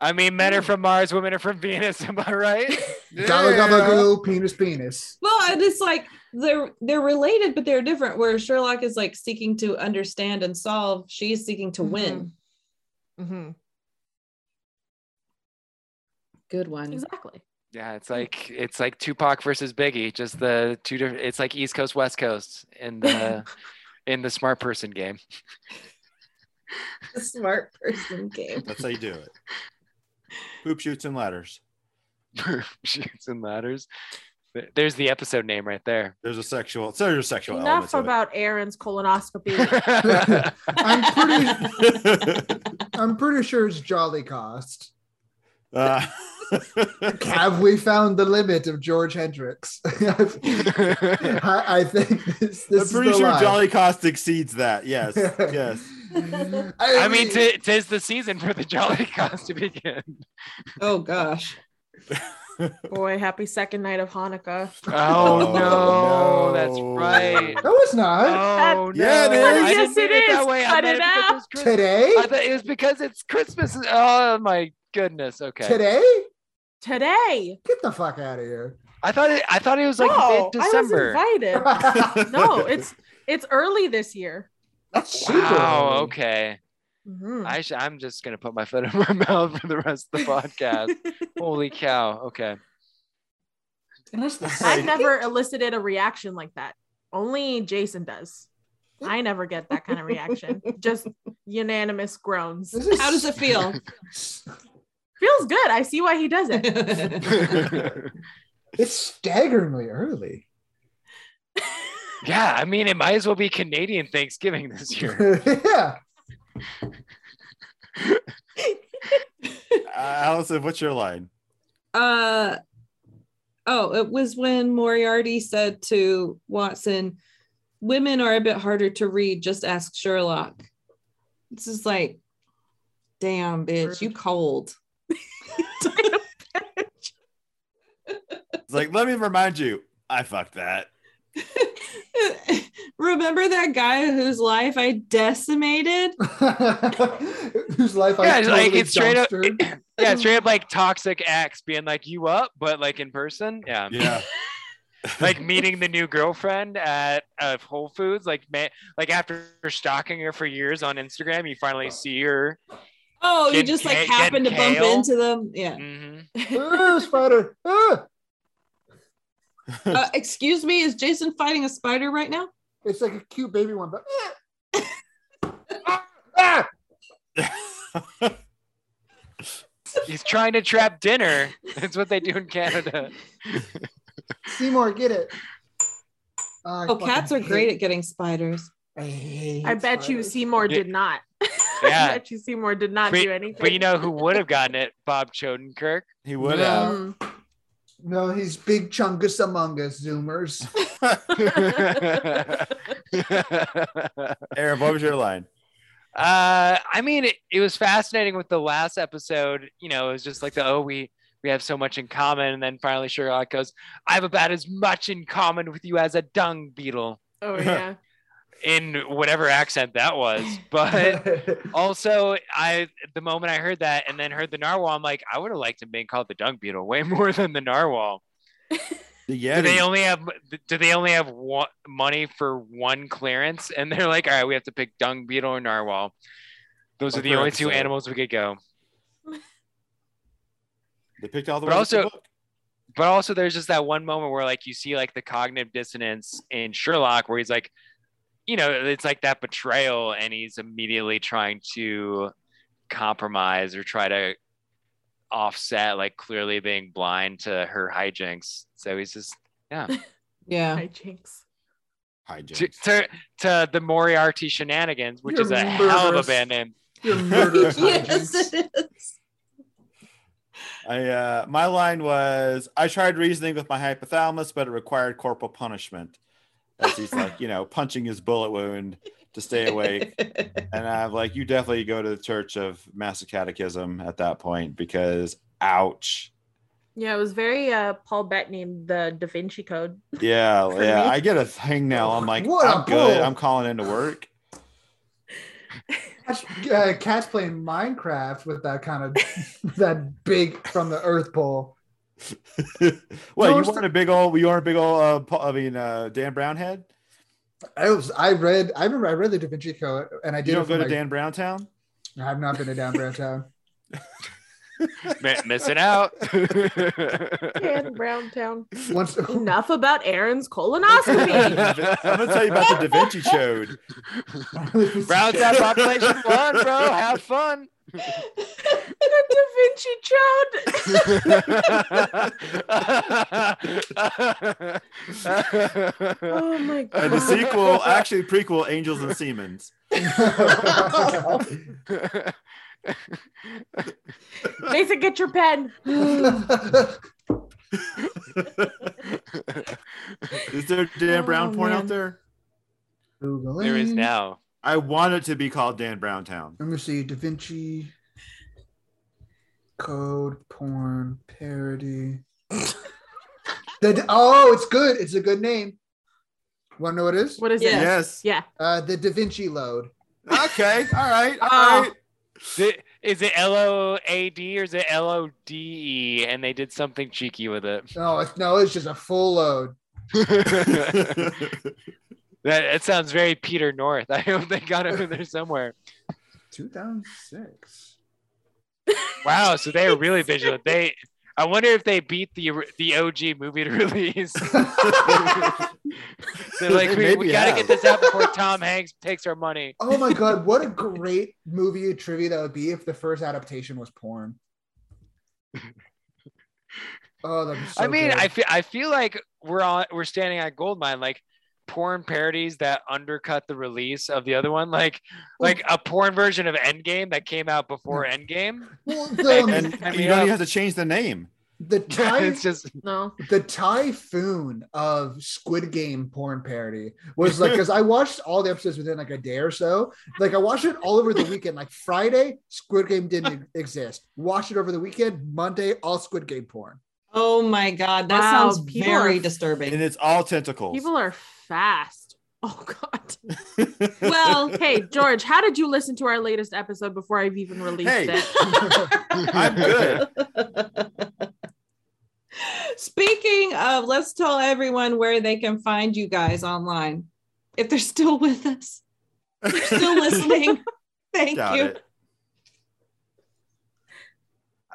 I mean, men are from Mars, women are from Venus. Am I right? Gabba gabba goo, penis penis. Well, and it's like they're they're related, but they're different. Where Sherlock is like seeking to understand and solve, she's seeking to mm-hmm. win. Mm-hmm. Good one. Exactly. Yeah, it's like it's like Tupac versus Biggie. Just the two different. It's like East Coast, West Coast in the in the smart person game. The smart person game. That's how you do it. Poop shoots and ladders. Hoop shoots and ladders. Th- There's the episode name right there. There's a sexual. So there's a sexual element Enough to about Aaron's colonoscopy. I'm pretty. I'm pretty sure it's Jolly Cost. Uh, Have we found the limit of George Hendricks? I, I think this, this I'm is pretty the sure line. Jolly Cost exceeds that. Yes, yes. I mean, t- tis the season for the Jolly Cost to begin. Oh gosh. Boy, happy second night of Hanukkah. Oh, Oh, no, no. that's right. no, it's not. Oh no! Yeah, it is. I Yes, didn't mean it it that is. way. I Cut meant it out. was Christmas. Today? I thought it was because it's Christmas. Oh my goodness. Okay. Today? Today. Get the fuck out of here. I thought it. I thought it was like no, December. I was invited. no, it's it's early this year. That's super. Wow. early. Okay. Mhm. I sh- I'm just gonna put my foot in my mouth for the rest of the podcast. Holy cow. Okay. I've never elicited a reaction like that. Only Jason does. I never get that kind of reaction. Just unanimous groans. Is- How does it feel? Feels good. I see why he does it. It's staggeringly early. yeah. I mean, it might as well be Canadian Thanksgiving this year. yeah. Uh, Allison, what's your line? uh oh, it was when Moriarty said to Watson, women are a bit harder to read, just ask Sherlock. This is like, damn, bitch, you cold. It's like, let me remind you, I fucked that. Remember that guy whose life I decimated? Whose life I yeah, like it's straight up. dumpstered. Yeah, straight up like toxic ex being like you up, but like in person. Yeah. Yeah. like meeting the new girlfriend at uh, Whole Foods, like man, like after stalking her for years on Instagram, you finally see her. Oh, you just like ca- happened to getting bump into them. Yeah. Mhm. Ah, spider. Ah! Uh, excuse me, is Jason fighting a spider right now? It's like a cute baby one, but ah! He's trying to trap dinner. That's what they do in Canada. Seymour, get it. I Oh, cats are fucking great hate- at getting spiders. I, I bet you. Seymour Yeah. did not. I bet you Seymour did not But, do anything. but you know who would have gotten it? Bob Chodenkirk. he would have. Mm. No, he's big chungus among us, Zoomers. Aaron, what was your line? Uh, I mean, it, it was fascinating with the last episode. You know, it was just like the oh, we we have so much in common, and then finally Sherlock goes, "I have about as much in common with you as a dung beetle." Oh yeah. In whatever accent that was. But also, I the moment I heard that and then heard the narwhal, I'm like, I would have liked him being called the dung beetle way more than the narwhal. The Do they only have do they only have one, money for one clearance? And they're like, all right, we have to pick dung beetle or narwhal. Those are the per only two animals we could go. They picked all the But ones the also- But also, there's just that one moment where like you see like the cognitive dissonance in Sherlock, where he's like, you know, it's like that betrayal, and he's immediately trying to compromise or try to offset like clearly being blind to her hijinks. So he's just yeah Yeah. Hijinks. Hi, to, James. to, to the Moriarty shenanigans, which You're is a hell of a band name. You're yes, it is. I uh, my line was I tried reasoning with my hypothalamus, but it required corporal punishment. As he's like, you know, punching his bullet wound to stay awake. And I'm like, you definitely go to the Church of Massive Catechism at that point because ouch. Yeah, it was very uh Paul Bettany, the Da Vinci Code. Yeah, yeah. me. I get a thing now. I'm like, What a I'm good. bull. I'm calling into work. Cat's, uh, cat's playing Minecraft with that kind of that big from the Earth pole. well, you weren't a big old, you weren't a big old, uh, Paul- I mean, uh, Dan Brown head. I was I read I remember I read the Da Vinci Code and I did. You don't go to my- Dan Brown Town. I have not been to Dan Brown Town. Mi- missing out. And Browntown. Once Enough about Aaron's colonoscopy. I'm gonna tell you about the Da Vinci Code. Round that population one, bro. Have fun. The Da Vinci Chode. Oh my god. And the sequel, actually prequel, Angels and Siemens. Mason, get your pen. Is there Dan Oh, Brown porn man. out there? there is now. I want it to be called Dan Brown Town. Let me see. Da Vinci Code porn parody. the, oh, it's good. It's a good name. Want to know what it is? What is Yeah. it? Yes. Yeah. Uh, the Da Vinci Load. Okay. All right. All Oh. right. Th- Is it L O A D or is it L O D E? And they did something cheeky with it. No, it's no, it's just a full load. that, that sounds very Peter North. I hope they got him in there somewhere. 2006. Wow, so they were really vigilant. They, I wonder if they beat the the OG movie to release. They're like, we, we got to get this out before Tom Hanks takes our money. Oh my god, what a great movie trivia that would be if the first adaptation was porn. Oh, so I mean, good. I feel I feel like we're on we're standing on goldmine, like porn parodies that undercut the release of the other one, like like a porn version of Endgame that came out before mm. Endgame. well, the, And I you don't even have to change the name. the ty- it's just No. the typhoon of Squid Game porn parody was like because I watched all the episodes within like a day or so. Like I watched it all over the weekend. Like Friday, Squid Game didn't exist. Watched it over the weekend. Monday, all Squid Game porn. Oh my god, that Wow, sounds very are- disturbing. And it's all tentacles. People are fast. Oh god. well, Hey, George, how did you listen to our latest episode before I've even released Hey. it? I'm good. Speaking of, let's tell everyone where they can find you guys online. If they're still with us, if you're still listening. Thank Doubt you. it.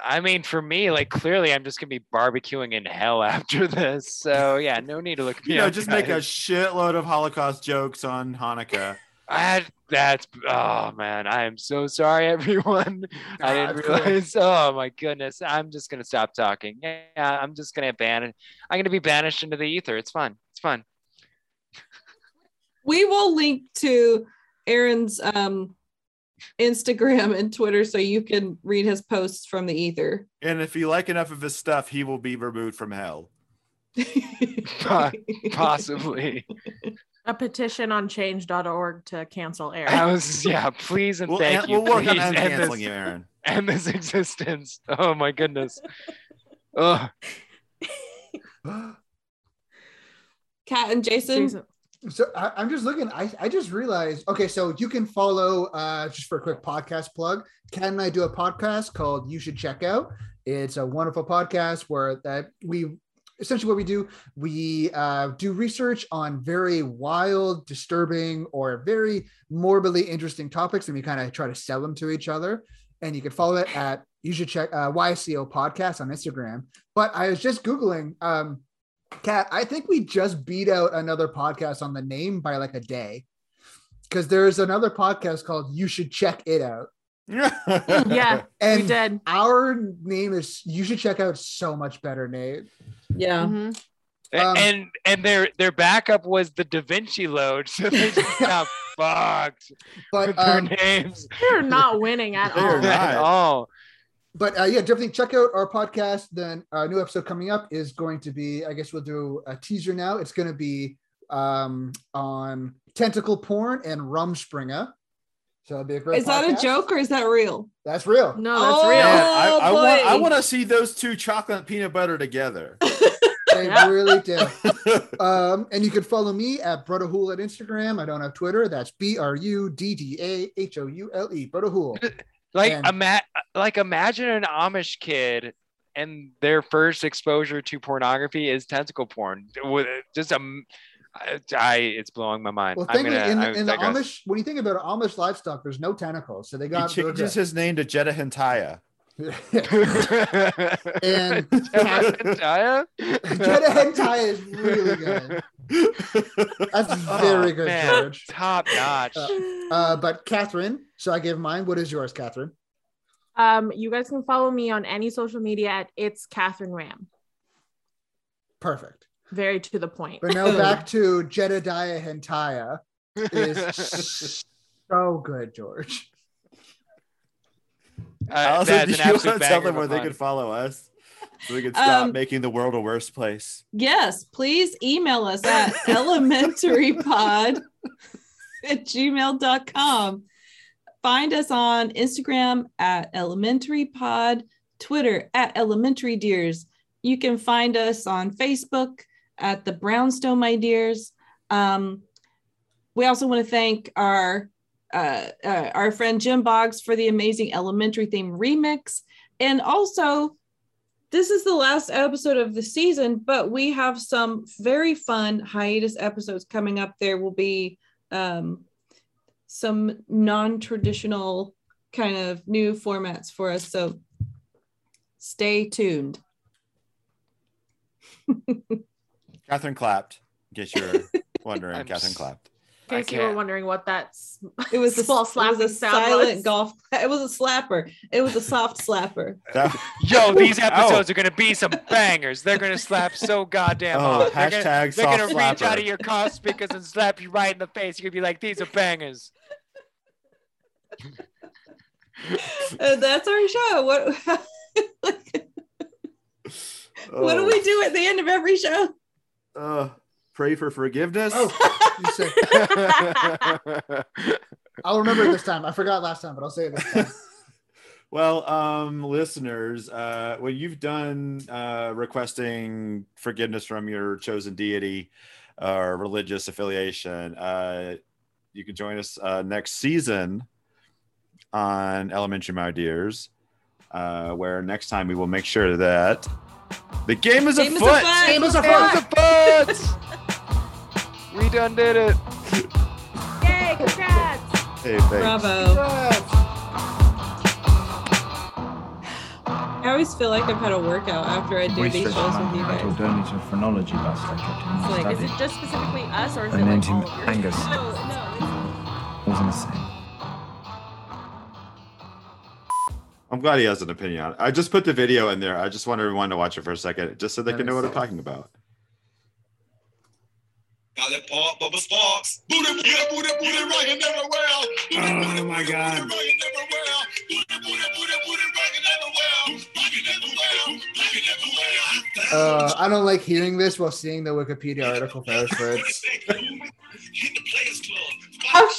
I mean, for me, like clearly, I'm just gonna be barbecuing in hell after this. So yeah, no need to look me You know, up, just make a shitload of Holocaust jokes on Hanukkah. I, that's oh man, I am so sorry, everyone. I Ah, didn't it's cool. realize. Oh my goodness, I'm just gonna stop talking. Yeah, I'm just gonna ban it. I'm gonna be banished into the ether. It's fun. It's fun. We will link to Aaron's um Instagram and Twitter so you can read his posts from the ether. And if you like enough of his stuff, he will be removed from hell. Possibly. A petition on change.org to cancel Aaron. I was yeah, please and We'll, thank an- you. we'll work on please end this, you, Aaron. end this existence. Oh my goodness. Ugh. Kat and Jason. Jason. So I, I'm just looking. I, I just realized. Okay, so you can follow uh, just for a quick podcast plug. Ken and I do a podcast called "You Should Check Out." It's a wonderful podcast where that we essentially what we do we uh, do research on very wild, disturbing, or very morbidly interesting topics, and we kind of try to sell them to each other. And you can follow it at you should check uh, YCO podcast on Instagram. But I was just googling. Um, Kat, I think we just beat out another podcast on the name by like a day. Because there's another podcast called You Should Check It Out. Yeah, And we did. our name is You Should Check Out so much better name. Yeah. Mhm. Um, and and their their backup was the Da Vinci load, so they just got fucked But with their um, names They're not winning at all. not. at all. But uh, yeah, definitely check out our podcast. Then a new episode coming up is going to be, I guess we'll do a teaser now. It's going to be um, on tentacle porn and Rumspringa. So it'll be a great. Is that a joke or is that real? That's real. No, that's Oh, real. Man, I, I want I want to see those two chocolate and peanut butter together. They Yeah. really do. Um, and you can follow me at Bruddahoule at Instagram. I don't have Twitter. That's B R U D D A H O U L E. Bruddahoule. Like And- ima- like imagine an Amish kid and their first exposure to pornography is tentacle porn. With just a, I, I it's blowing my mind. Well, I'm gonna in, I'm in the digress. Amish, when you think about Amish livestock, there's no tentacles, so they got. they're changes his name to Jeddah Hentaya. And- Jediah? Jetta Hentai is really good. That's very Oh, good, man. George. Top notch. Uh, Uh, but Catherine, so I gave mine. What is yours, Catherine? Um, you guys can follow me on any social media at it's Catherine Ram. Perfect. Very to the point. But now back to Jedediah Hentaya is so good, George. Uh, Allison, that's do an you absolute want to tell them where they pun. can follow us so we can stop Um, making the world a worse place? Yes, please email us at elementarypod at gmail.com. Find us on Instagram at elementarypod, Twitter at elementary deers. You can find us on Facebook at the Brownstone My Dears. Um, we also want to thank our uh, uh, our friend Jim Boggs for the amazing elementary theme remix. And also, this is the last episode of the season, but we have some very fun hiatus episodes coming up. There will be um, some non traditional kind of new formats for us. So stay tuned. Catherine clapped. In case you're wondering, Catherine clapped. In I case you were wondering what that s- It was a, small it was a silent was. golf. It was a slapper. It was a soft slapper. That- Yo, these Oh. episodes are gonna be some bangers. They're gonna slap so goddamn Oh, hard. They're gonna, hashtag they're gonna soft reach out of your car speakers and slap you right in the face. You're gonna be like, these are bangers. Uh, that's our show. What what do we do at the end of every show? Uh, pray for forgiveness. Oh, you say, I'll remember it this time. I forgot last time, but I'll say it this time. Well, um, listeners, uh, when you've done uh, requesting forgiveness from your chosen deity or religious affiliation, uh, you can join us uh, next season on Elementary My Dears, uh, where next time we will make sure that the game is Game is afoot. afoot. Game is Game is afoot. we done did it. Yay, congrats! Hey, thanks. Bravo. I always feel like I've had a workout after I do these Research shows with you man, guys. to donate to phrenology bus I kept in It's like, Is it just specifically us or is And it then like to all of your Angus. No, I was gonna say. I'm glad he has an opinion on it. I just put the video in there. I just want everyone to watch it for a second, just so they can know what I'm talking about. Got that part, Bubba Sparxxx. Booty, booty, booty, booty, rocking everywhere. Booty, oh my God. Booty, rocking everywhere. Booty, booty, booty, booty, rocking everywhere. Rocking everywhere. Uh, I don't like hearing this while seeing the Wikipedia article for Hit the Players Club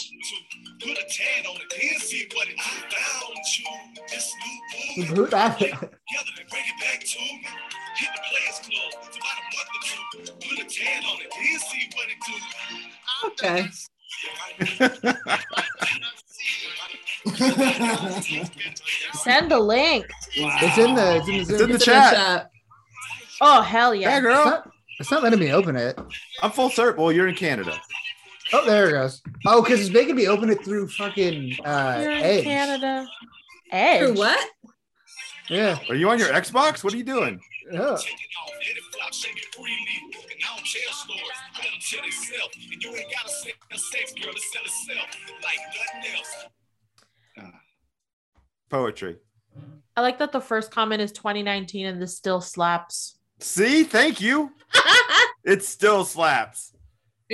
put a tan on it, then see what it found you. This new boom. Together and bring it back to me. Hit the players club. It's about a month or two. Put a tan on it, see what it do. Okay. Send the link. Wow. It's in the it's in the, it's in the, the chat. chat. Oh hell yeah! Hey, girl. It's not, it's not letting me open it. I'm full cert. Well, you're in Canada. Oh, there it goes. Oh, because it's making me open it through fucking uh, You're in Edge. Canada. Edge. For what? Yeah. Are you on your Xbox? What are you doing? yeah. Take it off, let it it freely. And I don't tell stories, I let them. And you ain't gotta sell sex, girl, to sell itself like nothing else. Poetry. I like that the first comment is 2019 and this still slaps. See, thank you. It still slaps.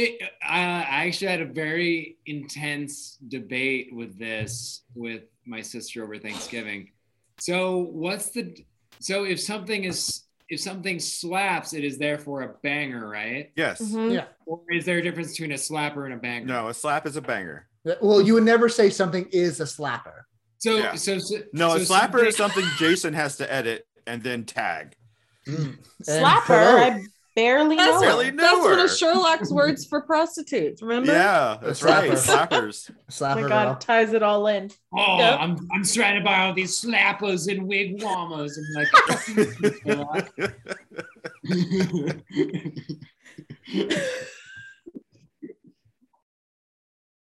It, I, I actually had a very intense debate with this with my sister over Thanksgiving. So what's the so if something is if something slaps, it is therefore a banger, right? Yes. Mhm. Yeah. Or is there a difference between a slapper and a banger? No, a slap is a banger. Well, you would never say something is a slapper. So Yeah. so, so No, so a slapper is something- something Jason has to edit and then tag. And Slapper. hello. I barely That's, know. Barely her. knew that's one of Sherlock's words for prostitutes. Remember? Yeah, that's A right. slapper. Slappers. Oh Slapper my god, girl. it ties it all in. Oh, Yep. I'm I'm surrounded by all these slappers and wigwamas. I'm like,